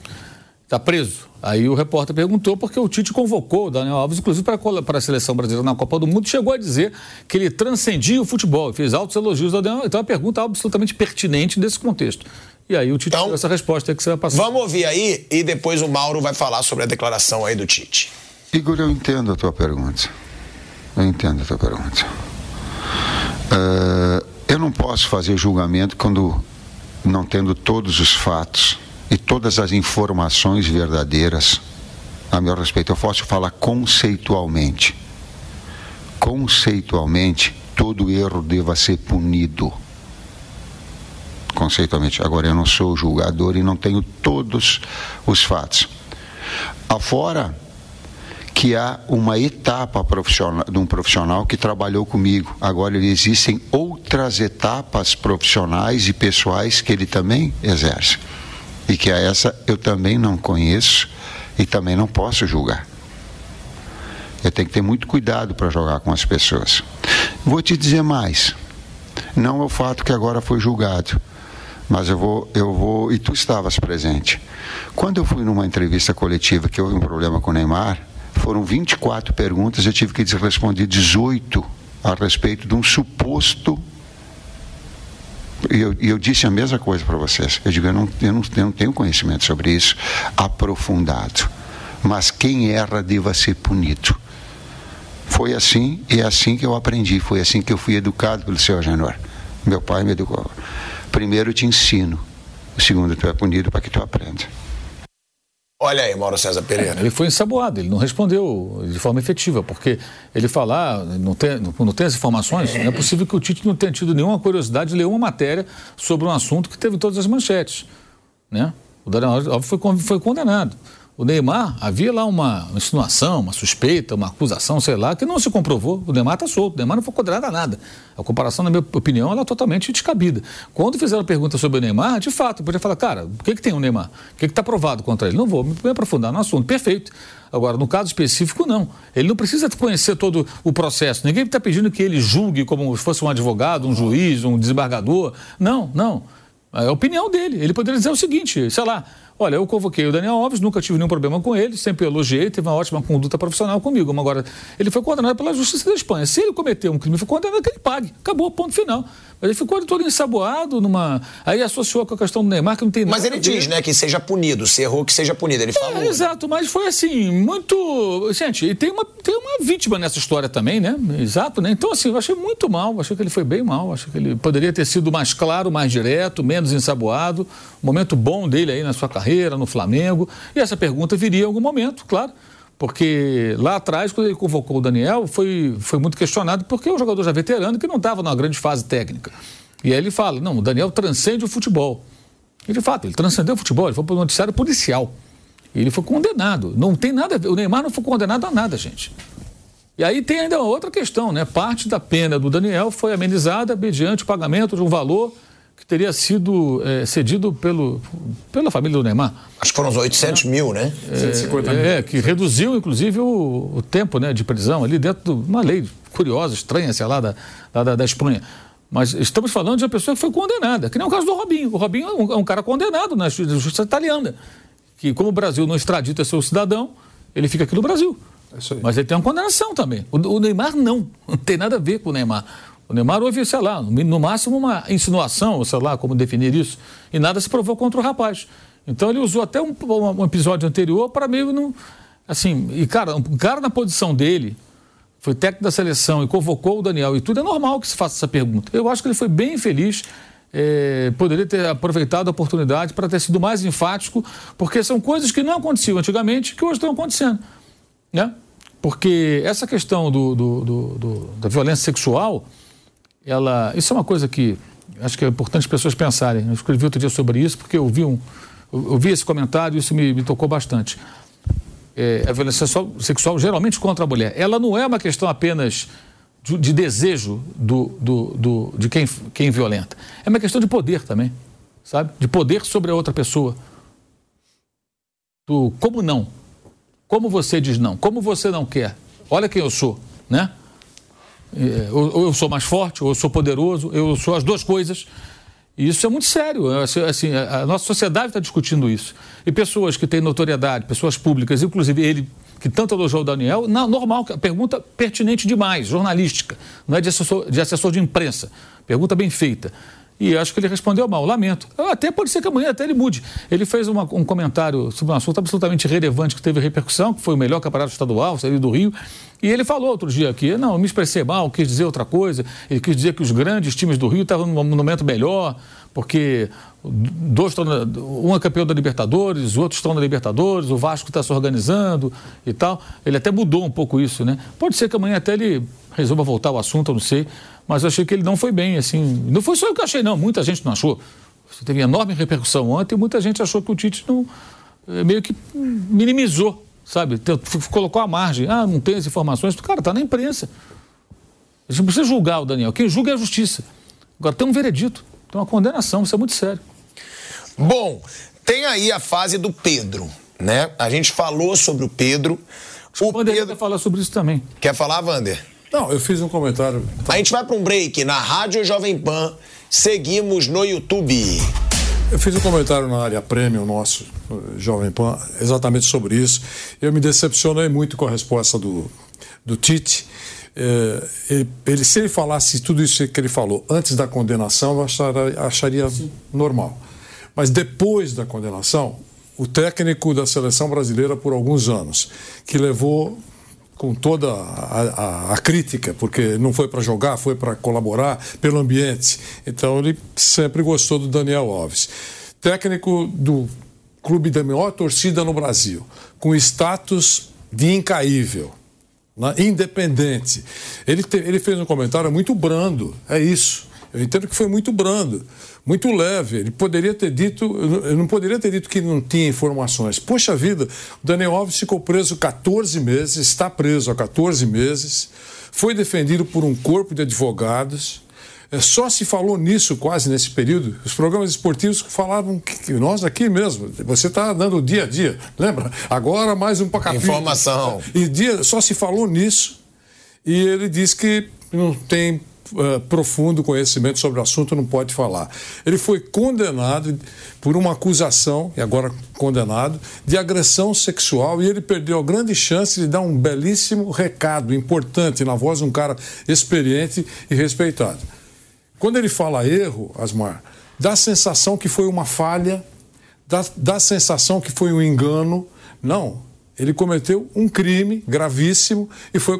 Está preso. Aí o repórter perguntou porque o Tite convocou o Daniel Alves, inclusive para, para a seleção brasileira na Copa do Mundo, chegou a dizer que ele transcendia o futebol, fez altos elogios ao Daniel. Então é uma pergunta absolutamente pertinente desse contexto. E aí o Tite então, deu essa resposta que você vai passar. Vamos ouvir aí e depois o Mauro vai falar sobre a declaração aí do Tite. Igor, eu entendo a tua pergunta. Eu entendo a tua pergunta. Uh, eu não posso fazer julgamento quando não tendo todos os fatos e todas as informações verdadeiras a meu respeito. Eu posso falar conceitualmente. Conceitualmente, todo erro deva ser punido. Conceitualmente. Agora, eu não sou julgador e não tenho todos os fatos. Afora que há uma etapa profissional, de um profissional que trabalhou comigo. Agora existem outras etapas profissionais e pessoais que ele também exerce. E que a essa eu também não conheço e também não posso julgar. Eu tenho que ter muito cuidado para jogar com as pessoas. Vou te dizer mais. Não é o fato que agora foi julgado, mas eu vou, eu vou, e tu estavas presente. Quando eu fui numa entrevista coletiva que houve um problema com o Neymar, foram 24 perguntas, eu tive que responder 18 a respeito de um suposto. E eu, eu, disse a mesma coisa para vocês. Eu digo, eu não, eu, não, eu não tenho conhecimento sobre isso aprofundado. Mas quem erra deva ser punido. Foi assim e é assim que eu aprendi. Foi assim que eu fui educado pelo seu Agenor. Meu pai me educou. Primeiro eu te ensino. O segundo, tu é punido para que tu aprenda. Olha aí, Mauro César Pereira. É, ele foi ensaboado, ele não respondeu de forma efetiva, porque ele falar, não tem, não tem as informações, não é possível que o Tite não tenha tido nenhuma curiosidade de ler uma matéria sobre um assunto que teve todas as manchetes. Né? O Daniel Alves foi, foi condenado o Neymar, havia lá uma insinuação, uma suspeita, uma acusação, sei lá, que não se comprovou. O Neymar está solto, o Neymar não foi condenado a nada. A comparação, na minha opinião, ela é totalmente descabida. Quando fizeram a pergunta sobre o Neymar, de fato, podia falar, cara, o que, que tem o Neymar? O que está provado contra ele? Não vou me aprofundar no assunto. Perfeito. Agora, no caso específico, não. Ele não precisa conhecer todo o processo. Ninguém está pedindo que ele julgue como se fosse um advogado, um juiz, um desembargador. Não, não. É a opinião dele. Ele poderia dizer o seguinte, sei lá, Olha, eu convoquei o Daniel Alves, nunca tive nenhum problema com ele, sempre elogiei, teve uma ótima conduta profissional comigo. Mas agora, ele foi condenado pela Justiça da Espanha. Se ele cometeu um crime, foi condenado que ele pague. Acabou, ponto final. Mas ele ficou todo ensaboado numa. Aí associou com a questão do Neymar, que não tem nada. Mas ele diz, né, que seja punido. Se errou, que seja punido. Ele falou. É, exato, mas foi assim, muito. Gente, e tem uma, tem uma vítima nessa história também, né? Exato, né? Então, assim, eu achei muito mal, achei que ele foi bem mal, achei que ele poderia ter sido mais claro, mais direto, menos ensaboado. Um momento bom dele aí na sua carreira, no Flamengo. E essa pergunta viria em algum momento, claro. Porque lá atrás, quando ele convocou o Daniel, foi, foi muito questionado porque é um jogador já veterano que não estava numa grande fase técnica. E aí ele fala: não, o Daniel transcende o futebol. E de fato, ele transcendeu o futebol, ele foi para o noticiário policial. Ele foi condenado. Não tem nada. O Neymar não foi condenado a nada, gente. E aí tem ainda outra questão, né? Parte da pena do Daniel foi amenizada mediante o pagamento de um valor que teria sido é, cedido pelo, pela família do Neymar. Acho que foram uns 800 mil, né? É, é, que reduziu, inclusive, o, o, tempo né, de prisão ali dentro de uma lei curiosa, estranha, sei lá, da, da, da Espanha. Mas estamos falando de uma pessoa que foi condenada, que nem o caso do Robinho. O Robinho é um, é um cara condenado na justiça italiana, que como o Brasil não extradita seu cidadão, ele fica aqui no Brasil. É Mas ele tem uma condenação também. O, o Neymar não, não tem nada a ver com o Neymar. O Neymar houve, sei lá, no máximo uma insinuação, sei lá como definir isso, e nada se provou contra o rapaz. Então ele usou até um, um episódio anterior para meio não. Assim, e cara, um cara na posição dele, foi técnico da seleção e convocou o Daniel e tudo, é normal que se faça essa pergunta. Eu acho que ele foi bem feliz. É, poderia ter aproveitado a oportunidade para ter sido mais enfático, porque são coisas que não aconteciam antigamente que hoje estão acontecendo. Né? Porque essa questão do, do, do, da violência sexual ela, isso é uma coisa que acho que é importante as pessoas pensarem. Eu escrevi outro dia sobre isso porque eu vi, um, eu vi esse comentário e isso me, me tocou bastante. É, a violência sexual, geralmente contra a mulher, ela não é uma questão apenas de, de desejo do, do, do, de quem, quem violenta. É uma questão de poder também, sabe? De poder sobre a outra pessoa. Do como não. Como você diz não. Como você não quer. Olha quem eu sou, né? É, ou eu sou mais forte, ou eu sou poderoso, eu sou as duas coisas. E isso é muito sério. Assim, a nossa sociedade está discutindo isso. E pessoas que têm notoriedade, pessoas públicas, inclusive ele, que tanto elogiou o Daniel, não, normal, pergunta pertinente demais, jornalística, não é de assessor, de assessor de imprensa. Pergunta bem feita. E acho que ele respondeu mal, lamento. Até pode ser que amanhã até ele mude. Ele fez uma, um comentário sobre um assunto absolutamente relevante que teve repercussão, que foi o melhor campeonato estadual, saiu do Rio. E ele falou outro dia aqui, não, me expressei mal, quis dizer outra coisa. Ele quis dizer que os grandes times do Rio estavam num momento melhor, porque dois estão na, um é campeão da Libertadores, outros estão na Libertadores, o Vasco está se organizando e tal. Ele até mudou um pouco isso, né? Pode ser que amanhã até ele resolva voltar ao assunto, eu não sei. Mas eu achei que ele não foi bem, assim. Não foi só eu que achei, não. Muita gente não achou. Você teve enorme repercussão ontem e muita gente achou que o Tite não. Eh, meio que minimizou, sabe? Colocou a margem. Ah, não tem as informações. Cara, está na imprensa. A gente não precisa julgar o Daniel. Quem julga é a justiça. Agora tem um veredito, tem uma condenação, isso é muito sério. Bom, tem aí a fase do Pedro, né? A gente falou sobre o Pedro. O, o Pedro quer falar sobre isso também. Quer falar, Vander? Não, eu fiz um comentário. A gente vai para um break na Rádio Jovem Pan. Seguimos no YouTube. Eu fiz um comentário na área premium nosso, Jovem Pan, exatamente sobre isso. Eu me decepcionei muito com a resposta do, do Tite. É, ele, ele, se ele falasse tudo isso que ele falou antes da condenação, eu acharia, acharia normal. Mas depois da condenação, o técnico da seleção brasileira por alguns anos, que levou com toda a, a, a, crítica, porque não foi para jogar, foi para colaborar pelo ambiente. Então ele sempre gostou do Daniel Alves. Técnico do clube da maior torcida no Brasil, com status de incaível, né? independente. Ele, te, ele fez um comentário muito brando, é isso. Eu entendo que foi muito brando muito leve. Ele poderia ter dito, eu não poderia ter dito que não tinha informações. Poxa vida, o Daniel Alves ficou preso 14 meses, está preso há 14 meses, foi defendido por um corpo de advogados. É, só se falou nisso quase nesse período. Os programas esportivos falavam que, nós aqui mesmo, você está dando o dia a dia, lembra? Agora mais um pacapi. Informação. E dia, só se falou nisso. E ele disse que não tem uh, profundo conhecimento sobre o assunto, não pode falar. Ele foi condenado por uma acusação, e agora condenado, de agressão sexual e ele perdeu a grande chance de dar um belíssimo recado importante na voz de um cara experiente e respeitado. Quando ele fala erro, Asmar, dá a sensação que foi uma falha, dá, dá a sensação que foi um engano. Não, ele cometeu um crime gravíssimo e foi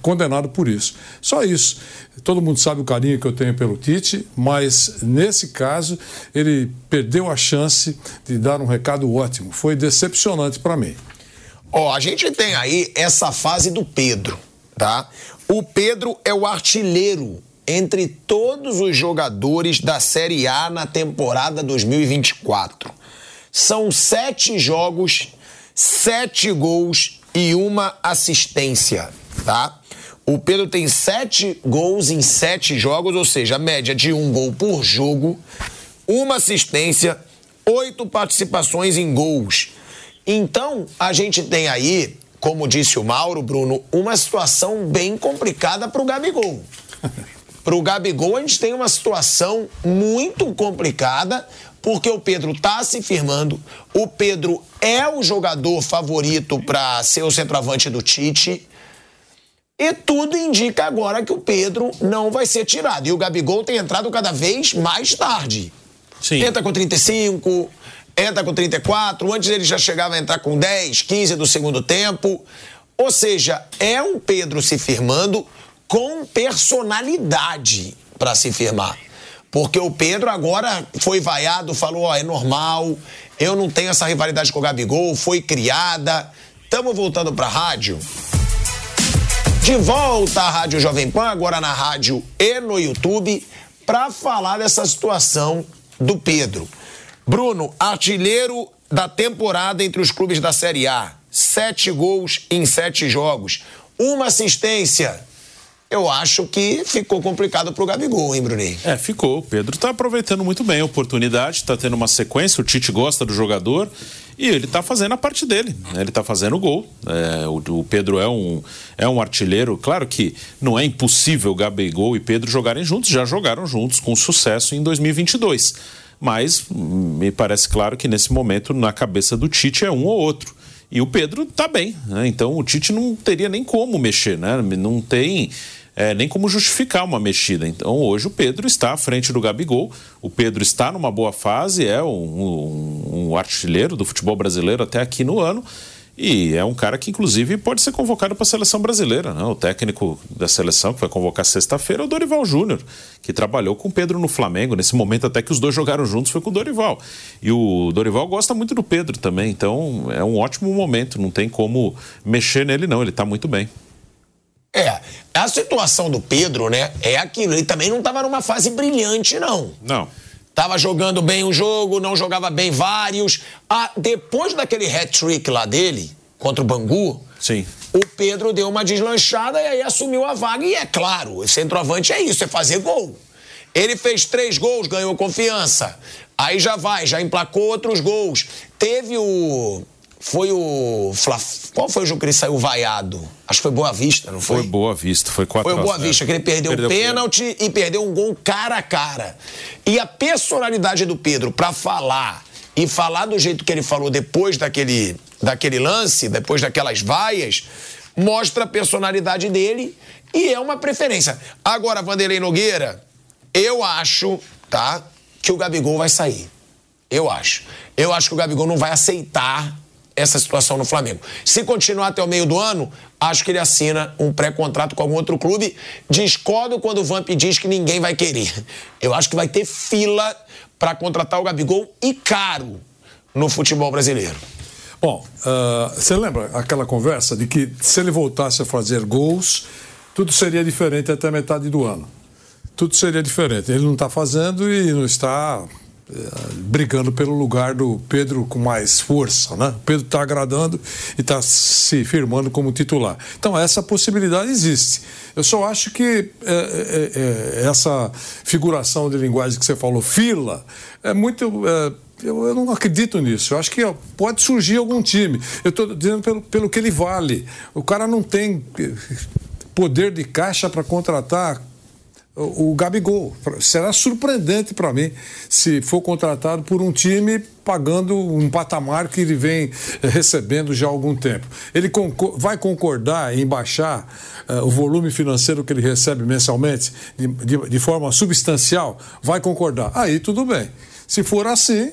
condenado por isso. Só isso. Todo mundo sabe o carinho que eu tenho pelo Tite, mas nesse caso ele perdeu a chance de dar um recado ótimo. Foi decepcionante para mim. Ó, oh, a gente tem aí essa fase do Pedro, tá? O Pedro é o artilheiro entre todos os jogadores da Série A na temporada 2024. São sete jogos sete gols e uma assistência, tá? O Pedro tem sete gols em sete jogos, ou seja, a média de um gol por jogo, uma assistência, oito participações em gols. Então, a gente tem aí, como disse o Mauro, Bruno, uma situação bem complicada para o Gabigol. Para o Gabigol, a gente tem uma situação muito complicada, porque o Pedro está se firmando, o Pedro é o jogador favorito para ser o centroavante do Tite. E tudo indica agora que o Pedro não vai ser tirado. E o Gabigol tem entrado cada vez mais tarde. Sim. Entra com 35, entra com 34. Antes ele já chegava a entrar com 10, 15 do segundo tempo. Ou seja, é um Pedro se firmando com personalidade para se firmar. Porque o Pedro agora foi vaiado, falou: ó, é normal, eu não tenho essa rivalidade com o Gabigol, foi criada. Estamos voltando para a rádio. De volta à Rádio Jovem Pan, agora na rádio e no YouTube, para falar dessa situação do Pedro. Bruno, artilheiro da temporada entre os clubes da Série A. Sete gols em sete jogos. Uma assistência eu acho que ficou complicado para o Gabigol, hein, Bruninho? É, ficou. O Pedro está aproveitando muito bem a oportunidade, está tendo uma sequência, o Tite gosta do jogador E ele está fazendo a parte dele, né? ele está fazendo o gol. É, o, o, Pedro é um, é um artilheiro. Claro que não é impossível Gabigol e Pedro jogarem juntos, já jogaram juntos com sucesso em 2022. Mas me parece claro que nesse momento, na cabeça do Tite, é um ou outro. E o Pedro está bem, né? então o Tite não teria nem como mexer, né? não tem é, nem como justificar uma mexida. Então hoje o Pedro está à frente do Gabigol, o Pedro está numa boa fase, é um, um, um artilheiro do futebol brasileiro até aqui no ano. E é um cara que, inclusive, pode ser convocado para a seleção brasileira. Né? O técnico da seleção, que vai convocar sexta-feira, é o Dorival Júnior, que trabalhou com o Pedro no Flamengo. Nesse momento, até que os dois jogaram juntos, foi com o Dorival. E o Dorival gosta muito do Pedro também. Então, é um ótimo momento. Não tem como mexer nele, não. Ele está muito bem. É, a situação do Pedro, né, é aquilo. Ele também não estava numa fase brilhante, não. Não. Tava jogando bem um jogo, não jogava bem vários. Ah, depois daquele hat-trick lá dele, contra o Bangu, Sim. o Pedro deu uma deslanchada e aí assumiu a vaga. E é claro, o centroavante é isso, é fazer gol. Ele fez três gols, ganhou confiança. Aí já vai, já emplacou outros gols. Teve o foi o. Qual foi o jogo que ele saiu vaiado? Acho que foi Boa Vista, não foi? Foi Boa Vista, foi 4 Foi o Boa Vista, que ele perdeu, perdeu um pênalti e perdeu um gol cara a cara. E a personalidade do Pedro para falar e falar do jeito que ele falou depois daquele, daquele lance, depois daquelas vaias, mostra a personalidade dele e é uma preferência. Agora, Vanderlei Nogueira, eu acho, tá, que o Gabigol vai sair. Eu acho. Eu acho que o Gabigol não vai aceitar essa situação no Flamengo. Se continuar até o meio do ano, acho que ele assina um pré-contrato com algum outro clube. Discordo quando o Vamp diz que ninguém vai querer. Eu acho que vai ter fila para contratar o Gabigol e caro no futebol brasileiro. Bom, uh, você lembra aquela conversa de que se ele voltasse a fazer gols, tudo seria diferente até metade do ano. Tudo seria diferente. Ele não está fazendo e não está brigando pelo lugar do Pedro com mais força, né? O Pedro está agradando e está se firmando como titular. Então essa possibilidade existe. Eu só acho que é, é, é, essa figuração de linguagem que você falou, fila, é muito é, eu, eu, não acredito nisso. Eu acho que pode surgir algum time. Eu estou dizendo pelo, pelo que ele vale. O cara não tem eh, poder de caixa para contratar o Gabigol. Será surpreendente para mim se for contratado por um time pagando um patamar que ele vem eh, recebendo já há algum tempo. Ele vai concordar em baixar uh, o volume financeiro que ele recebe mensalmente de, de, de forma substancial? Vai concordar. Aí tudo bem. Se for assim,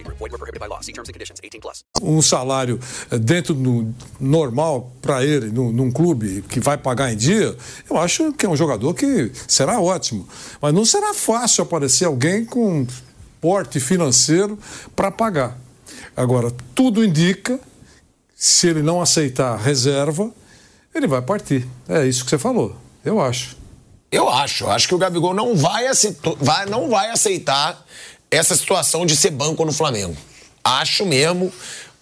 Void were prohibited by law. See terms and conditions. 18 plus. Um salário eh, dentro do normal para ele, num, num clube que vai pagar em dia, eu acho que é um jogador que será ótimo. Mas não será fácil aparecer alguém com porte financeiro para pagar. Agora, tudo indica, se ele não aceitar reserva, ele vai partir. É isso que você falou. Eu acho. Eu acho. Acho que o Gabigol não vai, vai, não vai aceitar essa situação de ser banco no Flamengo. Acho mesmo.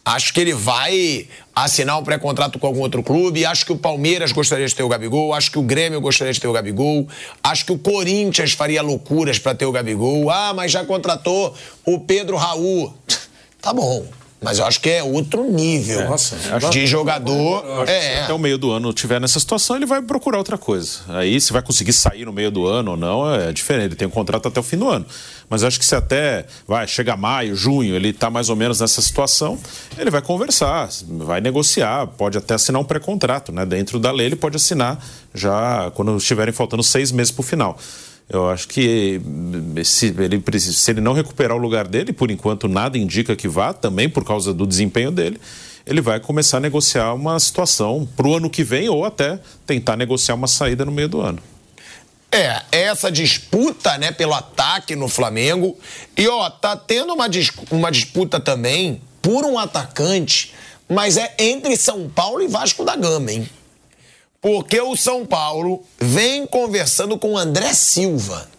Acho que ele vai assinar um pré-contrato com algum outro clube. Acho que o Palmeiras gostaria de ter o Gabigol. Acho que o Grêmio gostaria de ter o Gabigol. Acho que o Corinthians faria loucuras para ter o Gabigol. Ah, mas já contratou o Pedro Raul. Tá bom. Mas eu acho que é outro nível Nossa, de jogador. É. Até o meio do ano tiver nessa situação, ele vai procurar outra coisa. Aí, se vai conseguir sair no meio do ano ou não, é diferente. Ele tem um contrato até o fim do ano. Mas acho que se até vai chega maio, junho, ele está mais ou menos nessa situação, ele vai conversar, vai negociar, pode até assinar um pré-contrato, né? Dentro da lei, ele pode assinar já quando estiverem faltando seis meses para o final. Eu acho que se ele, se ele não recuperar o lugar dele, por enquanto nada indica que vá, também por causa do desempenho dele, ele vai começar a negociar uma situação para o ano que vem ou até tentar negociar uma saída no meio do ano. É, essa disputa, né, pelo ataque no Flamengo. E, ó, tá tendo uma, dis uma disputa também por um atacante, mas é entre São Paulo e Vasco da Gama, hein? Porque o São Paulo vem conversando com o André Silva.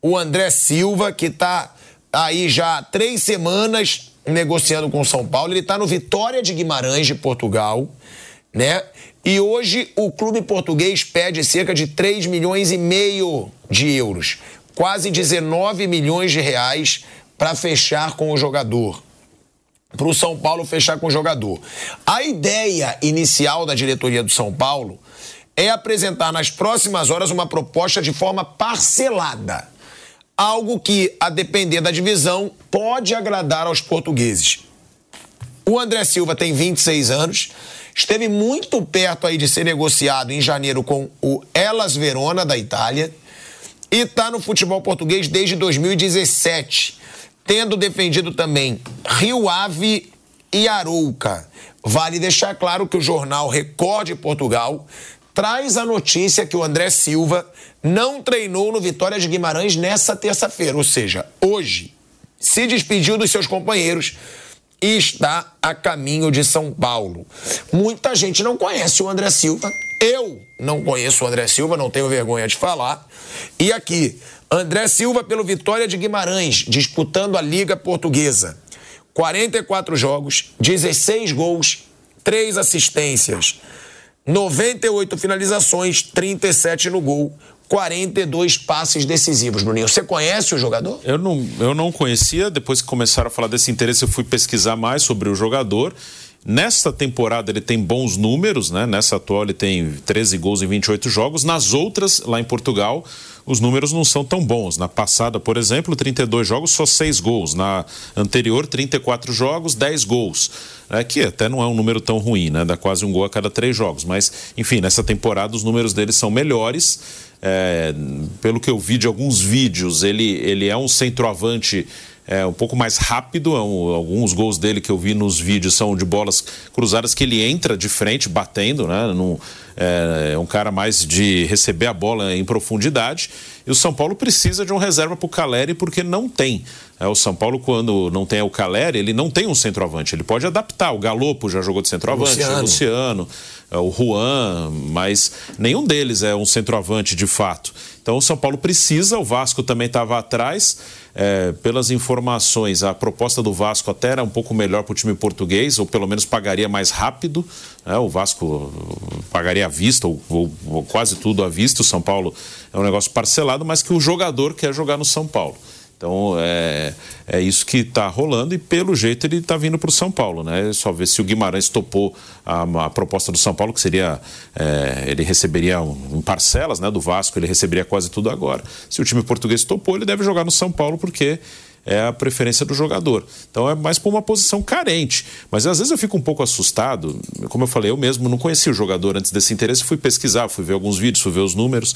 O André Silva, que tá aí já há três semanas negociando com o São Paulo, ele tá no Vitória de Guimarães de Portugal, né? E hoje o clube português pede cerca de 3 milhões e meio de euros, quase 19 milhões de reais para fechar com o jogador. Para o São Paulo fechar com o jogador. A ideia inicial da diretoria do São Paulo é apresentar nas próximas horas uma proposta de forma parcelada. Algo que, a depender da divisão, pode agradar aos portugueses. O André Silva tem 26 anos, esteve muito perto aí de ser negociado em janeiro com o Elas Verona da Itália e está no futebol português desde 2017, tendo defendido também Rio Ave e Arouca. Vale deixar claro que o jornal Record de Portugal traz a notícia que o André Silva não treinou no Vitória de Guimarães nessa terça-feira, ou seja, hoje. Se despediu dos seus companheiros e está a caminho de São Paulo. Muita gente não conhece o André Silva. Eu não conheço o André Silva, não tenho vergonha de falar. E aqui, André Silva pelo Vitória de Guimarães, disputando a Liga Portuguesa. 44 jogos, 16 gols, 3 assistências. 98 finalizações, 37 no gol, 42 passes decisivos, Bruninho. Você conhece o jogador? Eu não, eu não conhecia. Depois que começaram a falar desse interesse, eu fui pesquisar mais sobre o jogador. Nesta temporada ele tem bons números, né? Nessa atual ele tem 13 gols em 28 jogos. Nas outras, lá em Portugal, os números não são tão bons. Na passada, por exemplo, 32 jogos, só 6 gols. Na anterior, 34 jogos, 10 gols. É, que até não é um número tão ruim, né? Dá quase um gol a cada três jogos. Mas, enfim, nessa temporada os números dele são melhores. É, pelo que eu vi de alguns vídeos, ele, ele é um centroavante é, um pouco mais rápido. É alguns gols dele que eu vi nos vídeos são de bolas cruzadas que ele entra de frente, batendo, né? Num, é, é um cara mais de receber a bola em profundidade. E o São Paulo precisa de um reserva para o Caleri porque não tem. É, o São Paulo, quando não tem o Caleri, ele não tem um centroavante. Ele pode adaptar. O Galopo já jogou de centroavante, Luciano. o Luciano, é, o Juan, mas nenhum deles é um centroavante de fato. Então o São Paulo precisa, o Vasco também estava atrás. É, pelas informações, a proposta do Vasco até era um pouco melhor para o time português, ou pelo menos pagaria mais rápido. Né? O Vasco pagaria à vista, ou, ou, ou quase tudo à vista. O São Paulo é um negócio parcelado, mas que o jogador quer jogar no São Paulo. Então é, é isso que está rolando e pelo jeito ele está vindo para o São Paulo, né? Só ver se o Guimarães topou a, a proposta do São Paulo, que seria é, ele receberia um, em parcelas, né? Do Vasco ele receberia quase tudo agora. Se o time português topou, ele deve jogar no São Paulo porque é a preferência do jogador. Então é mais por uma posição carente. Mas às vezes eu fico um pouco assustado. Como eu falei, eu mesmo não conhecia o jogador antes desse interesse, fui pesquisar, fui ver alguns vídeos, fui ver os números.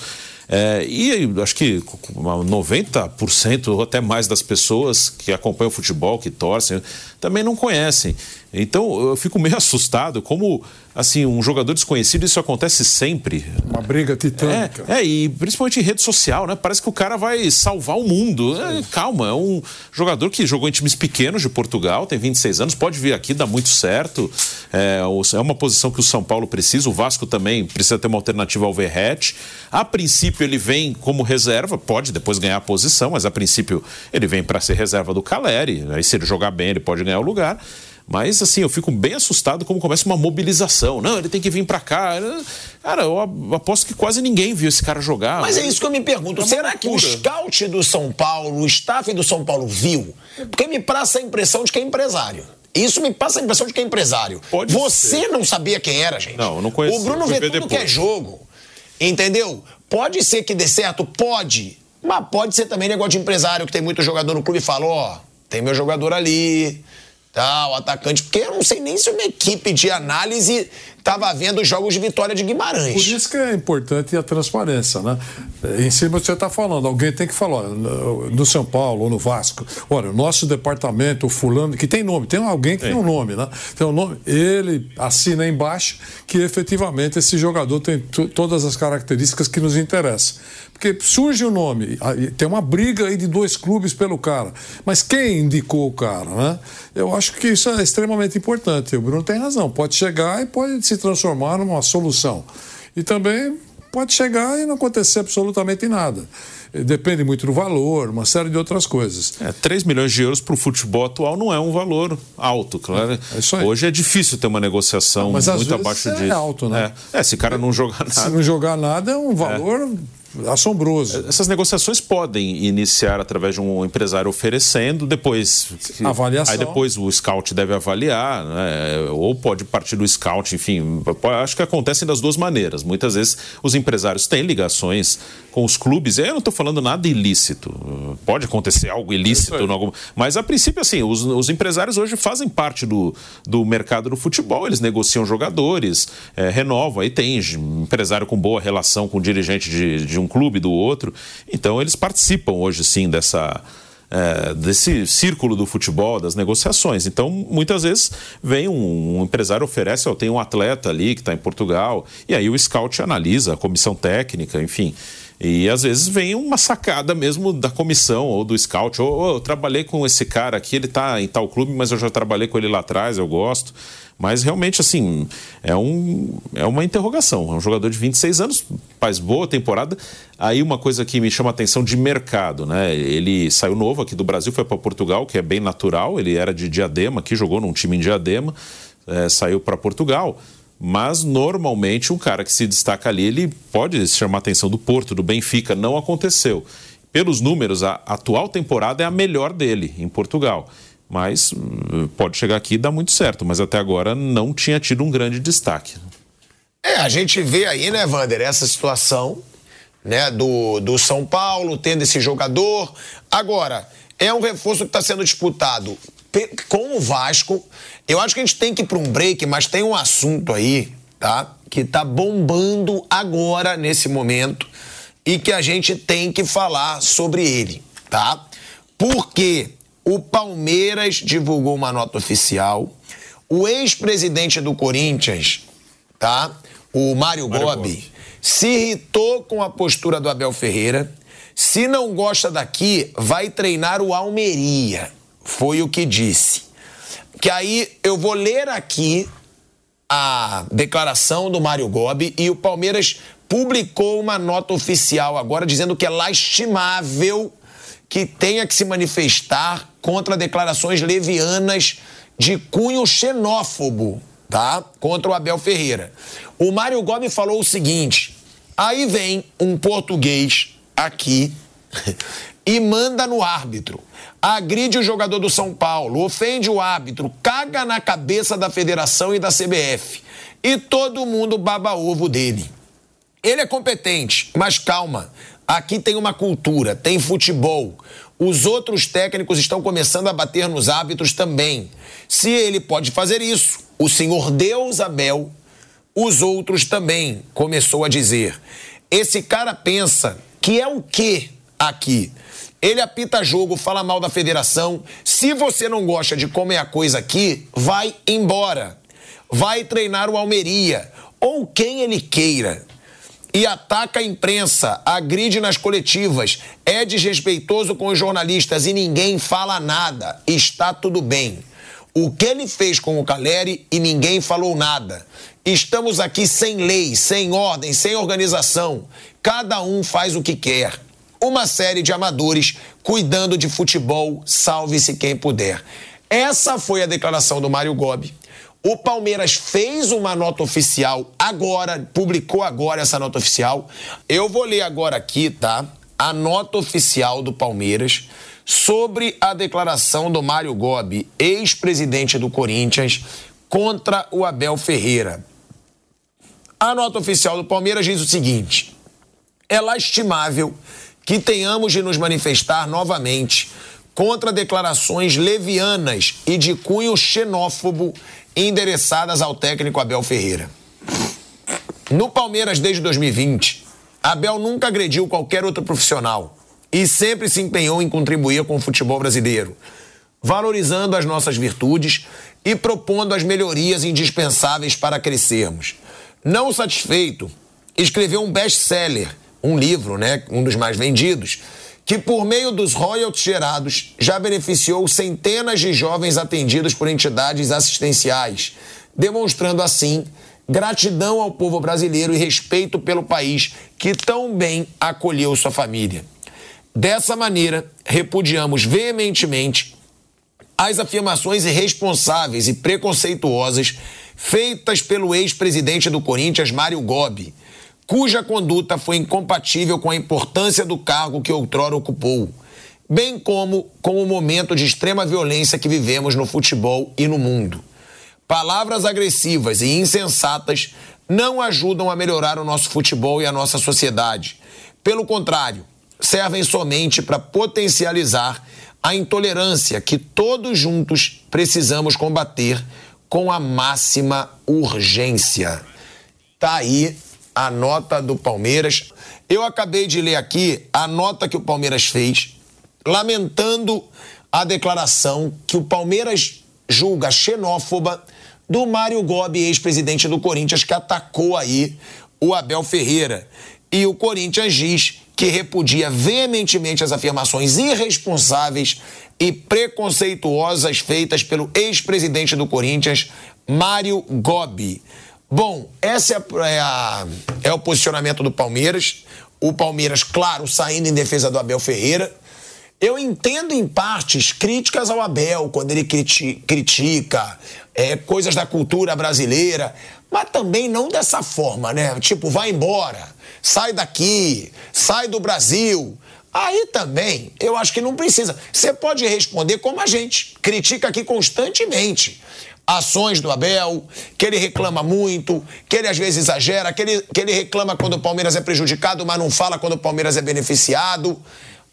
É, e acho que 90% ou até mais das pessoas que acompanham o futebol, que torcem, também não conhecem. Então eu fico meio assustado como assim um jogador desconhecido isso acontece sempre. Uma briga titânica. É, é e principalmente em rede social, né? Parece que o cara vai salvar o mundo. É, calma, é um jogador que jogou em times pequenos de Portugal, tem 26 anos, pode vir aqui, dá muito certo. É, é uma posição que o São Paulo precisa. O Vasco também precisa ter uma alternativa ao Verrete. A princípio ele vem como reserva, pode depois ganhar a posição, mas a princípio ele vem para ser reserva do Caleri. Aí se ele jogar bem ele pode ganhar o lugar. Mas, assim, eu fico bem assustado como começa uma mobilização. Não, ele tem que vir para cá. Cara, eu aposto que quase ninguém viu esse cara jogar. Mas é isso que eu me pergunto. É Será que o scout do São Paulo, o staff do São Paulo viu? Porque me passa a impressão de que é empresário. Isso me passa a impressão de que é empresário. Pode Você ser. não sabia quem era, gente. Não, não conheço. O Bruno vê tudo depois. que é jogo. Entendeu? Pode ser que dê certo? Pode. Mas pode ser também negócio de empresário que tem muito jogador no clube e fala: ó, oh, tem meu jogador ali, tal, atacante. Porque eu não sei nem se uma equipe de análise estava vendo os jogos de vitória de Guimarães. Por isso que é importante a transparência, né? Em cima do que você está falando, alguém tem que falar, no São Paulo ou no Vasco, olha, o nosso departamento, o fulano, que tem nome, tem alguém que tem um nome, né? Tem um nome, ele assina embaixo que efetivamente esse jogador tem todas as características que nos interessam. Porque surge o nome, tem uma briga aí de dois clubes pelo cara. Mas quem indicou o cara, né? Eu acho que isso é extremamente importante. O Bruno tem razão. Pode chegar e pode se transformar numa solução. E também pode chegar e não acontecer absolutamente nada. Depende muito do valor, uma série de outras coisas. É, 3 milhões de euros para o futebol atual não é um valor alto, claro. É Hoje é difícil ter uma negociação não, muito abaixo é disso. É alto, né? É, é se o cara não jogar nada. Se não jogar nada, é um valor é assombroso. Essas negociações podem iniciar através de um empresário oferecendo, depois avaliação. Aí depois o scout deve avaliar, né? ou pode partir do scout, enfim, acho que acontecem das duas maneiras. Muitas vezes os empresários têm ligações com os clubes. Eu não estou falando nada ilícito. Pode acontecer algo ilícito, é algum... mas a princípio assim, os, os, empresários hoje fazem parte do, do mercado do futebol. Eles negociam jogadores, é, renovam. Aí tem empresário com boa relação com dirigente de, de um clube, do outro. Então eles participam hoje sim dessa. É, desse círculo do futebol, das negociações. Então, muitas vezes vem um, um empresário oferece, ó, tem um atleta ali que está em Portugal, e aí o scout analisa, a comissão técnica, enfim. E às vezes vem uma sacada mesmo da comissão ou do scout. Ou, eu trabalhei com esse cara aqui, ele está em tal clube, mas eu já trabalhei com ele lá atrás, eu gosto. Mas realmente, assim, é, um, é uma interrogação. É um jogador de 26 anos, faz boa temporada. Aí uma coisa que me chama a atenção de mercado, né? Ele saiu novo aqui do Brasil, foi para Portugal, que é bem natural. Ele era de Diadema, aqui jogou num time em Diadema, é, saiu para Portugal. Mas normalmente um cara que se destaca ali, ele pode chamar a atenção do Porto, do Benfica. Não aconteceu. Pelos números, a atual temporada é a melhor dele em Portugal mas hum, pode chegar aqui e dar muito certo, mas até agora não tinha tido um grande destaque. É, a gente vê aí, né, Vander, essa situação né, do, do São Paulo tendo esse jogador. Agora, é um reforço que está sendo disputado com o Vasco. Eu acho que a gente tem que ir para um break, mas tem um assunto aí, tá? Que está bombando agora, nesse momento, e que a gente tem que falar sobre ele, tá? Porque o Palmeiras divulgou uma nota oficial. O ex-presidente do Corinthians, tá? O Mário, Mário Gobi, Gobi, se irritou com a postura do Abel Ferreira. Se não gosta daqui, vai treinar o Almeria. Foi o que disse. Que aí eu vou ler aqui a declaração do Mário Gobi e o Palmeiras publicou uma nota oficial agora dizendo que é lastimável que tenha que se manifestar contra declarações levianas de cunho xenófobo, tá? Contra o Abel Ferreira. O Mário Gomes falou o seguinte: aí vem um português aqui e manda no árbitro. Agride o jogador do São Paulo, ofende o árbitro, caga na cabeça da federação e da CBF. E todo mundo baba ovo dele. Ele é competente, mas calma. Aqui tem uma cultura, tem futebol. Os outros técnicos estão começando a bater nos árbitros também. Se ele pode fazer isso, o senhor Deus Abel, os outros também, começou a dizer. Esse cara pensa que é o quê aqui? Ele apita jogo, fala mal da federação. Se você não gosta de como é a coisa aqui, vai embora. Vai treinar o Almeria ou quem ele queira e ataca a imprensa, agride nas coletivas, é desrespeitoso com os jornalistas e ninguém fala nada. Está tudo bem. O que ele fez com o Caleri e ninguém falou nada. Estamos aqui sem lei, sem ordem, sem organização. Cada um faz o que quer. Uma série de amadores cuidando de futebol, salve-se quem puder. Essa foi a declaração do Mário Gobi o Palmeiras fez uma nota oficial agora, publicou agora essa nota oficial. Eu vou ler agora aqui, tá? A nota oficial do Palmeiras sobre a declaração do Mário Gobi, ex-presidente do Corinthians, contra o Abel Ferreira. A nota oficial do Palmeiras diz o seguinte: é lastimável que tenhamos de nos manifestar novamente contra declarações levianas e de cunho xenófobo endereçadas ao técnico Abel Ferreira. No Palmeiras desde 2020, Abel nunca agrediu qualquer outro profissional e sempre se empenhou em contribuir com o futebol brasileiro, valorizando as nossas virtudes e propondo as melhorias indispensáveis para crescermos. Não satisfeito, escreveu um best-seller, um livro, né, um dos mais vendidos, que por meio dos royalties gerados já beneficiou centenas de jovens atendidos por entidades assistenciais, demonstrando assim gratidão ao povo brasileiro e respeito pelo país que tão bem acolheu sua família. Dessa maneira, repudiamos veementemente as afirmações irresponsáveis e preconceituosas feitas pelo ex-presidente do Corinthians, Mário Gobi, cuja conduta foi incompatível com a importância do cargo que outrora ocupou, bem como com o momento de extrema violência que vivemos no futebol e no mundo. Palavras agressivas e insensatas não ajudam a melhorar o nosso futebol e a nossa sociedade. Pelo contrário, servem somente para potencializar a intolerância que todos juntos precisamos combater com a máxima urgência. Tá aí a nota do Palmeiras. Eu acabei de ler aqui a nota que o Palmeiras fez, lamentando a declaração que o Palmeiras julga xenófoba do Mário Gobi, ex-presidente do Corinthians, que atacou aí o Abel Ferreira. E o Corinthians diz que repudia veementemente as afirmações irresponsáveis e preconceituosas feitas pelo ex-presidente do Corinthians, Mário Gobi. Bom, esse é, é, a, é o posicionamento do Palmeiras. O Palmeiras, claro, saindo em defesa do Abel Ferreira. Eu entendo em partes críticas ao Abel, quando ele criti critica é, coisas da cultura brasileira, mas também não dessa forma, né? Tipo, vai embora sai daqui, sai do Brasil. Aí também, eu acho que não precisa. Você pode responder como a gente, critica aqui constantemente ações do Abel, que ele reclama muito, que ele às vezes exagera, que ele, que ele reclama quando o Palmeiras é prejudicado, mas não fala quando o Palmeiras é beneficiado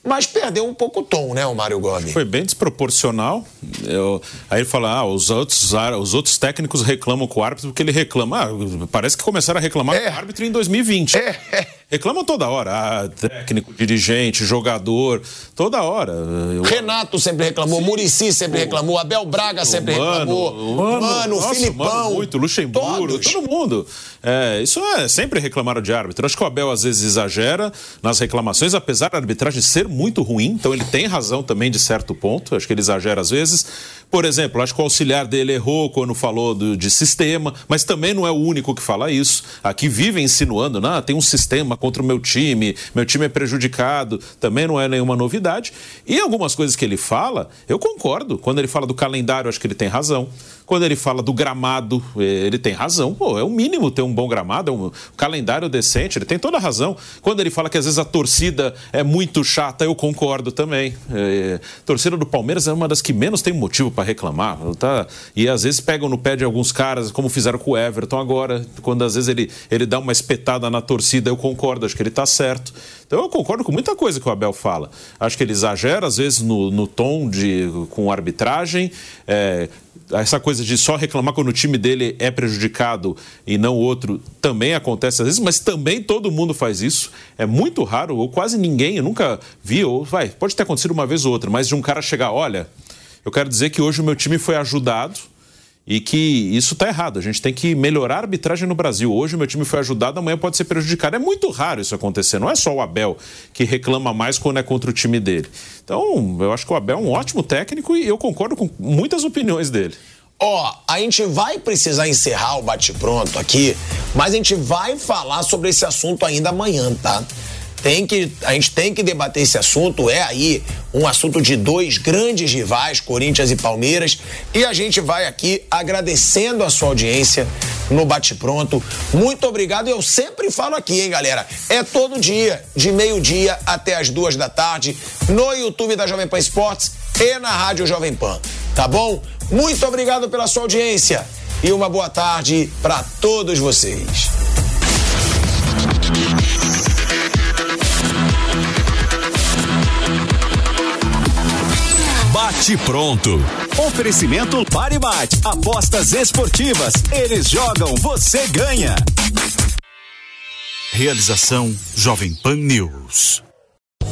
mas perdeu um pouco o tom, né, o Mário Gomes? Foi bem desproporcional. Eu, aí ele fala, ah, os outros, os outros técnicos reclamam com o árbitro porque ele reclama. Ah, parece que começaram a reclamar é. com o árbitro em 2020. É. Reclamam toda hora. Ah, técnico, dirigente, jogador, toda hora. Eu... Renato sempre reclamou, Murici sempre reclamou, Abel Braga sempre mano, reclamou. Mano, mano nossa, Filipão. Mano, muito, Luxemburgo, todos. todo mundo. É, isso é, sempre reclamaram de árbitro. Acho que o Abel às vezes exagera nas reclamações, apesar da arbitragem ser muito ruim, então ele tem razão também de certo ponto. Acho que ele exagera às vezes. Por exemplo, acho que o auxiliar dele errou quando falou do, de sistema, mas também não é o único que fala isso. Aqui vive insinuando, não, tem um sistema contra o meu time, meu time é prejudicado, também não é nenhuma novidade. E algumas coisas que ele fala, eu concordo. Quando ele fala do calendário, acho que ele tem razão. Quando ele fala do gramado, eh, ele tem razão. Pô, é o mínimo ter um bom gramado, é um calendário decente, ele tem toda a razão. Quando ele fala que às vezes a torcida é muito chata, eu concordo também. É, torcida do Palmeiras é uma das que menos tem motivo para reclamar. Tá? E às vezes pegam no pé de alguns caras, como fizeram com o Everton agora, quando às vezes ele, ele dá uma espetada na torcida, eu concordo, acho que ele está certo. Então eu concordo com muita coisa que o Abel fala. Acho que ele exagera, às vezes, no, no tom de com arbitragem. É, essa coisa de só reclamar quando o time dele é prejudicado e não o outro também acontece às vezes, mas também todo mundo faz isso. É muito raro, ou quase ninguém, eu nunca vi, ou vai, pode ter acontecido uma vez ou outra, mas de um cara chegar, olha, eu quero dizer que hoje o meu time foi ajudado e que isso está errado. A gente tem que melhorar a arbitragem no Brasil. Hoje o meu time foi ajudado, amanhã pode ser prejudicado. É muito raro isso acontecer. Não é só o Abel que reclama mais quando é contra o time dele. Então, eu acho que o Abel é um ótimo técnico e eu concordo com muitas opiniões dele. Ó, oh, a gente vai precisar encerrar o bate-pronto aqui, mas a gente vai falar sobre esse assunto ainda amanhã, tá? Tem que, a gente tem que debater esse assunto. É aí um assunto de dois grandes rivais, Corinthians e Palmeiras. E a gente vai aqui agradecendo a sua audiência no Bate Pronto. Muito obrigado. Eu sempre falo aqui, hein, galera? É todo dia, de meio-dia até as duas da tarde, no YouTube da Jovem Pan Esportes e na Rádio Jovem Pan. Tá bom? Muito obrigado pela sua audiência e uma boa tarde para todos vocês. Bate pronto. Oferecimento Paribate. Apostas esportivas. Eles jogam, você ganha. Realização Jovem Pan News.